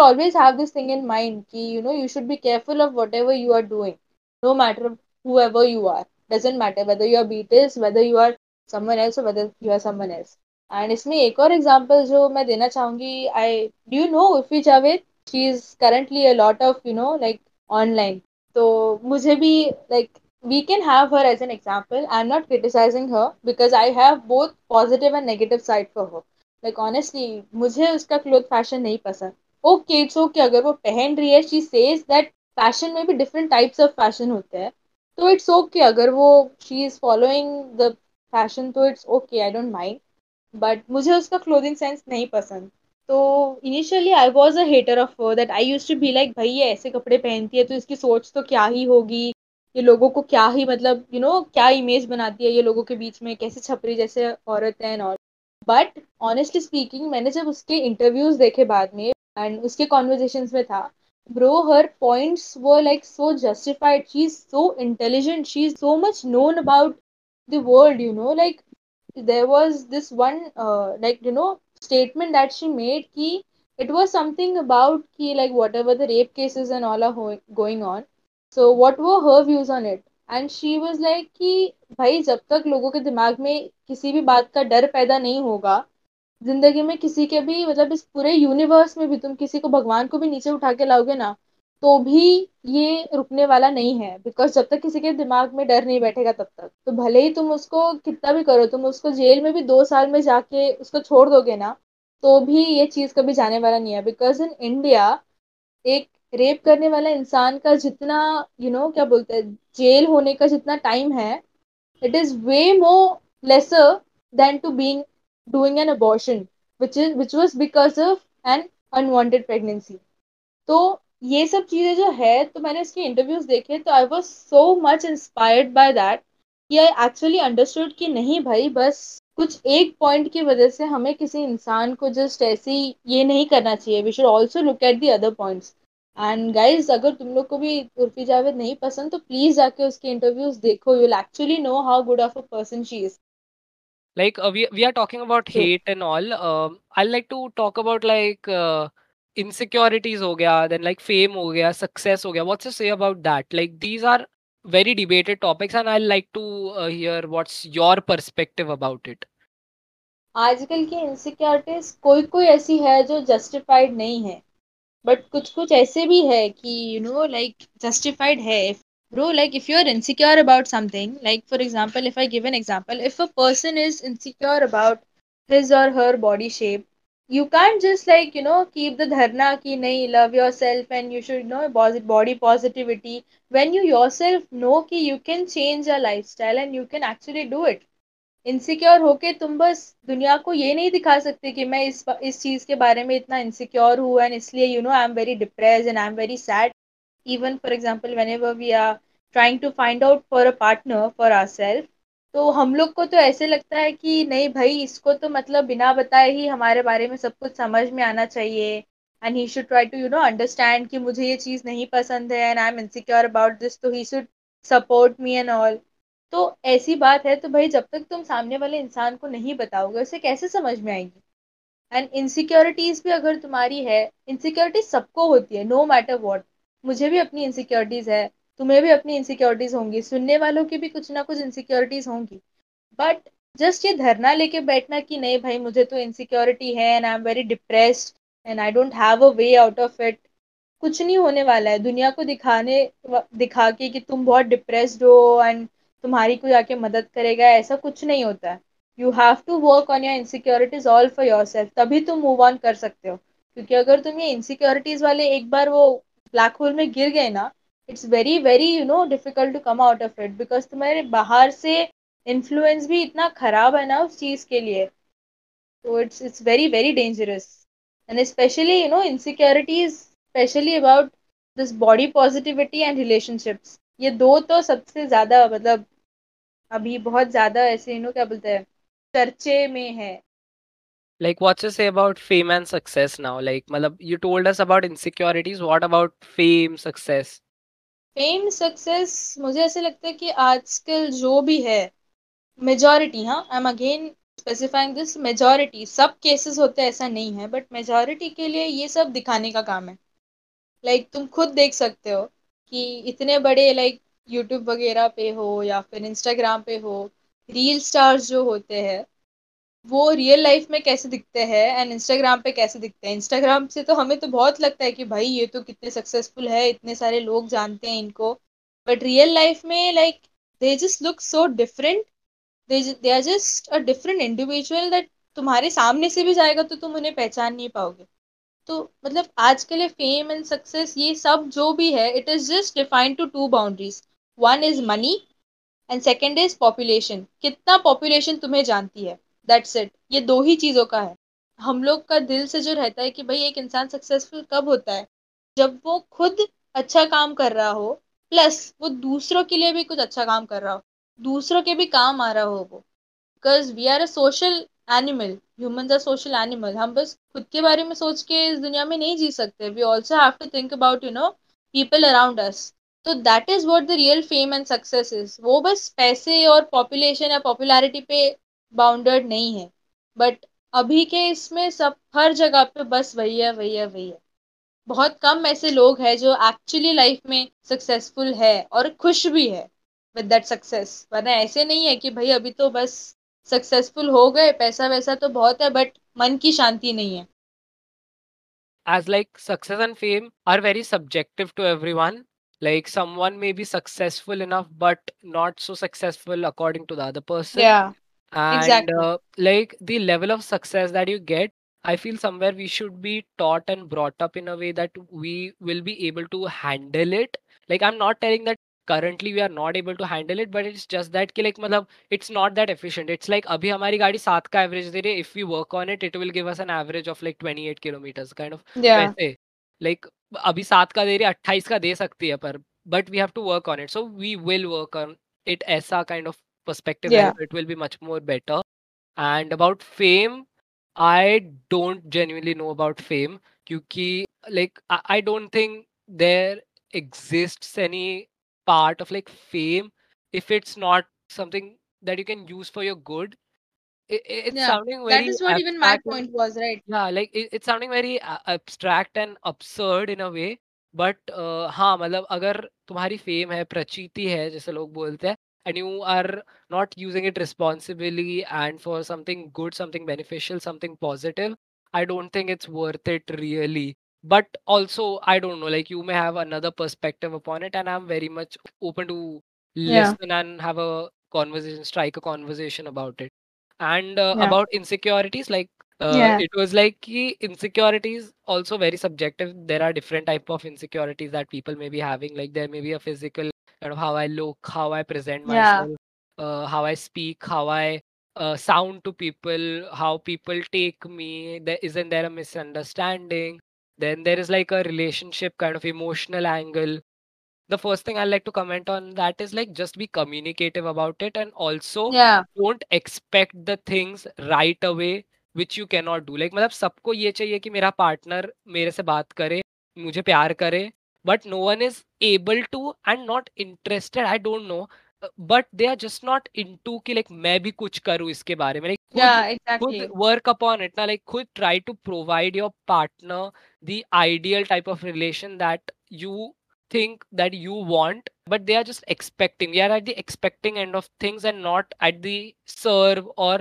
always have this thing in mind कि you know you should be careful of whatever you are doing no matter whoever you are doesn't matter whether you are बीटिस whether you are someone else और whether you are someone else and इसमें एक और example जो मैं देना चाहूँगी I do you know Urfi Javed she is currently a lot of you know like online तो मुझे भी like we can have her as an example. I'm not criticizing her because i have both positive and negative side for her. Like, honestly, मुझे उसका cloth fashion नहीं पसंद. Okay it's okay अगर वो पहन रही है शी सेज दैट फ़ैशन में भी डिफरेंट टाइप्स ऑफ़ फ़ैशन होते हैं। तो इट्स ओके अगर वो she is following the fashion तो it's okay I don't mind but मुझे उसका क्लोथिंग सेंस नहीं पसंद। तो initially I was a hater of that I use to be like भाई ये ऐसे कपड़े पहनती है तो इसकी सोच तो क्या ही होगी? ये लोगों को क्या ही मतलब यू you नो know, क्या इमेज बनाती है ये लोगों के बीच में? कैसे छपरी जैसे औरत है और बट ऑनेस्टली स्पीकिंग मैंने जब उसके इंटरव्यूज़ देखे बाद में एंड उसके कॉन्वर्जेशन में था। ब्रो हर पॉइंट्स वो like so justified she is so intelligent she is so much known about the world you know like there was this one like you know statement that she made की it was something about की like whatever the rape cases and all are going on so what वो her views on it and she was like कि भाई, जब तक लोगों के दिमाग में किसी भी बात का डर पैदा नहीं होगा ज़िंदगी में किसी के भी मतलब इस पूरे यूनिवर्स में भी तुम किसी को भगवान को भी नीचे उठा के लाओगे ना तो भी ये रुकने वाला नहीं है बिकॉज़ जब तक किसी के दिमाग में डर नहीं बैठेगा तब तक। तो भले ही तुम उसको कितना भी करो तुम उसको जेल में भी दो साल में जाके उसको छोड़ दोगे ना तो भी ये चीज़ कभी जाने वाला नहीं है बिकॉज़ इन इंडिया एक रेप करने वाला इंसान का जितना यू you नो know, क्या बोलते हैं जेल होने का जितना टाइम है it is way more lesser than to being doing an abortion, which is, which was because of an unwanted pregnancy. तो ये सब चीज़ें जो है तो मैंने इसके इंटरव्यूज़ देखे तो I was so much inspired by that कि आई एक्चुअली अंडरस्टूड कि नहीं भाई, बस कुछ एक पॉइंट की वजह से हमें किसी इंसान को जस्ट ऐसे ये नहीं करना चाहिए। We should also look at the other points and guys अगर तुम लोग को भी उर्फी जावेद नहीं पसंद तो प्लीज़ जाके उसके इंटरव्यूज़ देखो। You will actually know how good of a person she is like uh, we we are talking about hate and all um, i like to talk about like uh, insecurities ho gaya then like fame ho gaya success ho gaya what's to say about that like these are very debated topics and i like to uh, hear what's your perspective about it आजकल की insecurities कोई कोई ऐसी है जो justified नहीं है but कुछ कुछ ऐसे भी है कि यू नो लाइक जस्टिफाइड है bro like if you're insecure about something like for example if i give an example if a person is insecure about his or her body shape you can't just like you know keep the dharna ki nahi love yourself and you should know body positivity when you yourself know ki you can change your lifestyle and you can actually do it insecure होके तुम बस दुनिया को ये नहीं दिखा सकते कि मैं इस इस चीज़ के बारे में इतना इनसिक्योर हूँ एंड इसलिए you know I am very depress and I am very sad even for example whenever we are trying find out for for partner for ourself तो हम लोग को तो ऐसे लगता है कि नहीं भाई, इसको तो मतलब बिना बताए ही हमारे बारे में सब कुछ समझ में आना चाहिए। And he should try to you know understand कि मुझे ये चीज़ नहीं पसंद है and I am insecure about this तो he should support me and all तो ऐसी बात है तो भाई जब तक तुम सामने वाले इंसान को नहीं बताओगे, उसे कैसे समझ में आएगी? एंड इनसिक्योरिटीज भी अगर तुम्हारी है इनसिक्योरिटीज सबको होती है नो मैटर वॉट मुझे भी अपनी इनसिक्योरिटीज है। तुम्हें भी अपनी इनसिक्योरिटीज होंगी। सुनने वालों की भी कुछ ना कुछ इनसिक्योरिटीज होंगी। बट जस्ट ये धरना लेके बैठना कि नहीं भाई, मुझे तो इनसिक्योरिटी है and I am very depressed and I don't have a way out of it कुछ नहीं होने वाला है। दुनिया को दिखाने दिखा के कि तुम बहुत डिप्रेस्ड हो एंड तुम्हारी कोई आके मदद करेगा, ऐसा कुछ नहीं होता। है you have to work on your insecurities all for yourself तभी तुम मूव ऑन कर सकते हो। क्योंकि अगर तुम ये इनसिक्योरिटीज वाले एक बार वो ब्लैक होल में गिर गए ना it's very very you know difficult to come out of it because तुम्हारे बाहर से इन्फ्लुएंस भी इतना खराब है ना उस चीज़ के लिए। तो it's it's very very dangerous and specially you know insecurities specially about this body positivity and relationships ये दो तो सबसे ज़्यादा मतलब अभी बहुत ज़्यादा ऐसे यू नो क्या बोलते हैं चर्चे में है। Like what's to say about fame and success now? Like malab, you told us about insecurities what about fame success? Fame success मुझे ऐसे लगता है कि आजकल जो भी है मेजॉरिटी हाँ I am again specifying this majority सब केसेस होते हैं ऐसा नहीं है बट मेजॉरिटी के लिए ये सब दिखाने का काम है। लाइक like, तुम खुद देख सकते हो कि इतने बड़े लाइक यूट्यूब वगैरह पे हो या फिर इंस्टाग्राम पे हो रील स्टार्स जो होते हैं वो रियल लाइफ में कैसे दिखते हैं एंड इंस्टाग्राम पे कैसे दिखते हैं? इंस्टाग्राम से तो हमें तो बहुत लगता है कि भाई ये तो कितने सक्सेसफुल है, इतने सारे लोग जानते हैं इनको। बट रियल लाइफ में like they just look so different they are just a different individual that तुम्हारे सामने से भी जाएगा तो तुम उन्हें पहचान नहीं पाओगे। तो मतलब आज के लिए फेम एंड सक्सेस ये सब जो भी है it is just defined to two boundaries one is money and second is population कितना पॉपुलेशन तुम्हें जानती है? दैट्स इट ये दो ही चीज़ों का है। हम लोग का दिल से जो रहता है कि भाई एक इंसान सक्सेसफुल कब होता है? जब वो खुद अच्छा काम कर रहा हो प्लस वो दूसरों के लिए भी कुछ अच्छा काम कर रहा हो, दूसरों के भी काम आ रहा हो वो। Because we are a social animal human are social animal हम बस खुद के बारे में सोच के इस दुनिया में नहीं जी सकते। We also have to think about you know people around us तो that is what the real fame and success is वो बस पैसे और पॉपुलेशन या पॉपुलैरिटी पे बाउंडेड नहीं है बट अभी के इसमें सब हर जगह पे बस वही है वही है वही है बहुत कम ऐसे लोग हैं जो एक्चुअली लाइफ में सक्सेसफुल है और खुश भी है विद दैट सक्सेस वरना ऐसे नहीं है कि भाई अभी तो बस सक्सेसफुल हो गए पैसा वैसा तो बहुत है बट मन की शांति नहीं है as like success and fame are very subjective to everyone like someone may be successful enough but not so successful according to the other person yeah and exactly uh, like the level of success that you get i feel somewhere we should be taught and brought up in a way that we will be able to handle it like i'm not telling that currently we are not able to handle it but it's just that कि like मतलब it's not that efficient it's like अभी हमारी गाड़ी सात का average दे रही है if we work on it it will give us an average of like 28 kilometers kind of yeah वैसे like अभी सात का दे रही है अट्ठाईस का दे सकती है पर but we have to work on it so we will work on it ऐसा kind of perspective Yeah. it will be much more better and about fame i don't genuinely know about fame क्योंकि like I, I don't think there exists any part of like fame if it's not something that you can use for your good it, it's yeah sounding that very is what even my abstract and- point was right yeah like it, it's sounding very uh, abstract and absurd in a way but uh, हाँ मतलब अगर तुम्हारी fame है प्रचीति है जैसे लोग बोलते हैं and you are not using it responsibly and for something good something beneficial something positive i don't think it's worth it really but also I don't know, like you may have another perspective upon it, and I'm very much open to Yeah. listen and have a conversation, strike a conversation about it. And uh, Yeah. about insecurities, like uh, Yeah. it was like ki insecurities also very subjective. There are different type of insecurities that people may be having. Like there may be a physical kind of how I look, how I present Yeah. myself, uh, how I speak, how I uh, sound to people, how people take me. There isn't there a misunderstanding? Then there is like a relationship kind of emotional angle. The first thing I like to comment on that is like just be communicative about it and also Yeah. don't expect the things right away which you cannot do. Like मतलब सबको ये चाहिए कि मेरा partner मेरे से बात करे, मुझे प्यार करे, but no one is able to and not interested. I don't know. But they are just not into कि लाइक मैं भी कुछ करूँ इसके बारे में लाइक खुद Yeah. खुद Exactly. वर्क अपॉन इट ना लाइक खुद try to provide your partner the ideal type of relation that you think that you want but they are just expecting we are at the expecting end of things and not at the serve or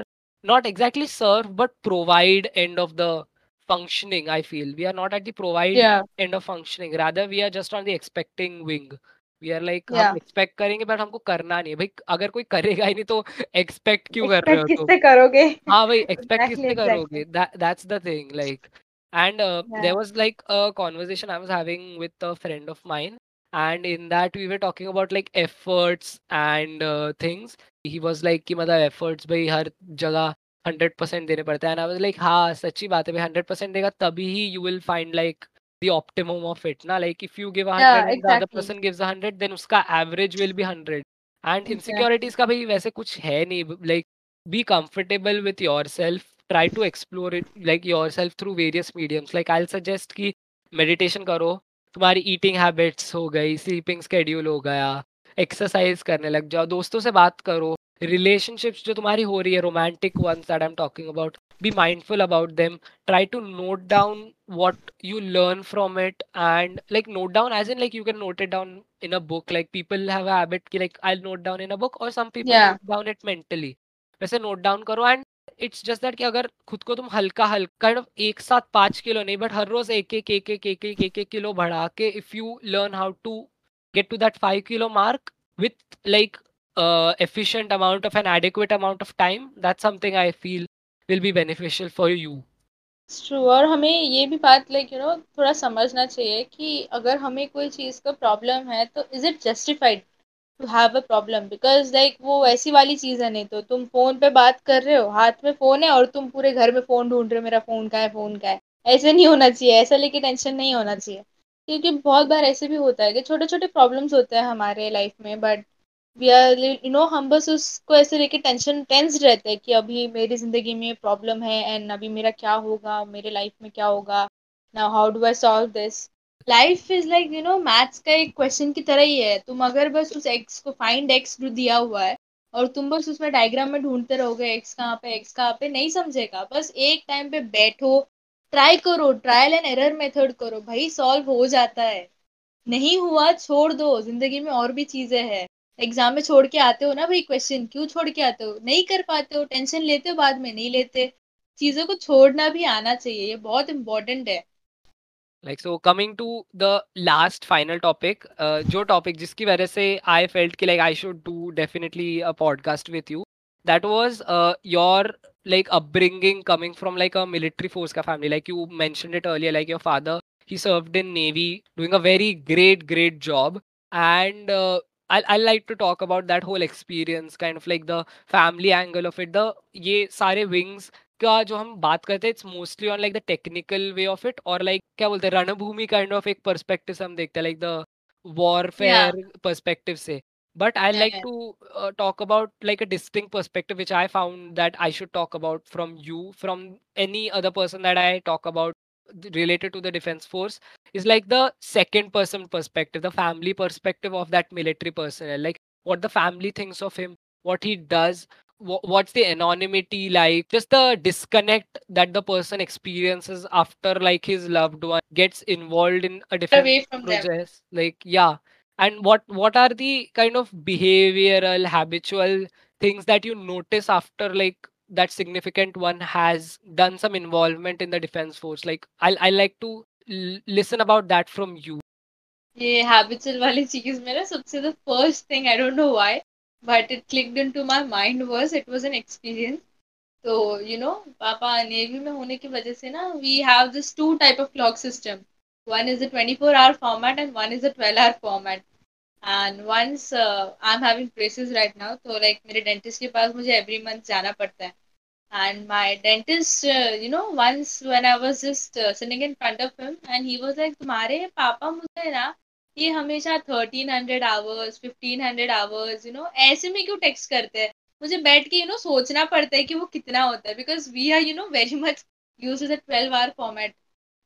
not exactly serve but provide end of the functioning i feel we are not at the provide Yeah. end of functioning rather we are just on the expecting wing we are like हम Yeah. Expect करेंगे but हमको करना नहीं है भाई अगर कोई करेगा ही नहीं तो एक्सपेक्ट क्यों कर रहे Expect हो तुम किससे करोगे? हाँ भाई एक्सपेक्ट Exactly. किससे Exactly. करोगे that's the thing like and uh, Yeah. there was like a conversation i was having with a friend of mine and in that we were talking about like efforts and uh, things he was like कि मतलब efforts भाई हर hundred percent देने पड़ते हैं। And like हाँ सच्ची बात है हंड्रेड परसेंट देगा तभी ही you will find like the optimum of it ना। Like if you give hundred person gives hundred then उसका average will be hundred and insecurities का भाई वैसे कुछ है नहीं। Like be comfortable with yourself try to explore it like yourself through various mediums like I suggest की meditation करो तुम्हारी ईटिंग हैबिट्स हो गई स्लीपिंग स्केड्यूल हो गया एक्सरसाइज करने लग जाओ। दोस्तों से बात करो रिलेशनशिप्स जो तुम्हारी हो रही है romantic ones that I am talking about be mindful about them try to note down what you learn from it and like note down as in like you can note it down in a book like people have a habit ki, like i'll note down in a book or some people yeah. note down it mentally. वैसे note down करो and it's just that कि अगर खुद को तुम हल्का हल्का kind एक साथ पाँच किलो नहीं बट हर रोज एक एक एक एक एक एक एक किलो बढ़ा के if you learn how to get to that five kilo mark with like efficient amount of an adequate amount of time, that's something i feel will be beneficial for you. True और हमें ये भी बात like you know थोड़ा समझना चाहिए कि अगर हमें कोई चीज़ का प्रॉब्लम है तो is it justified to have a problem because like वो ऐसी वाली चीज़ है नहीं तो तुम फ़ोन पे बात कर रहे हो, हाथ में फ़ोन है और तुम पूरे घर में फ़ोन ढूंढ रहे हो, मेरा फ़ोन का है फ़ोन का है। ऐसे नहीं होना चाहिए, ऐसा लेके टेंशन नहीं होना चाहिए। क्योंकि बहुत बार ऐसे भी होता है कि छोटे छोटे प्रॉब्लम्स होते हैं हमारे लाइफ में बट यू नो हम बस उसको ऐसे लेके टेंशन टेंस रहते हैं कि अभी मेरी ज़िंदगी में प्रॉब्लम है एंड अभी मेरा क्या होगा, मेरे लाइफ में क्या होगा? Now how do I solve this life is like you know maths का एक क्वेश्चन की तरह ही है। तुम अगर बस उस एक्स को फाइंड एक्स दिया हुआ है और तुम बस उसमें डायग्राम में ढूंढते रहोगे एक्स कहाँ पे एक्स कहाँ पे, नहीं समझेगा। बस एक टाइम पे बैठो ट्राई करो ट्रायल एंड एरर मेथड करो। भाई सॉल्व हो जाता है। नहीं हुआ, छोड़ दो। ज़िंदगी में और भी चीज़ें हैं। एग्ज़ाम में छोड़ के आते हो ना भाई क्वेश्चन क्यों छोड़ के आते हो नहीं कर पाते हो टेंशन लेते हो बाद में नहीं लेते चीज़ों को छोड़ना भी आना चाहिए ये बहुत इंपॉर्टेंट है so coming to the last final topic uh, जो topic जिसकी वजह से I felt कि I should do definitely a podcast with you that was uh, your like upbringing coming from like a military force ka family like you mentioned it earlier like your father he served in navy doing a very great great job and uh, I I like to talk about that whole experience kind of like the family angle of it the ये सारे wings का जो हम बात करते हैं it's mostly on like the technical way of it और like क्या बोलते हैं रणभूमि काइंड ऑफ एक पर्सपेक्टिव से हम देखते हैं लाइक द वॉरफेयर पर्सपेक्टिव से but I like Yeah. To talk about like a distinct perspective which I found that I should talk about from you from any other person that I talk about related to the defense force is like the second person perspective the family perspective of that military personnel. Like what the family thinks of him what he does wh- what's the anonymity like just the disconnect that the person experiences after like his loved one gets involved in a different away from them. process. Like yeah. And what what are the kind of behavioral habitual things that you notice after like that significant one has done some involvement in the defense force like i i like to listen about that from you. ये habitual वाली चीज मेरा सबसे the first thing I don't know why but it clicked into my mind was it was an experience तो you no पापा navy में होने की वजह से ना we have this two type of clock system one is a 24 hour format and one is a 12 hour format And once uh, i'm having braces right now तो like मेरे dentist के पास मुझे every month जाना पड़ता है। And my dentist uh, you know once when i was just sitting in front of him and he was like तुम्हारे पापा मुझे ना ये हमेशा thirteen hundred hours fifteen hundred hours you know ऐसे में क्यों टेक्स्ट करते हैं? मुझे बैठ के यू नो सोचना पड़ता है कि वो कितना होता है because we are you know very much use the twelve hour format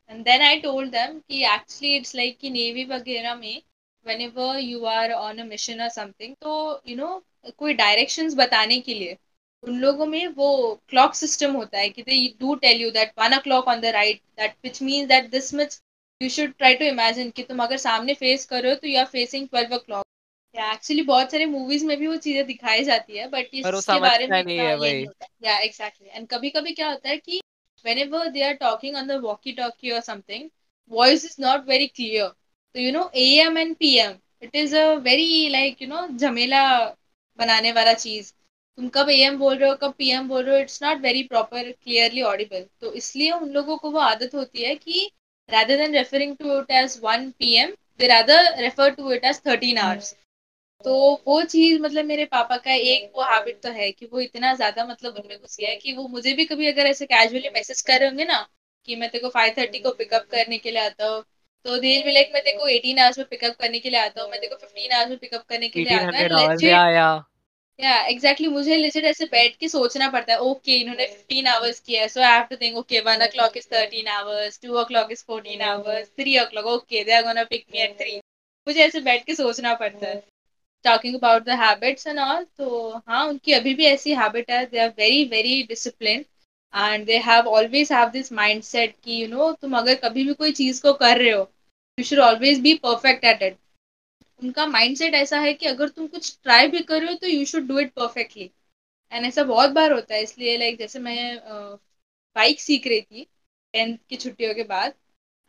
and then I told them कि एक्चुअली इट्स लाइक कि नेवी वगैरह में whenever you are on a mission और तो यू नो कोई डायरेक्शंस बताने के लिए उन लोगों में वो क्लॉक सिस्टम होता है कि they do tell you that one o'clock on the right that which means that this much you should try to imagine कि तुम अगर सामने फेस कर रहे हो तो you are facing twelve o'clock actually बहुत सारे मूवीज़ में भी वो चीज़ें दिखाई जाती है बट इसके बारे में इतना ये नहीं होता या एग्जैक्टली एंड कभी कभी क्या होता है कि whenever they are talking on the walkie talkie or something voice is not very clear. So, you M and PM it is a very like you know झमेला बनाने वाला चीज़ तुम कब एम बोल रहे हो, कब पी एम बोल रहे हो it's not very proper clearly audible तो इसलिए उन लोगों को वो आदत होती है कि rather than referring to it as 1 pm they rather refer to it as 13 hours. तो वो चीज़ मतलब मेरे पापा का एक वो हैबिट तो है कि वो इतना ज़्यादा मतलब उनमें घुस गया है कि वो मुझे भी कभी अगर ऐसे कैजुअली मैसेज कर रहे होंगे ना कि मैं तेरे को फाइव थर्टी को पिकअप करने के लिए आता हूँ तो भी लाइक मैं तेरे को एटीन आवर्स में पिकअप करने के लिए आता हूँ मैं तेरे को फिफ्टीन आवर्स में पिकअप करने के लिए आता हूँ या एग्जैक्टली मुझे लिजिट ऐसे बैठ के सोचना पड़ता है ओके okay, इन्होंने फिफ्टीन आवर्स किया है so I have to think okay one o'clock is thirteen hours two o'clock is fourteen hours three o'clock okay they are gonna pick me at three मुझे ऐसे बैठ के सोचना पड़ता है। Talking about the habits and all तो हाँ उनकी अभी भी ऐसी हैबिट है they are very very discipline and they have always have this mindset कि यू नो तुम अगर कभी भी कोई चीज़ को कर रहे हो you should always be perfect at it उनका माइंडसेट ऐसा है कि अगर तुम कुछ ट्राई भी कर रहे हो तो you should do it perfectly and ऐसा बहुत बार होता है, इसलिए लाइक जैसे मैं बाइक सीख रही थी टेंथ की छुट्टियों के बाद।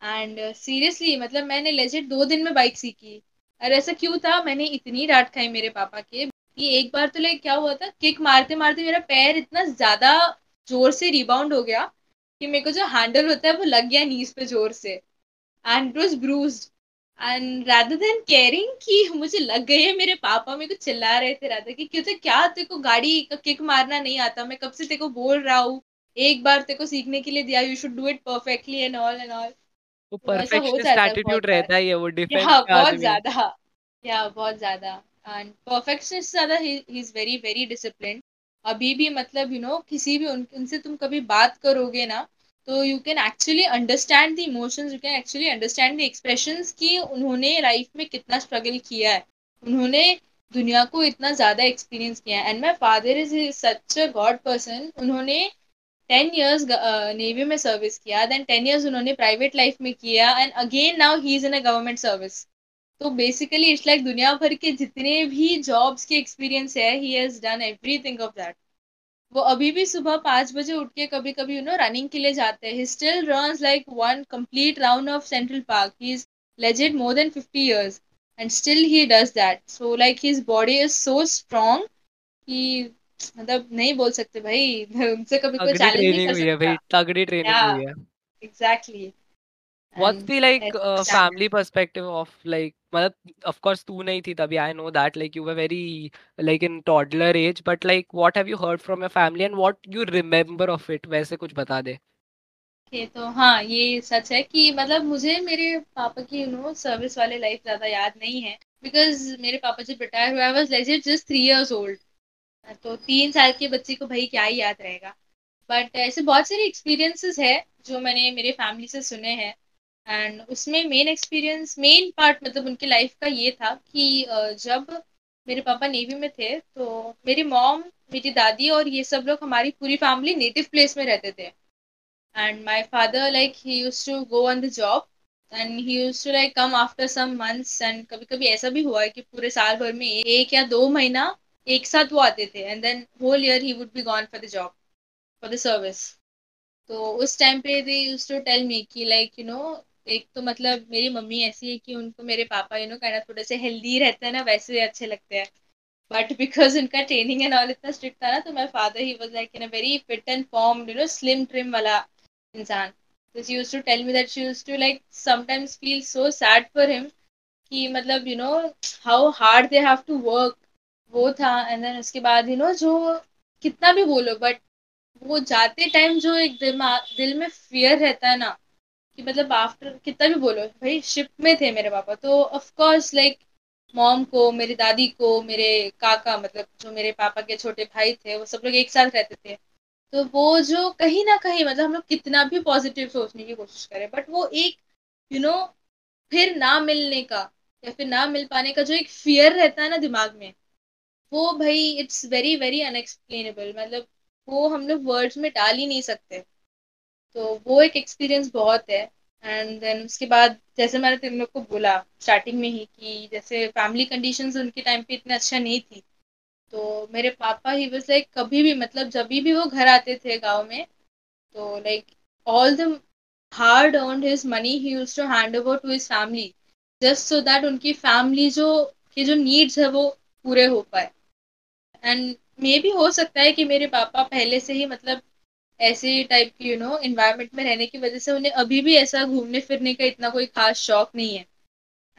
एंड सीरियसली मतलब मैंने लेजिट दो दिन में बाइक सीखी। और ऐसा क्यों था? मैंने इतनी डांट खाई मेरे पापा के कि एक बार तो लाइक क्या हुआ था? किक मारते मारते मेरा पैर इतना ज़्यादा ज़ोर से रिबाउंड हो गया कि मेरे को जो हैंडल होता है, वो लग गया नीज पे ज़ोर से। It was bruised and rather than caring कि मुझे लग गई है मेरे पापा मेरे को चिल्ला रहे थे राधा कि क्यों क्या तेरे को गाड़ी का किक मारना नहीं आता? मैं कब से तेरे को बोल रहा हूँ? एक बार तेरे को सीखने के लिए दिया you should do it perfectly and all and all वो परफेक्शनिस्ट एटीट्यूड रहता है ये वो डिफेंस हाँ, बहुत ज़्यादा। या बहुत ज़्यादा। एंड परफेक्शनिस्ट ज़्यादा he is very very discipline अभी भी मतलब यू you नो know, किसी भी उन, उनसे तुम कभी बात करोगे ना तो you can actually understand the emotions you can actually understand the expressions कि उन्होंने लाइफ में कितना स्ट्रगल किया है। उन्होंने दुनिया को इतना ज़्यादा एक्सपीरियंस किया है। And my father is such a god person उन्होंने टेन ईयर्स नेवी में सर्विस किया देन टेन ईयर्स उन्होंने प्राइवेट लाइफ में किया and again now he is in a government service तो बेसिकली इट्स लाइक दुनिया भर के जितने भी जॉब्स के एक्सपीरियंस है he has done everything of that वो अभी भी सुबह पाँच बजे उठ के कभी कभी यू नो रनिंग के लिए जाते हैं। He still run like one complete round of Central Park he is legit more than fifty years and still he does that so like his body is so strong कि मतलब नहीं बोल सकते भाई। [LAUGHS] उनसे कभी कोई चैलेंज नहीं कर सकता। भाई तगड़ी ट्रेनिंग हुई है। Exactly what's the like uh, family perspective of like मतलब of course तू नहीं थी तभी I know that like you were very like in toddler age but like what have you heard from your family and what you remember of it वैसे कुछ बता दे okay, तो हाँ ये सच है कि मतलब मुझे मेरे पापा की यू नो सर्विस वाले लाइफ ज़्यादा याद नहीं है बिकॉज़ मेरे पापा जब रिटायर हुआ I was legit just three years old तो तीन साल के बच्चे को भाई क्या ही याद रहेगा बट ऐसे बहुत सारे एक्सपीरियंसेस है जो मैंने मेरे फैमिली से सुने हैं एंड उसमें मेन एक्सपीरियंस मेन पार्ट मतलब उनकी लाइफ का ये था कि जब मेरे पापा नेवी में थे तो मेरी मॉम मेरी दादी और ये सब लोग हमारी पूरी फैमिली नेटिव प्लेस में रहते थे। And my father like he use to go on the job and he use to like come after some months and कभी कभी ऐसा भी हुआ है कि पूरे साल भर में एक या दो महीना एक साथ वो आते थे and then whole year he would be gone for the job for the service तो उस टाइम पे they use to tell me कि लाइक यू नो एक तो मतलब मेरी मम्मी ऐसी है कि उनको मेरे पापा यू नो कहना थोड़े से हेल्दी रहते हैं ना, वैसे ही अच्छे लगते हैं। बट बिकॉज़ उनका ट्रेनिंग एंड ऑल इतना स्ट्रिक्ट था ना तो my father he was like in a very fit and form you know slim trim वाला इंसान। So she used to tell me that she used to like sometimes feel so sad for him कि मतलब you know how hard they have to work वो था। And then उसके बाद you know जो कितना भी बोलो बट वो जाते टाइम जो एक दिमाग, दिल में फियर रहता है ना कि मतलब आफ्टर कितना भी बोलो भाई शिप में थे मेरे पापा तो ऑफ़ कोर्स लाइक मॉम को मेरी दादी को मेरे काका मतलब जो मेरे पापा के छोटे भाई थे वो सब लोग एक साथ रहते थे। तो वो जो कहीं ना कहीं मतलब हम लोग कितना भी पॉजिटिव सोचने की कोशिश करें बट वो एक यू you नो know, फिर ना मिलने का या फिर ना मिल पाने का जो एक फियर रहता है ना दिमाग में वो भाई इट्स वेरी वेरी अनएक्सप्लेनेबल मतलब वो हम लोग वर्ड्स में डाल ही नहीं सकते। तो वो एक एक्सपीरियंस बहुत है। एंड देन उसके बाद जैसे मैंने तुम लोग को बोला स्टार्टिंग में ही कि जैसे फैमिली कंडीशंस उनके टाइम पे इतना अच्छा नहीं थी। तो मेरे पापा ही बस लाइक कभी भी मतलब जब भी वो घर आते थे गाँव में तो like all the hard earn his money he use to hand over to his family just so that उनकी फैमिली जो, के जो नीड्स है वो पूरे हो पाए। एंड मे भी हो सकता है कि मेरे पापा पहले से ही मतलब ऐसे टाइप की यू नो इन्वायरमेंट में रहने की वजह से उन्हें अभी भी ऐसा घूमने फिरने का इतना कोई खास शौक नहीं है।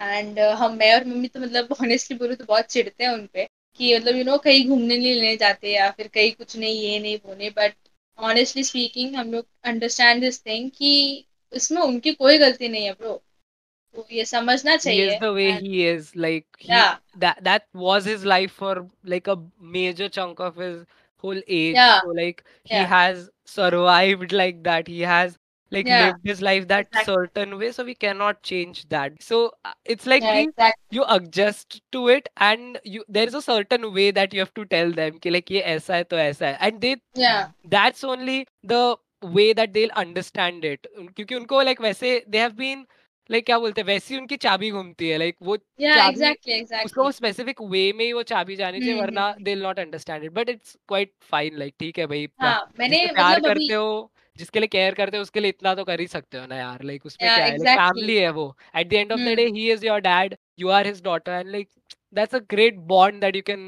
एंड uh, हम मैं और मम्मी तो मतलब ऑनेस्टली बोलूँ तो बहुत चिढ़ते हैं उनपे कि मतलब यू नो कहीं घूमने नहीं लेने जाते या फिर कहीं कुछ नहीं ये नहीं वो नहीं। बट ऑनेस्टली स्पीकिंग हम लोग अंडरस्टैंड दिस थिंग कि इसमें उनकी कोई गलती नहीं है ब्रो तो ये समझना चाहिए। the way and he is like he या that that was his life for like a major chunk of his whole age yeah. so like yeah. he has survived like that he has like yeah. lived his life that exactly. certain way so we cannot change that so uh, it's like yeah, exactly. you adjust to it and you there's a certain way that you have to tell them ki, like ye aisa hai to aisa hai. and they yeah that's only the way that they'll understand it kyunki unko like वैसे they have been like क्या बोलते हैं वैसी उनकी चाबी घूमती है like वो चाबी उसको स्पेसिफिक वे में ही वो चाबी जानी चाहिए हम्म वरना। They not understand it but it's quite fine like ठीक है भाई हाँ मैंने प्यार मतलब अभी करते हो जिसके लिए केयर करते हो उसके लिए इतना तो कर ही सकते हो ना यार लाइक उसमें क्या है फैमिली है वो. At the end of the day he is your dad you are his daughter and like that's a great bond that you can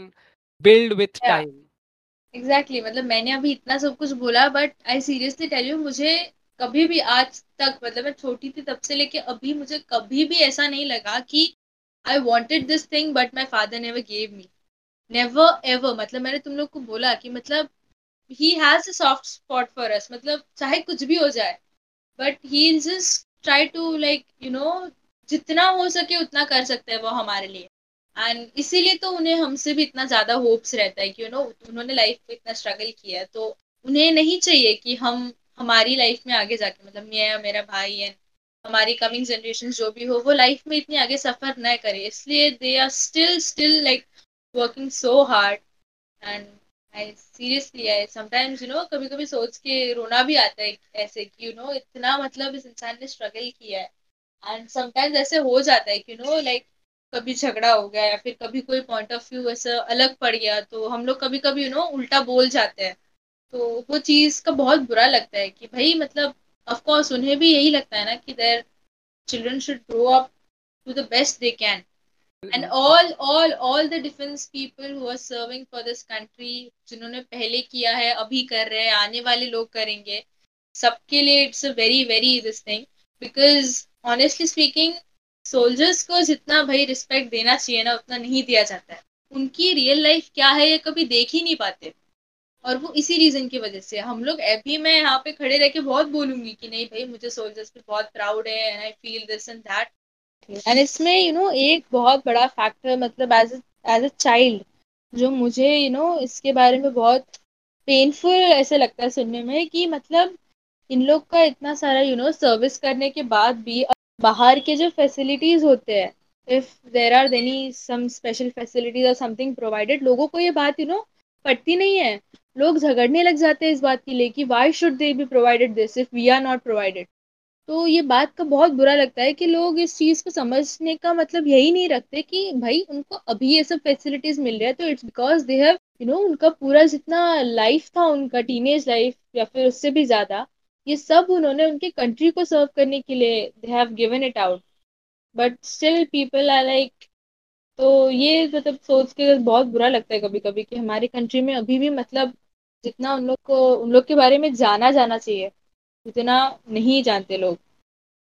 build with time exactly मतलब मैंने अभी इतना सब कुछ बोला but I seriously tell you मुझे कभी भी आज तक मतलब मैं छोटी थी तब से लेके अभी मुझे कभी भी ऐसा नहीं लगा कि I wanted this thing but my father never gave me never ever मतलब मैंने तुम लोग को बोला कि मतलब he has a soft spot for us मतलब चाहे कुछ भी हो जाए but he just try to like you know जितना हो सके उतना कर सकते हैं वो हमारे लिए. एंड इसीलिए तो उन्हें हमसे भी इतना ज़्यादा होप्स रहता है कि यू नो उन्होंने लाइफ में इतना स्ट्रगल किया है तो उन्हें नहीं चाहिए कि हम हमारी लाइफ में आगे जाके मतलब मैं या मेरा भाई एंड हमारी कमिंग जनरेशन जो भी हो, वो लाइफ में इतनी आगे सफ़र न करे। इसलिए they are still still like working so hard and I seriously I sometimes you know कभी कभी सोच के रोना भी आता है ऐसे कि यू नो इतना मतलब इस इंसान ने स्ट्रगल किया है। एंड समटाइम्स ऐसे हो जाता है कि यू नो लाइक कभी झगड़ा हो गया या फिर कभी कोई पॉइंट ऑफ़ व्यू ऐसा अलग पड़ गया तो हम लोग कभी कभी यू नो उल्टा बोल जाते हैं। तो वो चीज़ का बहुत बुरा लगता है कि भाई मतलब ऑफ़ कोर्स उन्हें भी यही लगता है ना कि their children should grow up to the best they can and all all all the defence people who are serving for this country जिन्होंने पहले किया है अभी कर रहे हैं आने वाले लोग करेंगे सबके लिए it's a very very this thing because honestly speaking soldiers को जितना भाई रिस्पेक्ट देना चाहिए ना उतना नहीं दिया जाता है। उनकी रियल लाइफ क्या है ये कभी देख ही नहीं पाते। और वो इसी रीजन की वजह से। हम लोग अभी मैं यहाँ पे खड़े रह के बहुत बोलूँगी कि नहीं भाई मुझे सोल्जर्स पे बहुत प्राउड है and I feel this and that and इसमें यू नो एक बहुत बड़ा फैक्टर मतलब एज एज अ चाइल्ड जो मुझे यू you नो know, इसके बारे में बहुत पेनफुल ऐसे लगता है सुनने में कि मतलब इन लोग का इतना सारा यू नो सर्विस करने के बाद भी बाहर के जो फैसिलिटीज़ होते हैं if there are any some special facilities और समथिंग प्रोवाइडेड लोगों को ये बात यू नो पटती नहीं है। लोग झगड़ने लग जाते हैं इस बात के लिए कि why should they be provided this if we are not provided तो ये बात का बहुत बुरा लगता है कि लोग इस चीज़ को समझने का मतलब यही नहीं रखते कि भाई उनको अभी ये सब फैसिलिटीज़ मिल रहा है तो it's because they have you know उनका पूरा जितना लाइफ था, उनका टीनेज लाइफ या फिर उससे भी ज़्यादा, ये सब उन्होंने उनके कंट्री को सर्व करने के लिए they have given it out but still people are like तो ये मतलब सोच के बहुत बुरा लगता है कभी कभी कि हमारे कंट्री में अभी भी मतलब जितना उन लोग को उन लोग के बारे में जाना जाना चाहिए उतना नहीं जानते लोग।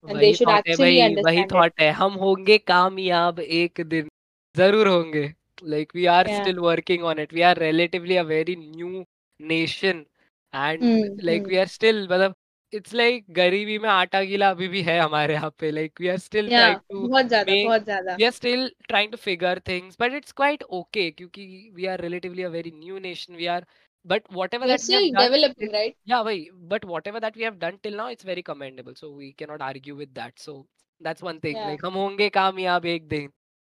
वही थॉट है हम होंगे कामयाब एक दिन ज़रूर होंगे। Like we are still working on it we are relatively a very new nation and like we are still मतलब इट्स लाइक गरीबी में आटा गीला अभी भी है हमारे यहाँ पे। Like we are still trying to बहुत ज़्यादा बहुत ज़्यादा। We are still trying to figure things but it's quite okay क्योंकि we are relatively a very new nation we are but whatever we are that we have still done developing it, right yeah wait, but whatever that we have done till now it's very commendable so we cannot argue with that so that's one thing या like हम होंगे कामयाब एक दिन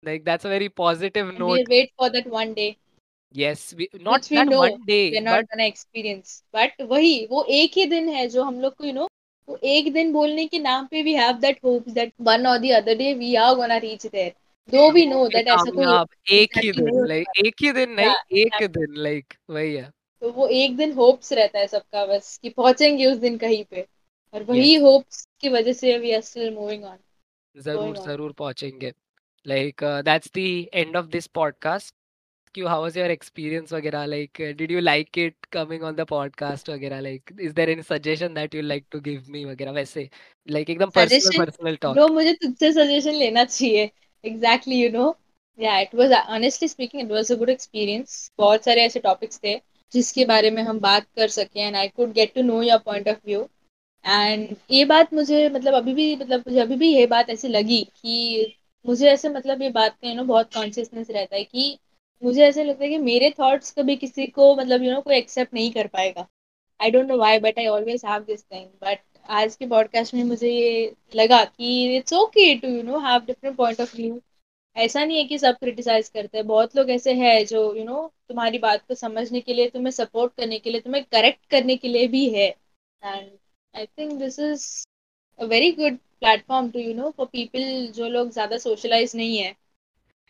like that's a very positive and we note wait for that one day Yes, we not which we that know one day, we're not but gonna experience but वही वो एक ही दिन है जो हम लोग को यू नो वो एक दिन बोलने के नाम पे we have that hope that one or the other day we are gonna reach there though हम we know होंगे that ऐसा कोई कामयाब एक ही exactly नहीं दिन होने लाइक वाला एक ही दिन नहीं या एक exactly. दिन लाइक वही है तो वो एक दिन होप्स रहता है सबका बस कि पहुँचेंगे उस दिन कहीं पे। और वही होप्स की वजह से we are still moving on ज़रूर ऑन ज़रूर पहुँचेंगे। Like that's the end of this podcast you how was your experience वगैरह? Like uh, did you like it coming on the podcast वगैरह? Like is there any suggestion that you like to give me वगैरह? वैसे like एकदम personal suggestion personal bro talk मुझे तुझसे suggestion लेना चाहिए। Exactly you know या it was honestly speaking it was a good experience बहुत सारे ऐसे टॉपिक्स थे। जिसके बारे में हम बात कर सकें and I could get to know your point of view and ये बात मुझे मतलब अभी भी मतलब मुझे अभी भी ये बात ऐसी लगी कि मुझे ऐसे मतलब ये बात का यू नो बहुत कॉन्शियसनेस रहता है कि मुझे ऐसे लगता है कि मेरे थॉट्स कभी किसी को मतलब यू नो कोई एक्सेप्ट नहीं कर पाएगा। I don't know why but I always have this thing but आज के पॉडकास्ट में मुझे ये लगा कि it's okay to you know have different point of view ऐसा नहीं है कि सब क्रिटिसाइज करते हैं। बहुत लोग ऐसे हैं जो यू you नो know, तुम्हारी बात को समझने के लिए तुम्हें सपोर्ट करने के लिए तुम्हें करेक्ट करने के लिए भी है। And I think this is a very good platform to you know for people जो लोग ज़्यादा सोशलाइज नहीं है।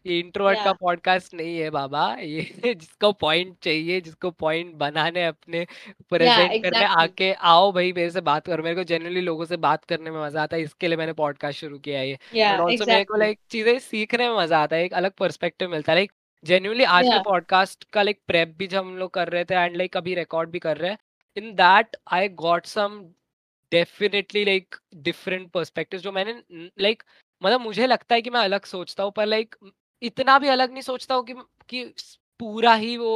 ये इंट्रोवर्ट का या पॉडकास्ट नहीं है बाबा ये [LAUGHS] जिसको पॉइंट चाहिए जिसको पॉइंट बनाने अपने या प्रेजेंट करने एग्जैक्टली आके आओ भाई मेरे से बात करो। मेरे को जनरली लोगों से बात करने में मज़ा आता है इसके लिए मैंने पॉडकास्ट शुरू किया है ये। बट ऑल्सो मेरे को एग्जैक्टली लाइक चीज़ें सीखने में मज़ा आता है एक अलग पर्सपेक्टिव मिलता है। लाइक जेन्युइनली आज के या पॉडकास्ट का लाइक प्रेप भी जब हम लोग कर रहे थे एंड लाइक अभी रिकॉर्ड भी कर रहे हैं in that I got some definitely like different perspective जो मैंने लाइक मतलब मुझे लगता है कि मैं अलग सोचता हूँ पर लाइक इतना भी अलग नहीं सोचता हूँ कि, कि पूरा ही वो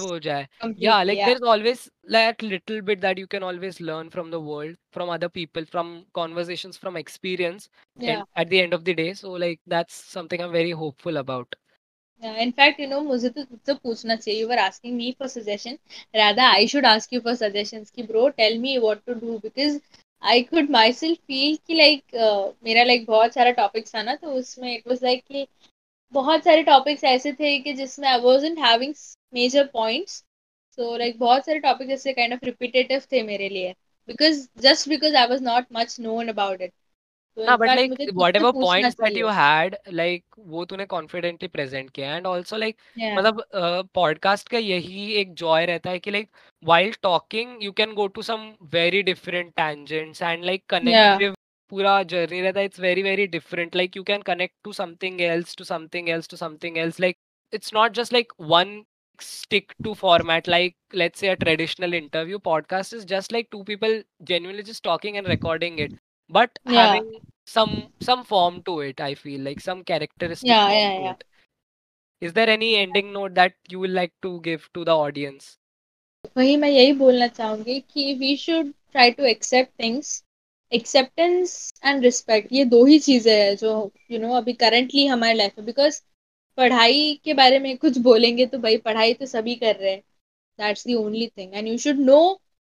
हो जाए। या like there is always that little bit that you can always learn from the world from other people from conversation from experience at the end of the day so like that's something I am very hopeful about in fact you know मुझे तो तुझसे पूछना चाहिए you are asking me for suggestion Radha I should ask you for suggestion की bro tell me what to do because I could myself feel की like मेरा like बहुत सारा टॉपिक्स था ना तो उसमें इट वॉज़ लाइक कि बहुत सारे टॉपिक्स ऐसे थे कि जिसमें I wasn't having major points so like बहुत सारे टॉपिक्स ऐसे काइंड ऑफ़ रिपीटेटिव थे मेरे लिए. Because just because I was not much known about it ना but like whatever points that you had like वो तूने कॉन्फिडेंटली प्रेजेंट किया एंड आल्सो लाइक मतलब पॉडकास्ट का यही एक जॉय रहता है कि like while talking you can go to some very different tangents and like connective पूरा जर्नी रहता है it's very very different like you can connect to something else to something else to something else like it's not just like one stick to format like let's say a traditional interview podcast is just like two people genuinely just talking and recording it. But yeah, having some some form to it i feel like some characteristic yeah, form yeah, to yeah. it is there any ending note that you would like to give to the audience वही मैं यही बोलना चाहूँगी कि we should try to accept things acceptance and respect ये दो ही चीज़ें हैं जो यू you नो know, अभी करंटली हमारे लाइफ में बिकॉज़ पढ़ाई के बारे में कुछ बोलेंगे तो भाई पढ़ाई तो सभी कर रहे हैं that's the only thing and you should know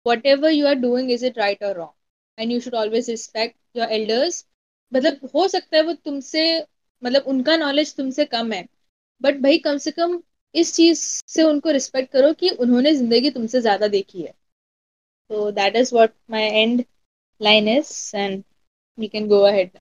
whatever you are doing is it right और wrong and you should always respect your elders मतलब हो सकता है वो तुमसे मतलब उनका नॉलेज तुमसे कम है। बट भाई कम से कम इस चीज़ से उनको रिस्पेक्ट करो कि उन्होंने ज़िंदगी तुमसे ज़्यादा देखी है। तो that is what my end line is and you can go ahead.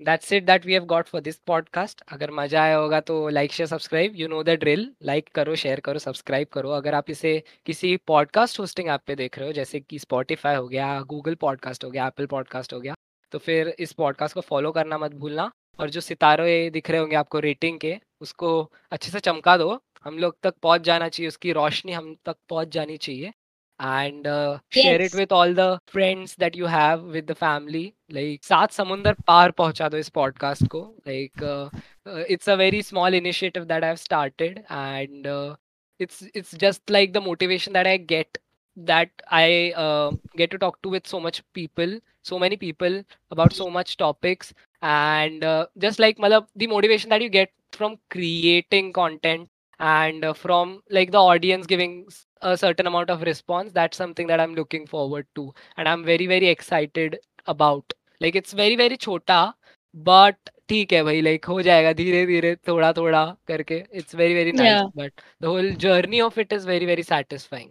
That's it that we have got for this podcast अगर मज़ा आया होगा तो like share subscribe you know the drill like करो शेयर करो सब्सक्राइब करो. अगर आप इसे किसी पॉडकास्ट होस्टिंग ऐप पे देख रहे हो, जैसे कि स्पॉटिफाई हो गया गूगल पॉडकास्ट हो गया एप्पल पॉडकास्ट हो गया तो फिर इस पॉडकास्ट को फॉलो करना मत भूलना। और जो सितारे दिख रहे होंगे आपको रेटिंग के, उसको अच्छे से चमका दो। हम लोग तक पहुँच जाना चाहिए, उसकी रोशनी हम तक पहुँच जानी चाहिए। and uh, share it yes with all the friends that you have with the family like सात समुंदर पार पहुंचा दो इस पॉडकास्ट को like uh, uh, it's a very small initiative that I've started and uh, it's it's just like the motivation that I get that I uh, get to talk to with so much people so many people about so much topics and uh, just like malab, the motivation that you get from creating content and uh, from like the audience giving s- a certain amount of response that's something that i'm looking forward to and i'm very very excited about like it's very very chota but ठीक है भाई like हो जाएगा धीरे धीरे थोड़ा थोड़ा करके it's very very nice yeah but the whole journey of it is very very satisfying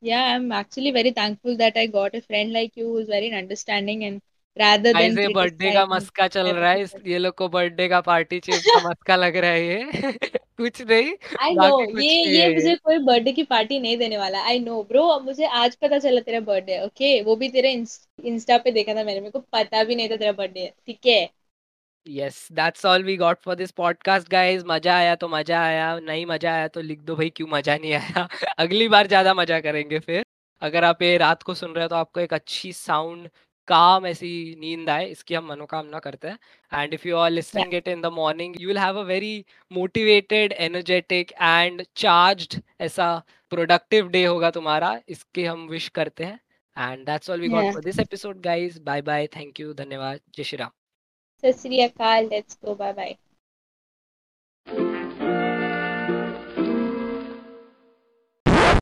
yeah i'm actually very thankful that i got a friend like you who's very understanding and rather than ये birthday का मस्का चल रहा है ये लोग को birthday का पार्टी चिप का मस्का लग रहा है ये। [LAUGHS] कुछ नहीं आई नो बाकी ये कुछ ये ये मुझे कोई बर्थडे की पार्टी नहीं देने वाला आई नो ब्रो मुझे आज पता चला तेरा बर्थडे ओके वो भी तेरे इंस्टा पे देखा था मैंने मेरे को पता भी नहीं था तेरा बर्थडे है ठीक है? Yes that's all we got for this podcast guys मज़ा आया तो मज़ा आया नहीं मज़ा आया तो लिख दो भाई क्यों मज़ा नहीं आया? [LAUGHS] अगली बार ज़्यादा मज़ा करेंगे फिर। अगर आप ये रात को सुन रहे हो तो आपको एक अच्छी साउंड काम ऐसी नींद आए इसकी हम मनोकामना करते हैं। एंड इफ़ यू आर या listening it in the morning you will have a very motivated energetic and charged ऐसा प्रोडक्टिव डे होगा तुम्हारा इसके हम विश करते हैं। And that's all we got for this episode guys bye bye thank you धन्यवाद. जय श्री राम. सत श्री अकाल. Let's go bye bye